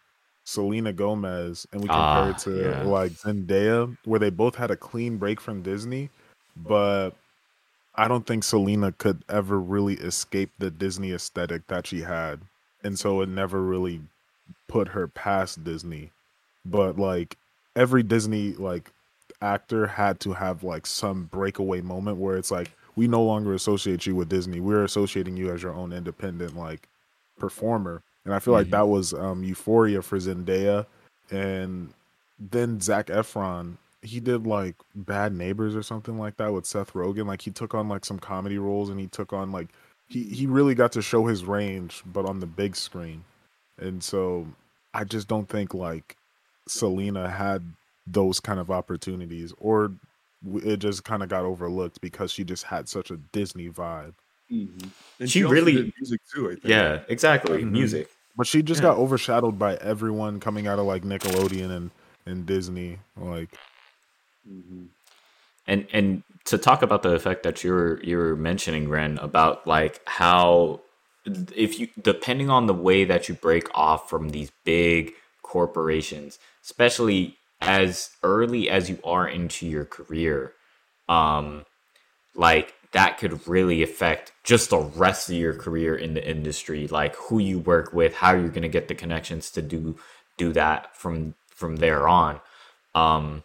Selena Gomez and we compare Ah, it to yeah. like Zendaya, where they both had a clean break from Disney, but I don't think Selena could ever really escape the Disney aesthetic that she had. And so it never really put her past Disney. But like every Disney like actor had to have like some breakaway moment where it's like we no longer associate you with Disney. We're associating you as your own independent like performer. And I feel like Mhm. that was um Euphoria for Zendaya and then Zac Efron he did like Bad Neighbors or something like that with Seth Rogen. Like he took on like some comedy roles and he took on like he he really got to show his range, but on the big screen. And so I just don't think like Selena had those kind of opportunities, or it just kind of got overlooked because she just had such a Disney vibe. Mhm. And She also really- did music too. I think. Yeah, exactly. Mhm. Music. But she just Yeah. got overshadowed by everyone coming out of like Nickelodeon and and Disney. Like Mhm. and and to talk about the effect that you're you're mentioning ren about like how if you depending on the way that you break off from these big corporations especially as early as you are into your career um like that could really affect just the rest of your career in the industry like who you work with how you're to get the connections to do do that from from there on um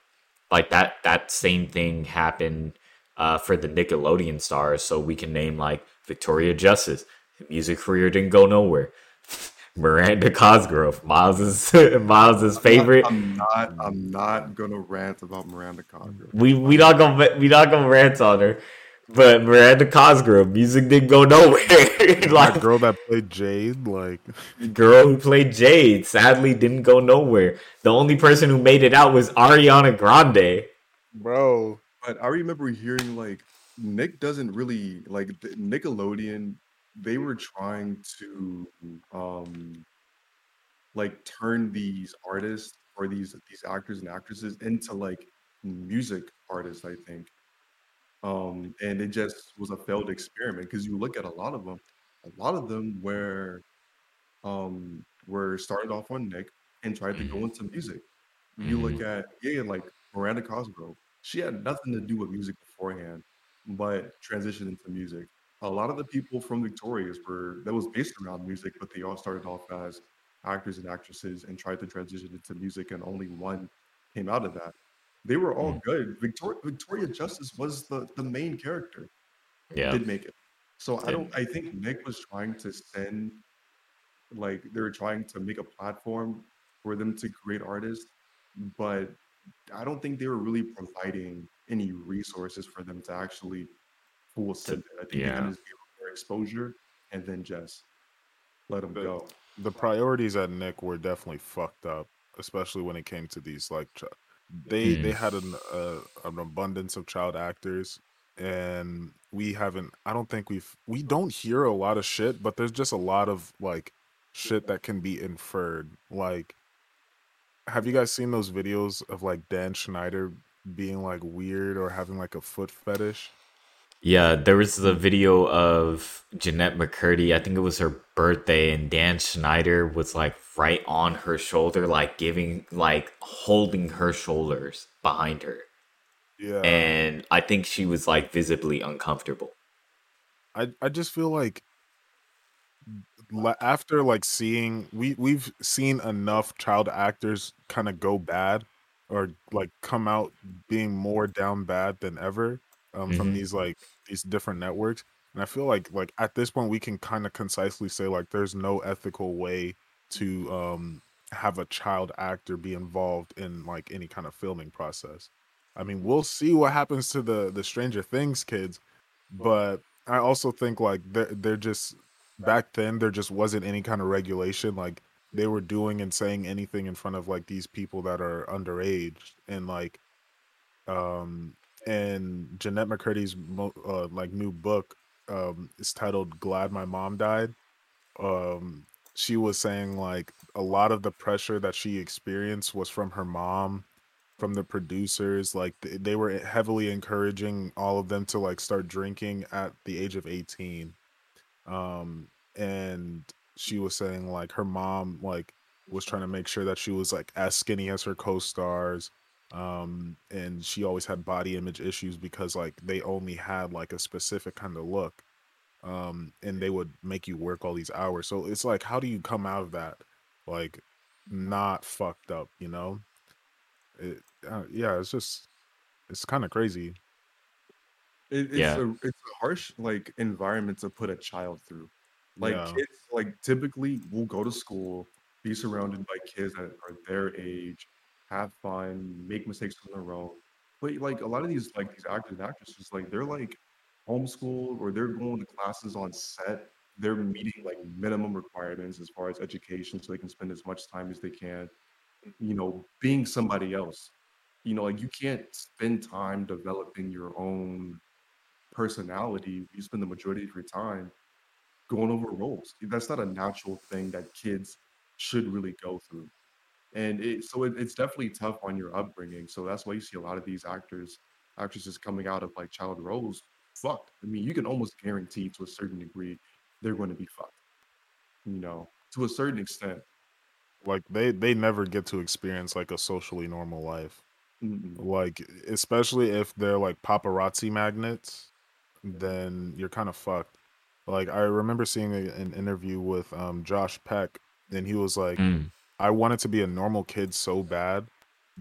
like that that same thing happened uh, for the Nickelodeon stars. So we can name like Victoria Justice. Music career didn't go nowhere. Miranda Cosgrove, Miles's Miles's favorite. I'm not. I'm not gonna rant about Miranda Cosgrove. We we not gonna we not gonna rant on her, but Miranda Cosgrove, music didn't go nowhere. that like girl that played Jade, like girl who played Jade, sadly didn't go nowhere. The only person who made it out was Ariana Grande. bro. But I remember hearing like Nick doesn't really like Nickelodeon. They were trying to um like turn these artists or these these actors and actresses into like music artists. I think, um, and it just was a failed experiment because you look at a lot of them. A lot of them were um were started off on Nick and tried to go into music. You look at yeah, like Miranda Cosgrove. She had nothing to do with music beforehand, but transitioned into music. A lot of the people from Victorious were that was based around music, but they all started off as actors and actresses and tried to transition into music, and only one came out of that. They were all Mm. good. Victoria Victoria Justice was the the main character Yeah, did make it. So I don't. I think Nick was trying to send, like they were trying to make a platform for them to create artists, but I don't think they were really providing any resources for them to actually full send it. I think they yeah. kind of just gave them their exposure and then just let them But- go. the priorities at Nick were definitely fucked up, especially when it came to these like ch- they Mm. they had an uh, an abundance of child actors and we haven't I don't think we've we don't hear a lot of shit, but there's just a lot of like shit that can be inferred. Like have you guys seen those videos of like Dan Schneider being like weird or having like a foot fetish? Yeah, there was the video of Jennette McCurdy. I think it was her birthday, and Dan Schneider was like right on her shoulder, like giving, like holding her shoulders behind her. Yeah. And I think she was like visibly uncomfortable. I I just feel like after like seeing we we've seen enough child actors kind of go bad or like come out being more down bad than ever um, from Mhm. these like these different networks and I feel like like at this point we can kind of concisely say like there's no ethical way to um have a child actor be involved in like any kind of filming process. I mean, we'll see what happens to the the Stranger Things kids, but I also think like they're, they're just back then there just wasn't any kind of regulation like they were doing and saying anything in front of like these people that are underage and like um and Jennette McCurdy's uh, like new book um is titled Glad My Mom Died. Um she was saying like a lot of the pressure that she experienced was from her mom from the producers like th- they were heavily encouraging all of them to like start drinking at the age of 18 um and she was saying like her mom like was trying to make sure that she was like as skinny as her co-stars um and she always had body image issues because like they only had like a specific kind of look um and they would make you work all these hours so it's like how do you come out of that like not fucked up you know it, uh, yeah it's just it's kind of crazy It, it's Yeah. a it's a harsh like environment to put a child through. Like Yeah. kids, like typically will go to school, be surrounded by kids that are their age, have fun, make mistakes on their own. But like a lot of these like these actors and actresses, like they're like homeschooled or they're going to classes on set. They're meeting like minimum requirements as far as education, so they can spend as much time as they can. You know, being somebody else. You know, like you can't spend time developing your own personality, you spend the majority of your time going over roles. That's not a natural thing that kids should really go through. And it, so it, it's definitely tough on your upbringing. So that's why you see a lot of these actors, actresses coming out of like child roles fucked. I mean, you can almost guarantee to a certain degree they're going to be fucked, you know, to a certain extent. like they they never get to experience like a socially normal life Mm-mm. like especially if they're like paparazzi magnets then you're kind of fucked like i remember seeing a, an interview with um josh peck and he was like Mm. I wanted to be a normal kid so bad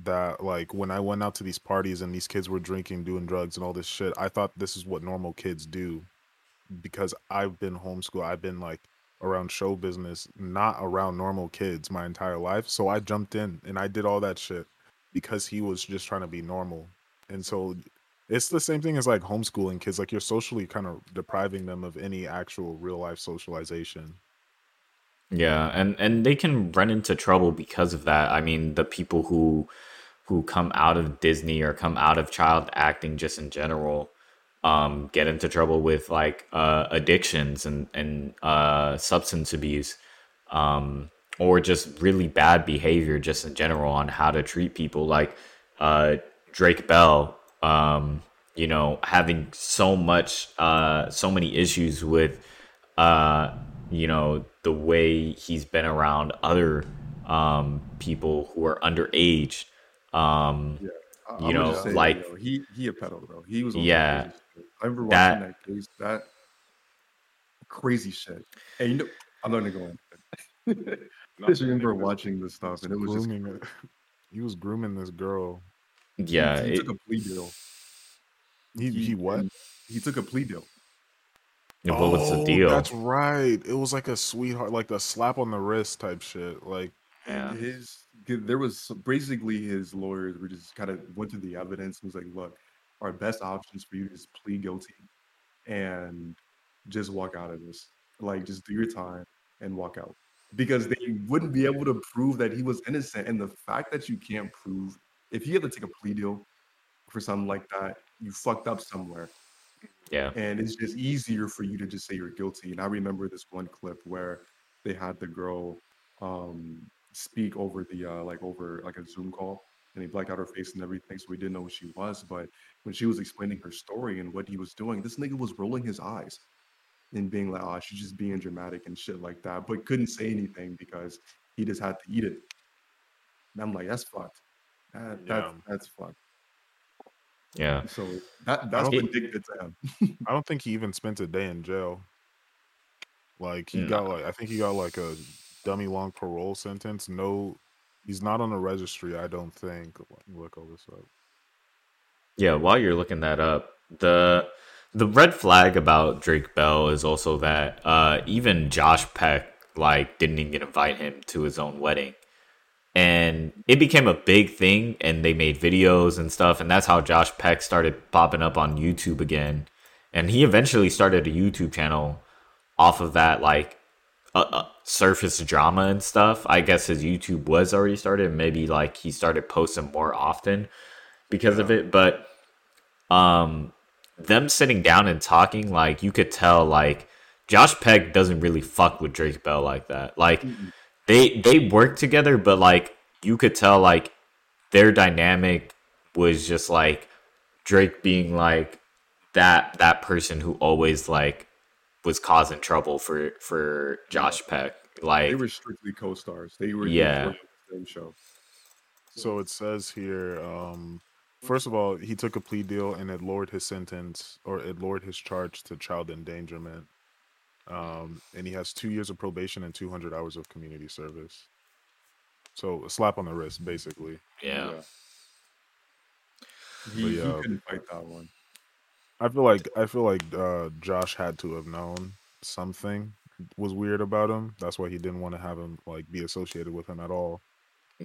that like when i went out to these parties and these kids were drinking doing drugs and all this shit i thought this is what normal kids do because i've been homeschooled i've been like around show business not around normal kids my entire life. So i jumped in and i did all that shit because he was just trying to be normal. And so it's the same thing as like homeschooling kids like you're socially kind of depriving them of any actual real life socialization Yeah, and and they can run into trouble because of that. I mean, the people who who come out of Disney or come out of child acting just in general um get into trouble with like uh addictions and and uh substance abuse um or just really bad behavior just in general on how to treat people like uh Drake Bell um you know having so much uh so many issues with uh you know the way he's been around other um people who are underage um Yeah. I, You I'm gonna know, say, like- yo, he he a pedo, though. He was on Yeah. crazy shit. I remember watching That- that, case, that crazy shit. And you know, I'm not gonna go on. I just remember watching this stuff, and it was just it. he was grooming this girl yeah he, it, took a plea deal. he, he what He took a plea deal. What was the Oh, deal That's right. It was like a sweetheart, like a slap on the wrist type shit. Like, yeah His there was basically his lawyers were just kind of went through the evidence and was like, look, our best options for you is plead guilty and just walk out of this. Like just do your time and walk out. Because they wouldn't be able to prove that he was innocent. And the fact that you can't prove if you have to take a plea deal for something like that, you fucked up somewhere yeah and it's just easier for you to just say you're guilty. And I remember this one clip where they had the girl um, speak over the uh, like over like a Zoom call, and he blacked out her face and everything, so we didn't know who she was. But when she was explaining her story and what he was doing, this nigga was rolling his eyes and being like, "Oh, she's just being dramatic and shit like that," but couldn't say anything because he just had to eat it. And I'm like, "That's fucked. That, Yeah. that's fucked." Yeah So that that's don't what Dick did to him. I don't think he even spent a day in jail. Like, he Nah. got like, I think he got like a dummy long parole sentence. No, he's not on the registry. I don't think. Look all this up. Yeah, while you're looking that up, the the red flag about Drake Bell is also that uh, even Josh Peck like didn't even invite him to his own wedding, and it became a big thing, and they made videos and stuff, and that's how Josh Peck started popping up on YouTube again, and he eventually started a YouTube channel off of that like uh, uh, surface drama and stuff. I guess his YouTube was already started, maybe like he started posting more often because of it, but um them sitting down and talking like you could tell like Josh Peck doesn't really fuck with Drake Bell like that. Like they they work together but like you could tell like their dynamic was just like Drake being like that that person who always like was causing trouble for for Josh Peck. like They were strictly co-stars. They were Yeah. the same show. So it says here, um, first of all, he took a plea deal and it lowered his sentence or it lowered his charge to child endangerment. Um, and he has two years of probation and 200 hours of community service. So a slap on the wrist, basically. yeah. He, But he couldn't fight that one. I feel like I feel like uh, Josh had to have known something was weird about him. That's why he didn't want to have him like be associated with him at all.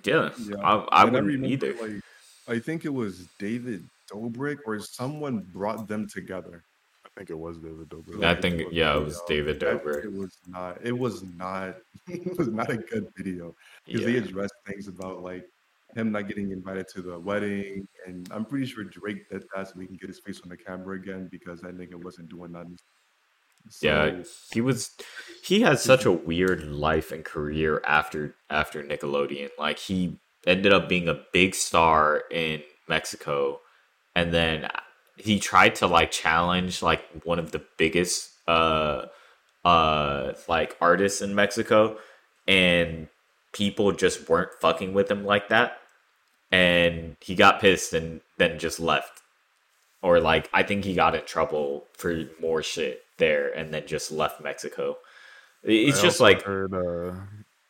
Yeah, Yeah. I, I wouldn't remember, either. Like, I think it was David Dobrik or someone brought them together. I think it was David Dobrik. I think yeah, it was David Dobrik. It was not. It was not. It was not a good video because Yeah. addressed things about like him not getting invited to the wedding, and I'm pretty sure Drake did that so he can get his face on the camera again because that nigga wasn't doing nothing. Yeah, he was he had such a weird life and career after after Nickelodeon. Like he ended up being a big star in Mexico and then he tried to like challenge like one of the biggest uh uh like artists in Mexico and people just weren't fucking with him like that. And he got pissed and then just left. Or like I think he got in trouble for more shit there and then just left Mexico. It's I just like heard uh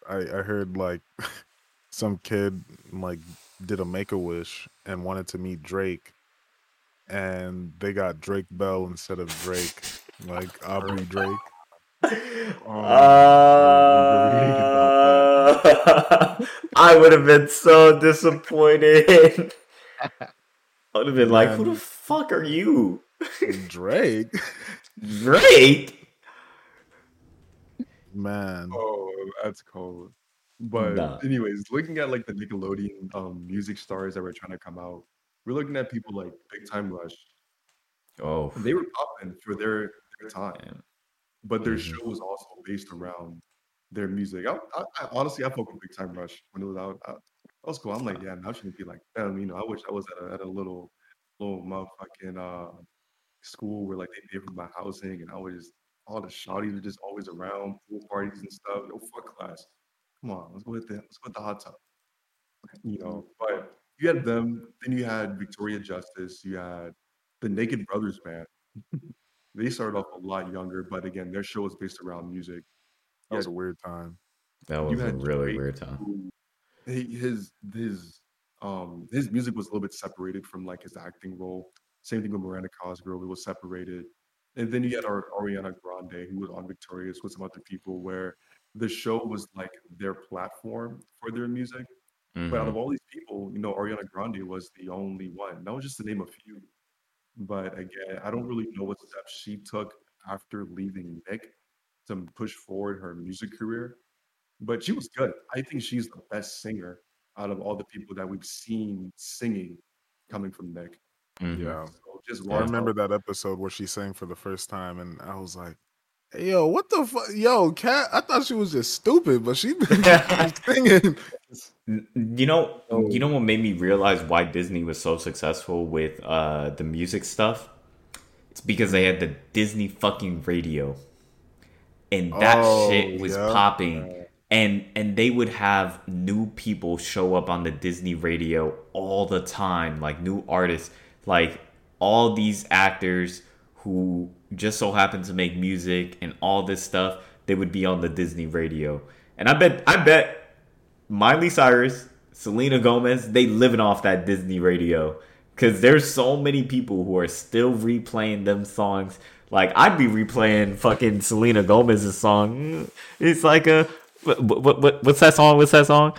I, I heard like some kid like did a make a wish and wanted to meet Drake and they got Drake Bell instead of Drake. Like Aubrey Drake. Uh, I would have been so disappointed. I would have been like, "Who the fuck are you, Drake? Drake?" Man. Oh, that's cold. But Nah. anyways, looking at like the Nickelodeon um music stars that were trying to come out, we're looking at people like Big Time Rush. Oh, And they were popping for their their time, man. but their Mhm. show was also based around their music. I, I, I honestly, I fuck with Big Time Rush when it was out. I, that was cool. I'm like, yeah, now shouldn't be like, damn, you know, I wish I was at a, at a little little motherfucking uh school where like they paid for my housing and I was just all the shawties were just always around, pool parties and stuff. No fuck class. Come on, let's go with the let's go with the hot tub. You know, but you had them, then you had Victoria Justice, you had the Naked Brothers band. they started off a lot younger, but again, their show was based around music. That was a weird time. That was a really Drake, weird time. who- his his um his music was a little bit separated from like his acting role. Same thing with Miranda Cosgrove, it was separated. And then you had our Ariana Grande, who was on Victorious with some other people, where the show was like their platform for their music. But out of all these people, you know, Ariana Grande was the only one. That was just to name a few. But again, I don't really know what steps she took after leaving Nick to push forward her music career. But she was good. I think she's the best singer out of all the people that we've seen singing coming from Nick. Mhm. Yeah. So just I remember talent. that episode where she sang for the first time, and I was like, hey, "Yo, what the fuck? Yo, cat! I thought she was just stupid, but she been singing." You know, Oh. you know what made me realize why Disney was so successful with uh, the music stuff? It's because they had the Disney fucking radio, and that Oh, shit was yeah. popping. And and they would have new people show up on the Disney radio all the time, like new artists, like all these actors who just so happen to make music and all this stuff. They would be on the Disney radio, and I bet I bet Miley Cyrus, Selena Gomez, they living off that Disney radio. Cause there's so many people who are still replaying them songs. Like I'd be replaying fucking Selena Gomez's song. It's like a what, what, what what's that song? What's that song?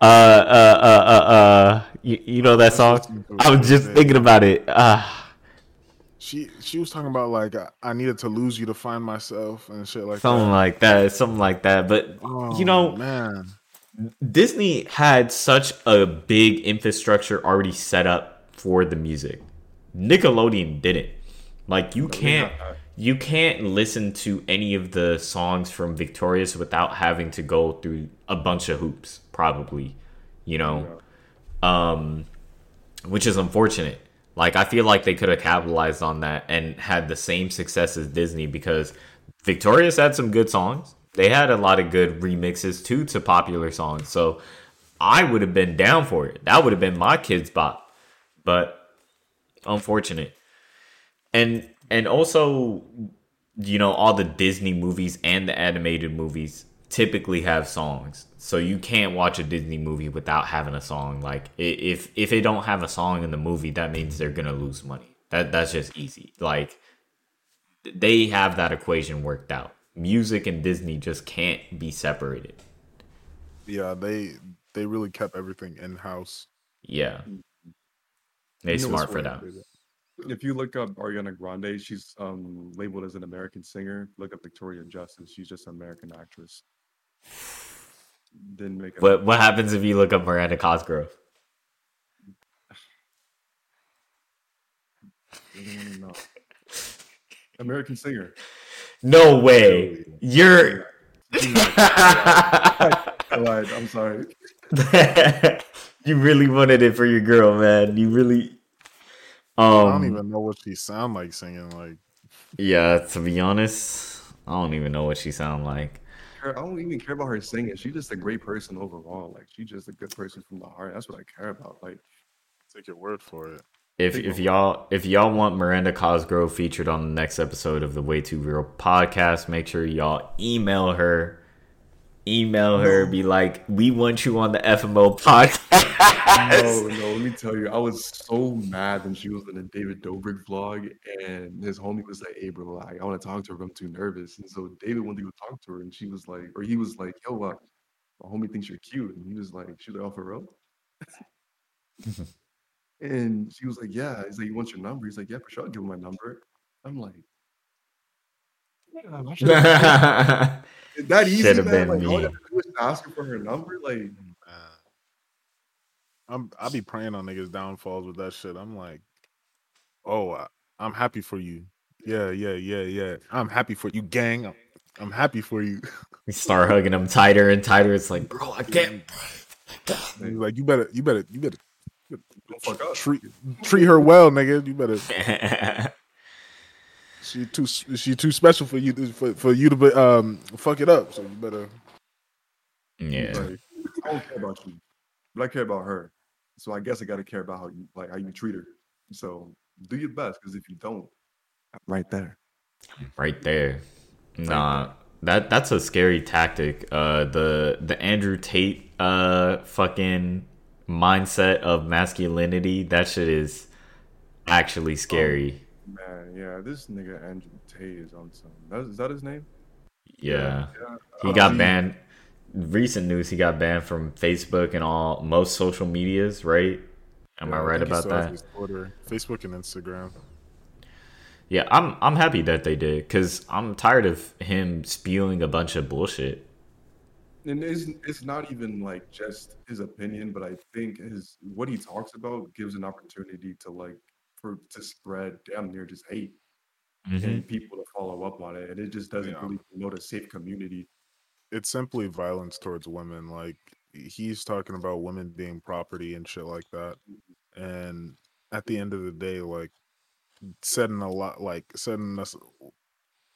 Uh uh uh uh uh you, you know that song? listening to it I was the just thinking about it. Uh She she was talking about like I, I needed to lose you to find myself and shit like something that. like that. Something like that. But Oh, you know, man, Disney had such a big infrastructure already set up for the music. Nickelodeon didn't. Like you can't you can't listen to any of the songs from Victorious without having to go through a bunch of hoops, probably. You know? Um which is unfortunate. Like I feel like they could have capitalized on that and had the same success as Disney because Victorious had some good songs. they had a lot of good remixes too to popular songs. So I would have been down for it. That would have been my kids' bop. But unfortunate. And and also, you know, all the Disney movies and the animated movies typically have songs. So you can't watch a Disney movie without having a song. Like if if they don't have a song in the movie, that means they're gonna lose money. That that's just easy. Like they have that equation worked out. Music and Disney just can't be separated. Yeah, they they really kept everything in house. Yeah. They You know smart for that. If you look up Ariana Grande, she's um labeled as an American singer. Look up Victoria Justice, she's just an American actress. Didn't make it. What what happens if you look up Miranda Cosgrove? Really wanna know. American singer. No way. You're I lied. I'm sorry. you really wanted it for your girl, man. You really um I don't even know what she sound like singing. Like Yeah, to be honest, I don't even know what she sound like. Her- I don't even care about her singing. She's just a great person overall. Like she's just a good person from the heart. That's what I care about. Like take your word for it. If if y'all if y'all want Miranda Cosgrove featured on the next episode of the Way Too Real podcast, make sure y'all email her. Email her, be like, we want you on the FMO podcast. no, no. Let me tell you, I was so mad when she was in a David Dobrik vlog, and his homie was like, "Hey, bro, like, I want to talk to her, but I'm too nervous." And so David wanted to go talk to her, and she was like, or he was like, "Yo, uh, my homie thinks you're cute," and he was like, "She like, off for real?" and she was like, "Yeah." He's like, "You want your number?" He's like, "Yeah, for sure, I'll give him my number." I'm like, "Yeah, I should've- is that easy, Should've man? been Like, all you have to do is ask her for her number, like." Uh, I'm I be praying on niggas downfalls with that shit. I'm like, oh, I, I'm happy for you. Yeah, yeah, yeah, yeah. I'm happy for you, gang. I'm, I'm happy for you. we start hugging him tighter and tighter. It's like, bro, I can't. He's like, you better, you better, you better Don't fuck up. treat treat her well, nigga. You better. She too she too special for you to, for, for you to be, um fuck it up. So you better. yeah. Like, I don't care about you, but I care about her. So I guess I gotta care about how you like how you treat her. So do your best, because if you don't, I'm right there. right there. Nah, that that's a scary tactic. Uh, the the Andrew Tate uh fucking mindset of masculinity. That shit is actually scary. Man, yeah, this nigga Andrew Tate is on some. That, is that his name? Yeah, Yeah. he got banned. Recent news: he got banned from Facebook and all most social medias. Right? Am I yeah, right think he about that? Twitter, Facebook, and Instagram. Yeah, I'm I'm happy that they did because I'm tired of him spewing a bunch of bullshit. And it's it's not even like just his opinion, but I think his what he talks about gives an opportunity to like for to spread damn near just hate Mhm. and people to follow up on it, and it just doesn't Yeah. really promote a safe community. It's simply violence towards women. Like he's talking about women being property and shit like that. And at the end of the day, like setting a lot, like setting us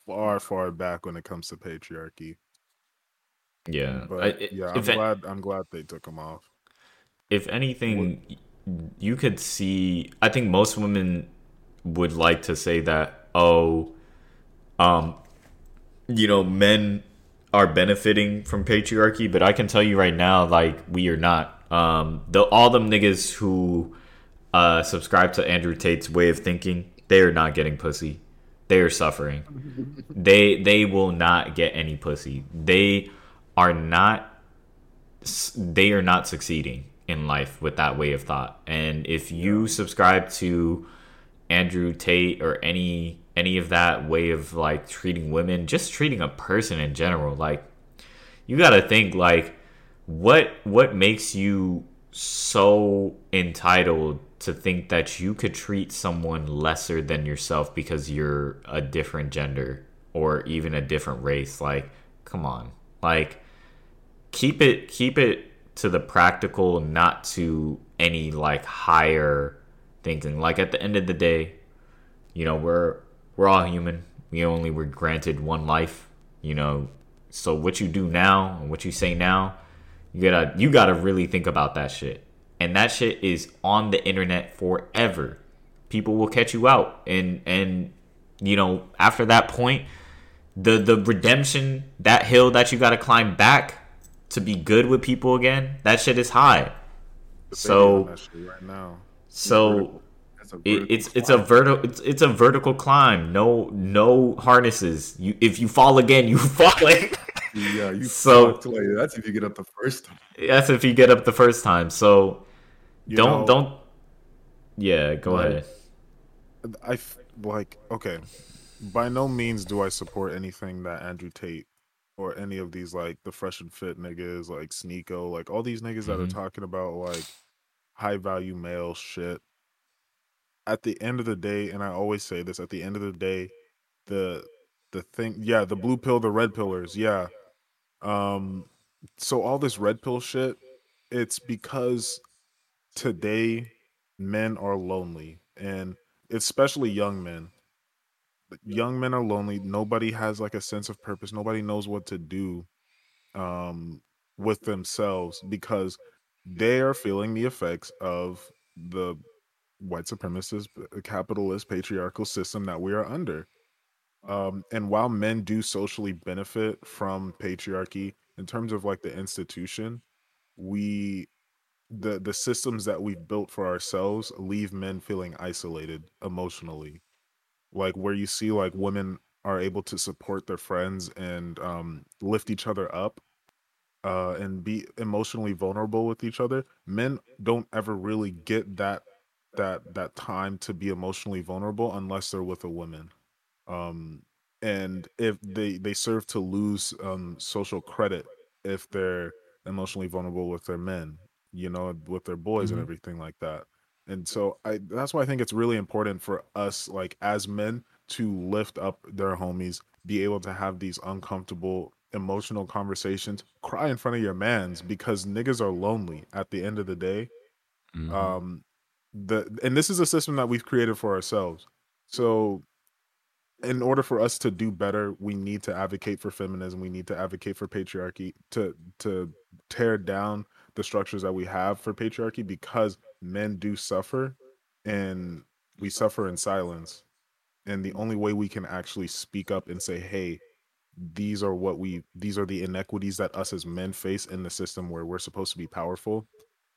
far, far back when it comes to patriarchy. Yeah, But I- I- yeah, I'm glad. I'm glad they took him off. if anything, y- you could see. I think most women would like to say that, oh, um, you know, men are benefiting from patriarchy, but I can tell you right now, like we are not. Um, the all them niggas who uh subscribe to Andrew Tate's way of thinking, they are not getting pussy. They are suffering. they they will not get any pussy. They are not they are not succeeding in life with that way of thought. And if you subscribe to Andrew Tate or any any of that way of like treating women, just treating a person in general, like you got to think like what what makes you so entitled to think that you could treat someone lesser than yourself because you're a different gender or even a different race like come on like keep it keep it to the practical not to any like higher thinking like at the end of the day you know we're we're all human we only were granted one life you know So what you do now and what you say now, you gotta you gotta really think about that shit. And that shit is on the internet forever. People will catch you out, and and you know after that point, the the redemption that hill that you gotta climb back to be good with people again, that shit is high. So right now, so it, it's it's a vertical it's, it's a vertical climb. No no harnesses. You if you fall again, you fall. Yeah, you so that's if you get up the first time. That's if you get up the first time. So you don't know, don't. Yeah, go like, ahead. I like okay. By no means do I support anything that Andrew Tate or any of these like the fresh and fit niggas like Sneako, like all these niggas mm-hmm. that are mm-hmm. talking about like high value male shit. At the end of the day, and I always say this, at the end of the day, the the thing yeah, the blue pill, the red pillers, yeah. Um so all this red pill shit, it's because today men are lonely and especially young men young men are lonely nobody has like a sense of purpose nobody knows what to do um with themselves because they are feeling the effects of the white supremacist uh, capitalist patriarchal system that we are under. Um and while men do socially benefit from patriarchy in terms of like the institution we the the systems that we've built for ourselves leave men feeling isolated emotionally like where you see like women are able to support their friends and um, lift each other up uh, and be emotionally vulnerable with each other men don't ever really get that that that time to be emotionally vulnerable unless they're with a woman um, and if they they serve to lose um, social credit if they're emotionally vulnerable with their men you know, with their boys mm-hmm. and everything like that. And so I that's why I think it's really important for us like as men to lift up their homies, be able to have these uncomfortable emotional conversations, cry in front of your mans because niggas are lonely at the end of the day. Mm-hmm. Um the and this is a system that we've created for ourselves. So in order for us to do better, we need to advocate for feminism. We need to advocate for patriarchy to to tear down the structures that we have for patriarchy because men do suffer and we suffer in silence. And the only way we can actually speak up and say, hey, these are what we these are the inequities that us as men face in the system where we're supposed to be powerful.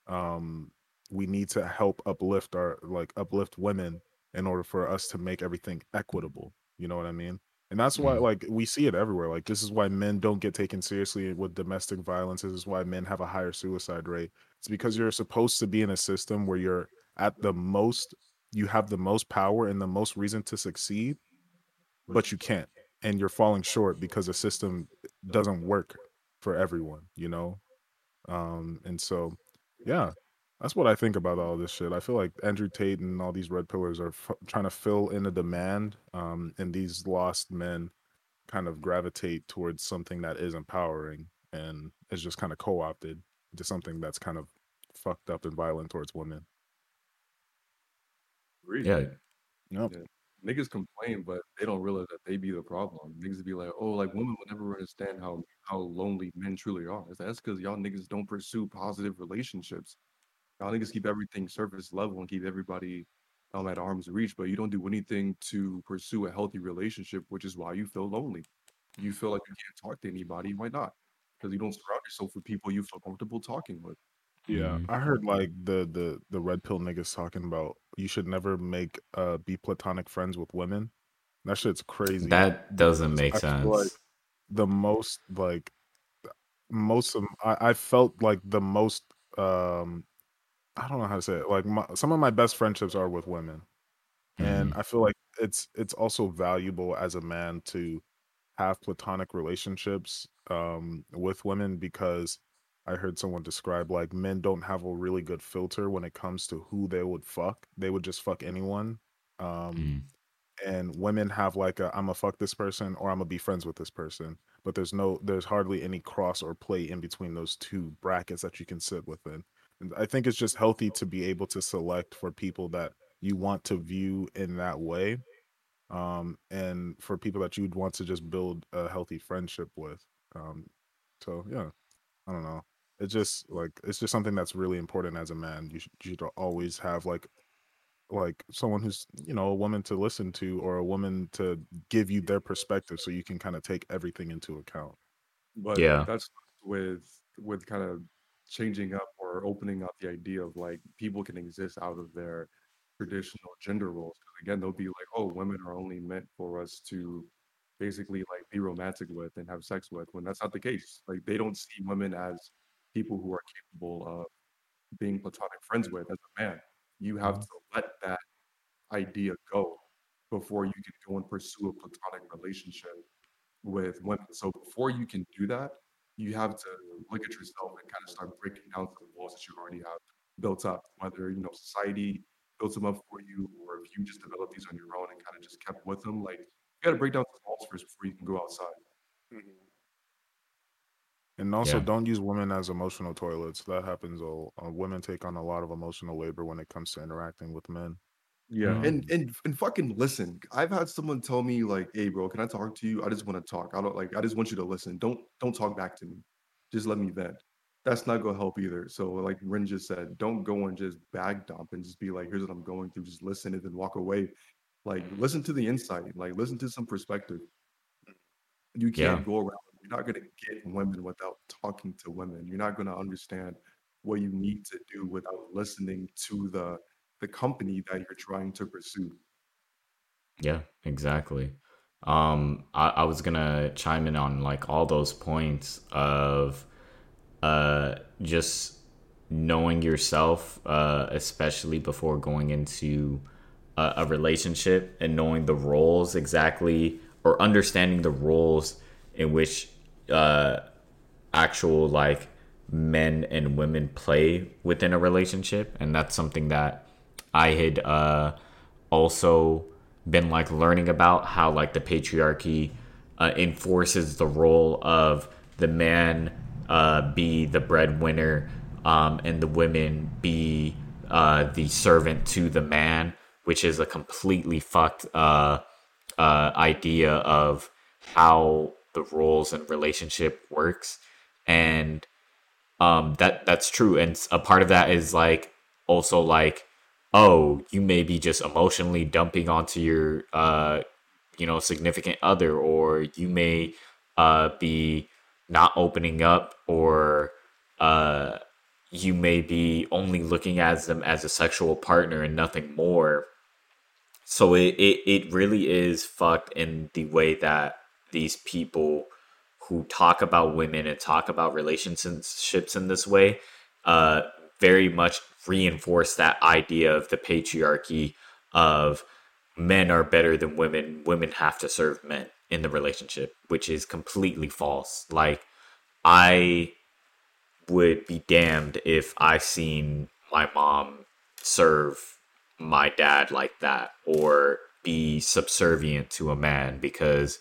Um, we need to help uplift our like uplift women in order for us to make everything equitable. You know what I mean? And that's why, mm-hmm. like, we see it everywhere. Like, this is why men don't get taken seriously with domestic violence. This is why men have a higher suicide rate. It's because you're supposed to be in a system where you're at the most, you have the most power and the most reason to succeed, but you can't. And you're falling short because the system doesn't work for everyone, you know? Um, and so, yeah, that's what I think about all this shit. I feel like Andrew Tate and all these red pillers are f- trying to fill in a demand, um, and these lost men kind of gravitate towards something that is empowering and is just kind of co-opted to something that's kind of fucked up and violent towards women. Yeah. Yep. Yeah. Niggas complain, but they don't realize that they be the problem. Niggas be like, "Oh, like women will never understand how how lonely men truly are." That's because y'all niggas don't pursue positive relationships. Y'all niggas keep everything surface level and keep everybody um, at arm's reach, but you don't do anything to pursue a healthy relationship, which is why you feel lonely. You feel like you can't talk to anybody. Why not? Because you don't surround yourself with people you feel comfortable talking with. Yeah, mm-hmm. I heard like the the the red pill niggas talking about you should never make uh be platonic friends with women. That shit's crazy. That doesn't make I sense. Like the most like most of I, I felt like the most um I don't know how to say it. Like my, some of my best friendships are with women, and mm. I feel like it's it's also valuable as a man to have platonic relationships um, with women because I heard someone describe like men don't have a really good filter when it comes to who they would fuck. They would just fuck anyone. Um, mm. And women have like a I'm gonna fuck this person or I'm gonna be friends with this person, but there's no there's hardly any cross or play in between those two brackets that you can sit within. I think it's just healthy to be able to select for people that you want to view in that way. Um, and for people that you'd want to just build a healthy friendship with. Um, so yeah, I don't know. It's just like it's just something that's really important as a man. You should, you should always have like like someone who's you know a woman to listen to or a woman to give you their perspective so you can kind of take everything into account but Yeah. that's with with kind of changing up or opening up the idea of like people can exist out of their traditional gender roles. Because again, they'll be like, oh, women are only meant for us to basically like be romantic with and have sex with, when that's not the case. Like they don't see women as people who are capable of being platonic friends with as a man. You have mm-hmm. to let that idea go before you can go and pursue a platonic relationship with women. So before you can do that, you have to look at yourself and kind of start breaking down some walls that you already have built up, whether you know society built them up for you or if you just developed these on your own and kind of just kept with them. Like you got to break down some walls first before you can go outside. and also Yeah. don't use women as emotional toilets that happens all uh, women take on a lot of emotional labor when it comes to interacting with men Yeah, Mm. and and and fucking listen. I've had someone tell me like, "Hey, bro, can I talk to you? I just want to talk. I don't like. I just want you to listen. Don't don't talk back to me. Just let me vent." That's not gonna help either. So, like Ren just said, don't go and just bag dump and just be like, "Here's what I'm going through." Just listen and then walk away. Like, listen to the insight. Like, listen to some perspective. You can't go around. You're not gonna get women without talking to women. You're not gonna understand what you need to do without listening to the the company that you're trying to pursue. Yeah, exactly. Um, I, I was gonna chime in on like all those points of uh just knowing yourself, uh, especially before going into a, a relationship and knowing the roles exactly or understanding the roles in which uh actual like men and women play within a relationship and that's something that i had uh also been like learning about how like the patriarchy uh, enforces the role of the man uh, be the breadwinner um, and the women be uh, the servant to the man, which is a completely fucked uh, uh, idea of how the roles and relationship works. And um, that that's true. And a part of that is like also like oh, you may be just emotionally dumping onto your, uh, you know, significant other, or you may uh, be not opening up, or uh, you may be only looking at them as a sexual partner and nothing more. So it, it, it really is fucked in the way that these people who talk about women and talk about relationships in this way uh, very much reinforce that idea of the patriarchy of men are better than women women have to serve men in the relationship which is completely false. Like i would be damned if i seen my mom serve my dad like that or be subservient to a man because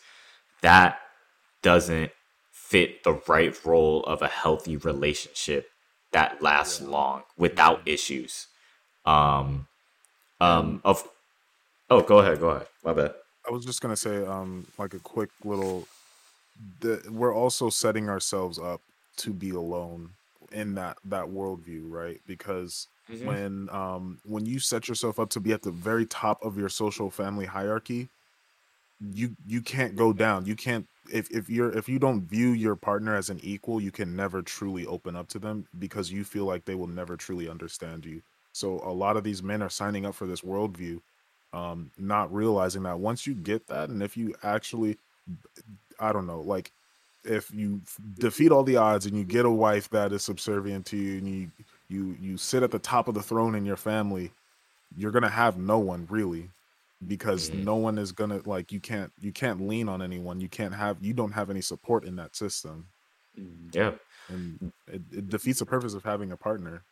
that doesn't fit the right role of a healthy relationship that lasts long without issues. Um, um, of oh, go ahead, go ahead. My bad. I was just gonna say, um, like a quick little. The, we're also setting ourselves up to be alone in that that worldview, right? Because Mhm. when um when you set yourself up to be at the very top of your social family hierarchy, you you can't go down. You can't if if you're if you don't view your partner as an equal, you can never truly open up to them because you feel like they will never truly understand you. So a lot of these men are signing up for this worldview um not realizing that once you get that and if you actually i don't know like if you defeat all the odds and you get a wife that is subservient to you and you you you sit at the top of the throne in your family you're gonna have no one really because Mhm. no one is gonna like you can't you can't lean on anyone you can't have you don't have any support in that system Yeah, and it, it defeats the purpose of having a partner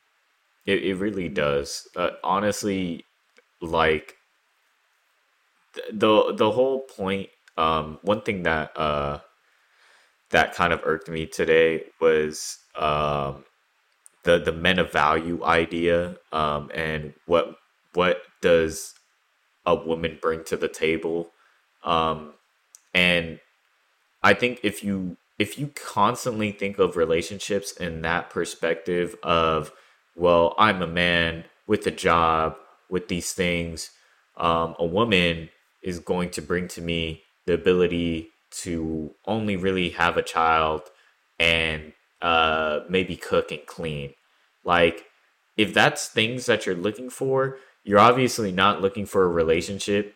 it, it really does. Uh, honestly, like the the whole point. Um, one thing that uh that kind of irked me today was um the the men of value idea. Um, and what what does a woman bring to the table? Um, and I think if you if you constantly think of relationships in that perspective of, well, I'm a man with a job, with these things, um, a woman is going to bring to me the ability to only really have a child and uh, maybe cook and clean. Like, if that's things that you're looking for, you're obviously not looking for a relationship.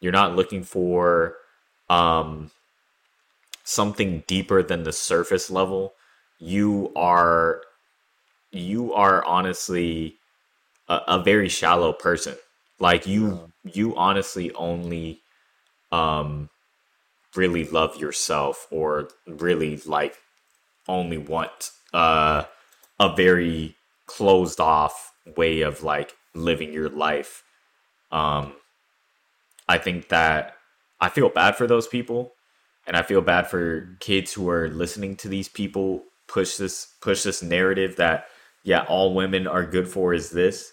You're not looking for um, something deeper than the surface level. You are you are honestly a, a very shallow person. Like you yeah. you honestly only um really love yourself or really like only want uh a very closed off way of like living your life. Um I think that I feel bad for those people and I feel bad for kids who are listening to these people push this push this narrative that yeah, all women are good for is this.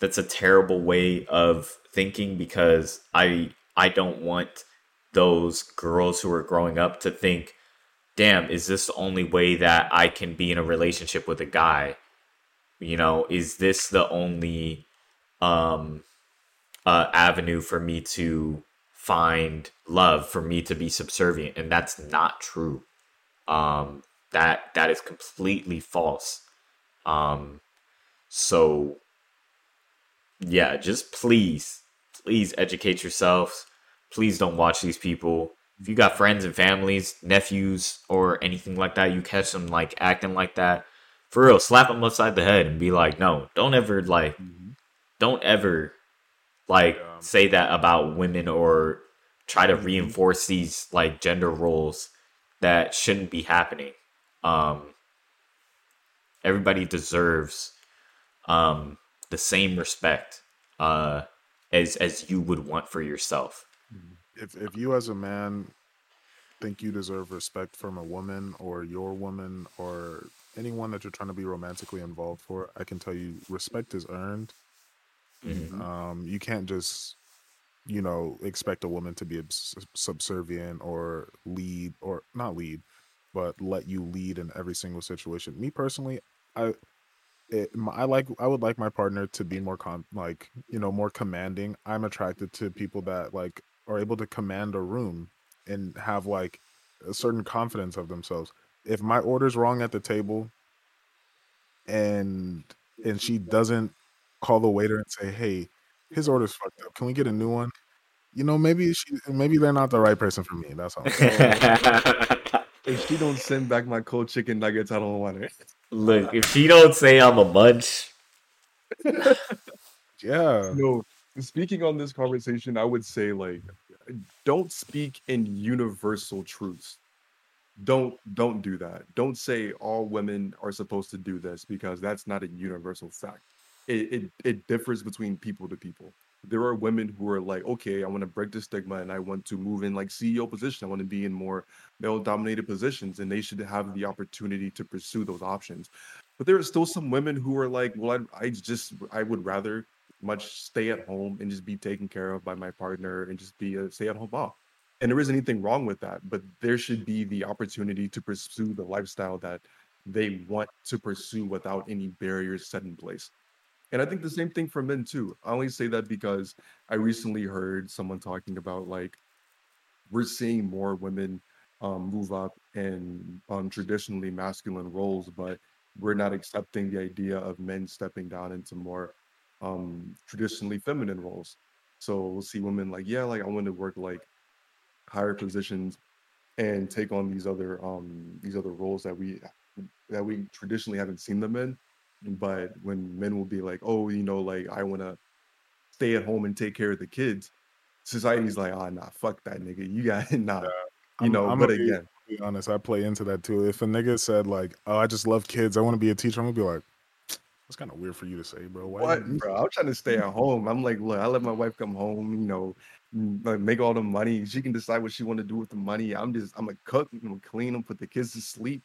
That's a terrible way of thinking because I I don't want those girls who are growing up to think, damn, is this the only way that I can be in a relationship with a guy? You know, is this the only um uh avenue for me to find love, for me to be subservient? And that's not true. Um that that is completely false. Um, so yeah, just please, please educate yourselves. Please don't watch these people. If you got friends and families, nephews, or anything like that, you catch them like acting like that. For real, slap them upside the head and be like, no, don't ever like, mm-hmm. Don't ever like yeah. say that about women or try to mm-hmm. reinforce these like gender roles that shouldn't be happening. Um, everybody deserves um, the same respect uh, as as you would want for yourself. If if you as a man think you deserve respect from a woman or your woman or anyone that you're trying to be romantically involved for, I can tell you respect is earned. Mm-hmm. Um, you can't just you know expect a woman to be subservient or lead or not lead but let you lead in every single situation me personally I it, I like I would like my partner to be more com like you know more commanding. I'm attracted to people that like are able to command a room and have like a certain confidence of themselves. If my order's wrong at the table and and she doesn't call the waiter and say, "Hey, his order's fucked up. Can we get a new one?" You know, maybe she maybe they're not the right person for me. That's all. if she don't send back my cold chicken nuggets, I don't want it. Look, if she don't say I'm a munch. yeah. No, speaking on this conversation, I would say like don't speak in universal truths. Don't don't do that. Don't say all women are supposed to do this because that's not a universal fact. It it, it differs between people to people there are women who are like, okay, I want to break the stigma and I want to move in like CEO position. I want to be in more male dominated positions and they should have the opportunity to pursue those options. But there are still some women who are like, well, I, I just, I would rather much stay at home and just be taken care of by my partner and just be a stay at home mom. And there isn't anything wrong with that, but there should be the opportunity to pursue the lifestyle that they want to pursue without any barriers set in place. And I think the same thing for men too. I only say that because I recently heard someone talking about like we're seeing more women um, move up in um, traditionally masculine roles, but we're not accepting the idea of men stepping down into more um, traditionally feminine roles. So we'll see women like, yeah, like I want to work like higher positions and take on these other um these other roles that we that we traditionally haven't seen them in. But when men will be like, oh, you know, like I want to stay at home and take care of the kids, society's like, oh, nah, fuck that nigga. You got nah, yeah. you know. I'm but again, be honest, I play into that too. If a nigga said like, oh, I just love kids, I want to be a teacher, I'm gonna be like. That's kind of weird for you to say, bro. Why what, bro? I'm trying to stay at home. I'm like, look, I let my wife come home. You know, like make all the money. She can decide what she want to do with the money. I'm just, I'm a cook. I'm gonna clean them, put the kids to sleep.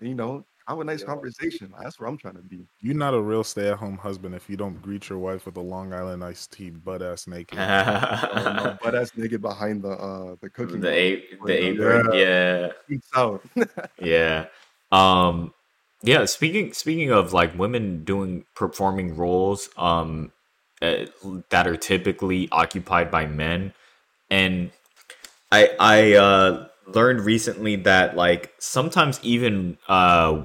You know, have a nice conversation. That's where I'm trying to be. You're not a real stay-at-home husband if you don't greet your wife with a Long Island iced tea, butt ass naked. Oh, no, butt ass naked behind the uh the cooking. the bar. a- the apron, yeah. Peace out. Yeah. Um yeah, speaking speaking of like women doing performing roles um uh, that are typically occupied by men and I I uh learned recently that like sometimes even uh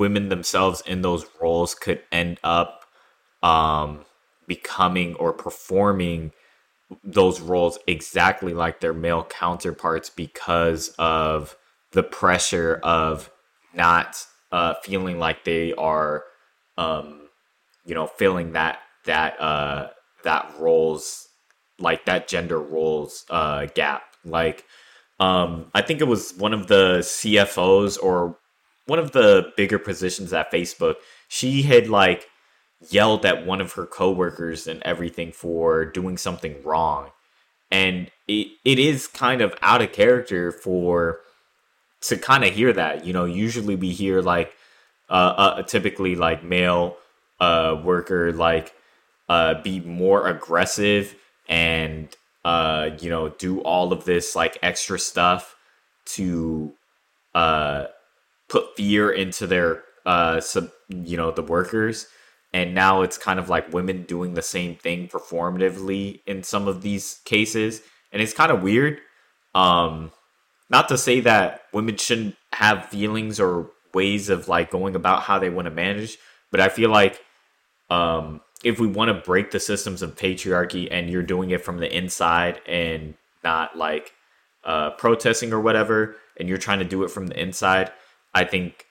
women themselves in those roles could end up um becoming or performing those roles exactly like their male counterparts because of the pressure of not uh, feeling like they are, um, you know, feeling that that uh, that roles like that gender roles uh, gap. Like, um, I think it was one of the CFOs or one of the bigger positions at Facebook. She had like yelled at one of her coworkers and everything for doing something wrong. And it, it is kind of out of character for to kind of hear that. You know, usually we hear like uh, uh typically like male uh worker like uh be more aggressive and uh you know do all of this like extra stuff to uh put fear into their uh sub you know the workers. And now it's kind of like women doing the same thing performatively in some of these cases. And it's kind of weird. Um not to say that women shouldn't have feelings or ways of like going about how they want to manage but i feel like um if we want to break the systems of patriarchy and you're doing it from the inside and not like uh protesting or whatever and you're trying to do it from the inside i think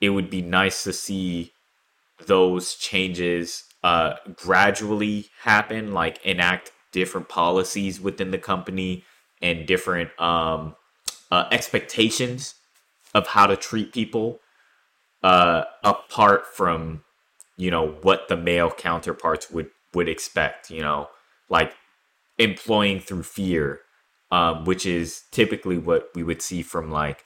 it would be nice to see those changes uh, gradually happen, like enact different policies within the company and different um, uh, expectations of how to treat people uh, apart from you know what the male counterparts would would expect. You know, like employing through fear, um, which is typically what we would see from like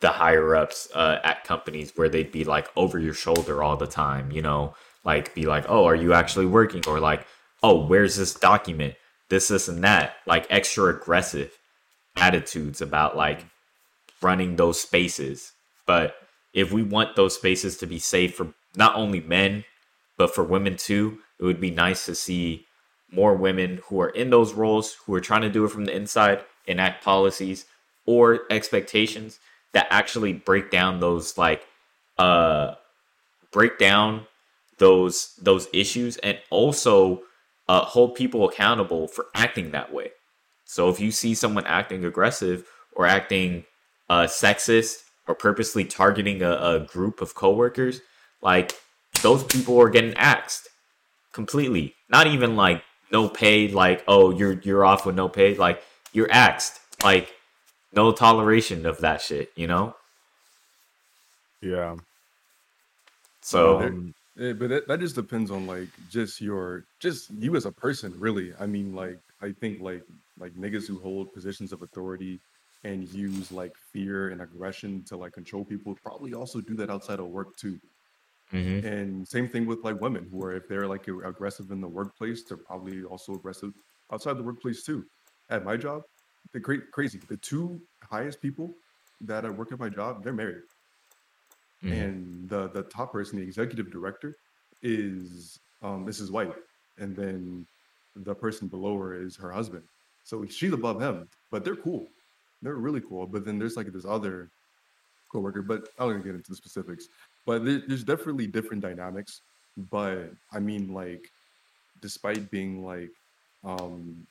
the higher ups uh, at companies where they'd be like over your shoulder all the time, you know, like be like, oh, are you actually working? Or like, oh, where's this document? This, this, and that. Like extra aggressive attitudes about like running those spaces. But if we want those spaces to be safe for not only men, but for women too, it would be nice to see more women who are in those roles, who are trying to do it from the inside, enact policies or expectations that actually break down those like uh break down those those issues and also uh, hold people accountable for acting that way. So if you see someone acting aggressive or acting uh, sexist or purposely targeting a, a group of coworkers, like those people are getting axed completely. Not even like no pay, like oh you're you're off with no pay, like you're axed. Like no toleration of that shit, you know? Yeah. So Um, Yeah, but that, that just depends on like just your just you as a person, really. I mean, like I think like like niggas who hold positions of authority and use like fear and aggression to like control people probably also do that outside of work too. mhm. And same thing with like women who are if they're like aggressive in the workplace, they're probably also aggressive outside the workplace too. At my job, the cra- crazy the two highest people that I work at my job, they're married Mhm. and the the top person, the executive director, is um is his wife, and then the person below her is her husband. So she's above him, but they're cool. They're really cool. But then there's like this other coworker, but I'm gonna get into the specifics. But there, there's definitely different dynamics. But I mean, like, despite being like um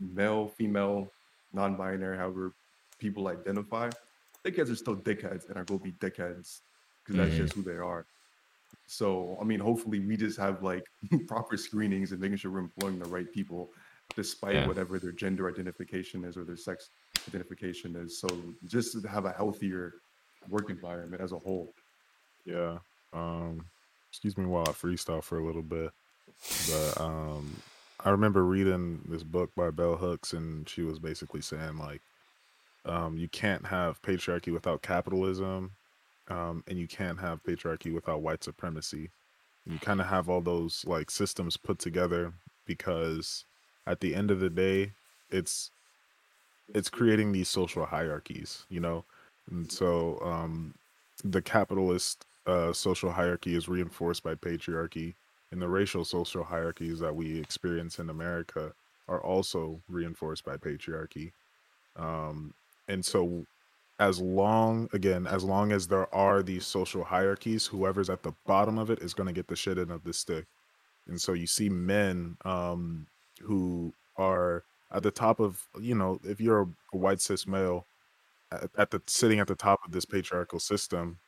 male, female, non-binary, however people identify, dickheads are still dickheads and are gonna be dickheads because that's Mhm. just who they are. So I mean, hopefully we just have like proper screenings and making sure we're employing the right people, despite Yeah. whatever their gender identification is or their sex identification is. So just to have a healthier work environment as a whole. Yeah. Um, excuse me while I freestyle for a little bit. But um, I remember reading this book by Bell Hooks, and she was basically saying like, um, you can't have patriarchy without capitalism, um, and you can't have patriarchy without white supremacy. You kind of have all those like systems put together because at the end of the day, it's it's creating these social hierarchies, you know, and so um, the capitalist uh, social hierarchy is reinforced by patriarchy, and the racial social hierarchies that we experience in America are also reinforced by patriarchy. Um, and so, as long, again, as long as there are these social hierarchies, whoever's at the bottom of it is going to get the shit end of the stick. And so, you see men um, who are at the top of, you know, if you're a, a white cis male, at, at the sitting at the top of this patriarchal system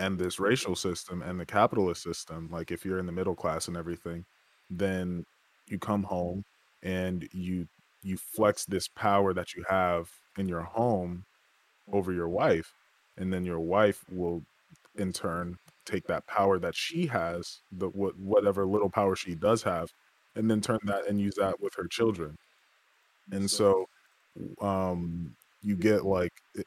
and this racial system and the capitalist system, like if you're in the middle class and everything, then you come home and you you flex this power that you have in your home over your wife and then your wife will in turn take that power that she has the what whatever little power she does have and then turn that and use that with her children. And so um you get like it,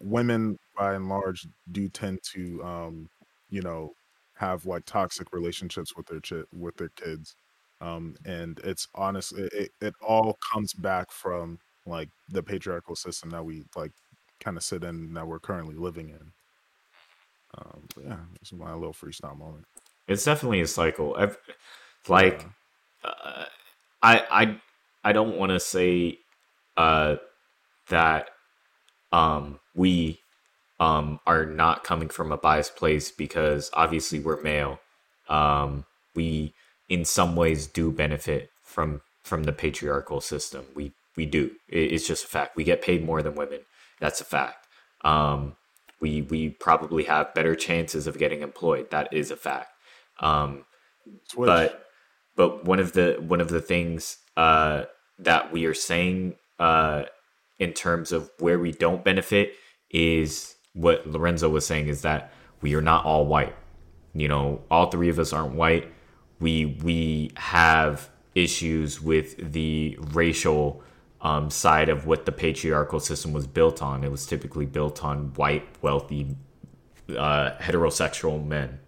women by and large do tend to um you know have like toxic relationships with their ch- with their kids um and it's honestly it, it all comes back from like the patriarchal system that we like kind of sit in that we're currently living in. Um yeah this is my little freestyle moment. It's definitely a cycle. Ev- Like, yeah. uh, I I I don't want to say uh that um we um are not coming from a biased place because obviously we're male. Um we in some ways do benefit from from the patriarchal system. We we do. It, it's just a fact. We get paid more than women. That's a fact. Um we we probably have better chances of getting employed. That is a fact. Um but but one of the one of the things uh, that we are saying uh, in terms of where we don't benefit is what Lorenzo was saying is that we are not all white. You know, all three of us aren't white. We we have issues with the racial um, side of what the patriarchal system was built on. It was typically built on white, wealthy, uh, heterosexual men.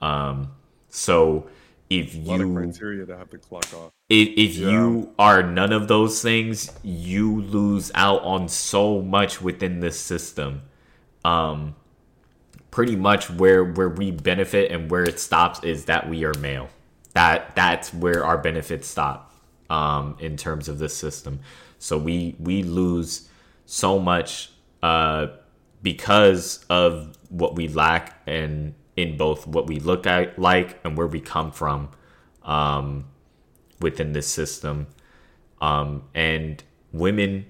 Um, so if A lot of you criteria to have to clock off. if, if yeah you are none of those things, you lose out on so much within this system. Um, pretty much where where we benefit and where it stops is that we are male. That that's where our benefits stop. Um, in terms of this system, so we we lose so much uh, because of what we lack and in both what we look at like and where we come from. Um, within this system. Um, and women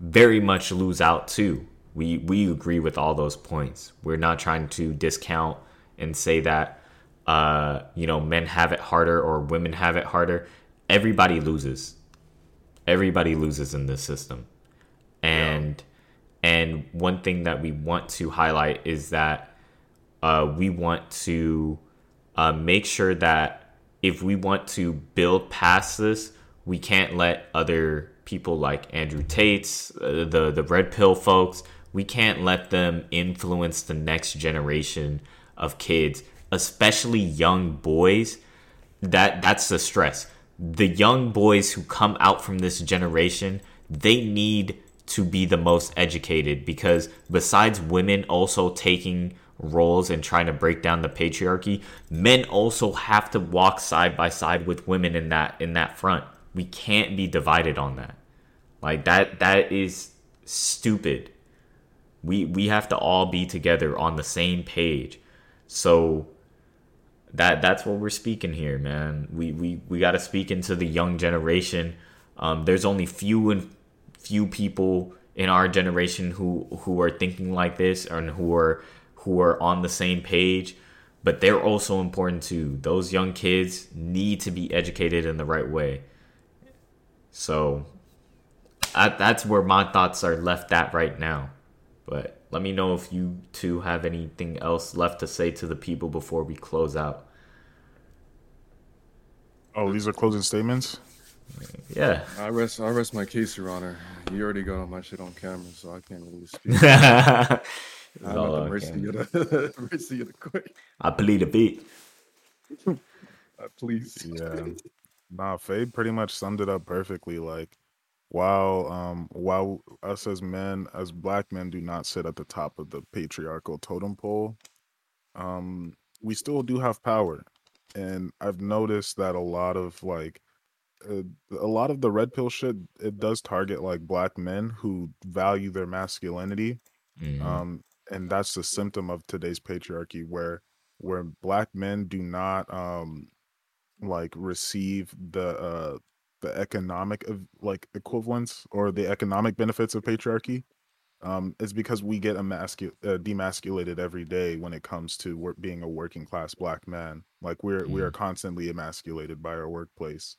very much lose out too. We we agree with all those points. We're not trying to discount and say that uh, you know men have it harder or women have it harder. Everybody loses. Everybody loses in this system. And and one thing that we want to highlight is that uh, we want to uh, make sure that if we want to build past this, we can't let other people like Andrew Tate's, uh, the the red pill folks, we can't let them influence the next generation of kids, especially young boys. That that's the stress. The young boys who come out from this generation, they need to be the most educated because besides women also taking roles and trying to break down the patriarchy, men also have to walk side by side with women in that in that front. We can't be divided on that. Like that that is stupid. We we have to all be together on the same page. So that that's what we're speaking here, man. We we we got to speak into the young generation. Um, there's only few and few people in our generation who who are thinking like this and who are who are on the same page but they're also important too those young kids need to be educated in the right way so I, that's where my thoughts are left at right now but let me know if you two have anything else left to say to the people before we close out oh these are closing statements yeah I rest I rest my case, Your Honor. You already got all my shit on camera, so I can't really speak. I'm at the mercy of the mercy of the quick. I plead the beat. Uh, please. Yeah. Nah, Fade pretty much summed it up perfectly. Like, while um while us as men, as black men, do not sit at the top of the patriarchal totem pole, um, we still do have power. And I've noticed that a lot of like uh, a lot of the red pill shit it does target like black men who value their masculinity Mhm. um and that's the symptom of today's patriarchy where where black men do not um like receive the uh the economic of like equivalence or the economic benefits of patriarchy um it's because we get emascul- uh, demasculated every day when it comes to work being a working class black man. Like we're we are constantly emasculated by our workplace.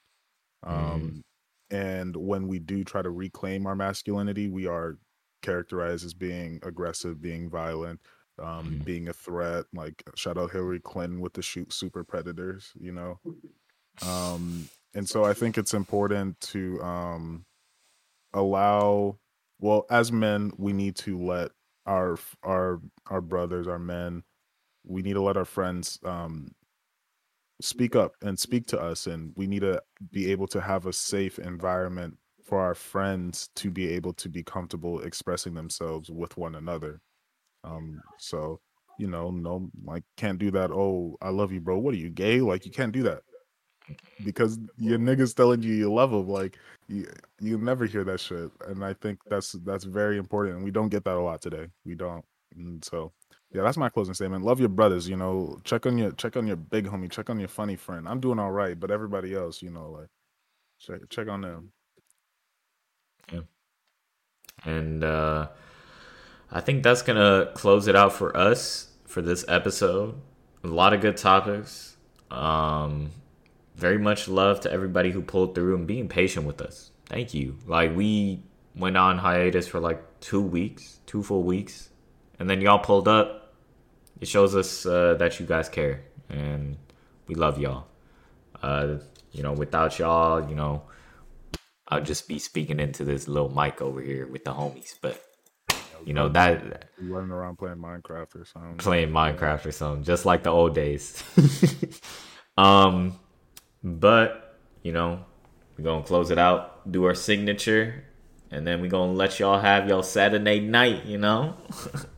Um and when we do try to reclaim our masculinity we are characterized as being aggressive being violent um Mhm. being a threat. Like shout out hillary clinton with the shoot super predators you know? Um and so i think it's important to um allow well as men we need to let our our our brothers our men we need to let our friends um speak up and speak to us and we need to be able to have a safe environment for our friends to be able to be comfortable expressing themselves with one another. Um so you know no like can't do that oh i love you bro. What are you gay? Like you can't do that because your niggas telling you you love them like you you never hear that shit and i think that's that's very important and we don't get that a lot today we don't and so yeah that's my closing statement love your brothers you know check on your check on your big homie check on your funny friend i'm doing all right but everybody else you know like check check on them Yeah. And uh, I think that's going to close it out for us for this episode. A lot of good topics. Um, very much love to everybody who pulled through and being patient with us. Thank you. Like, we went on hiatus for like two weeks, two full weeks. And then y'all pulled up. It shows us uh, that you guys care. And we love y'all. Uh, you know, without y'all, you know, I'll just be speaking into this little mic over here with the homies. But you know that running around playing minecraft or something playing Minecraft or something, just like the old days. um, but you know, we're gonna close it out, do our signature, and then we're gonna let y'all have y'all Saturday night. You know.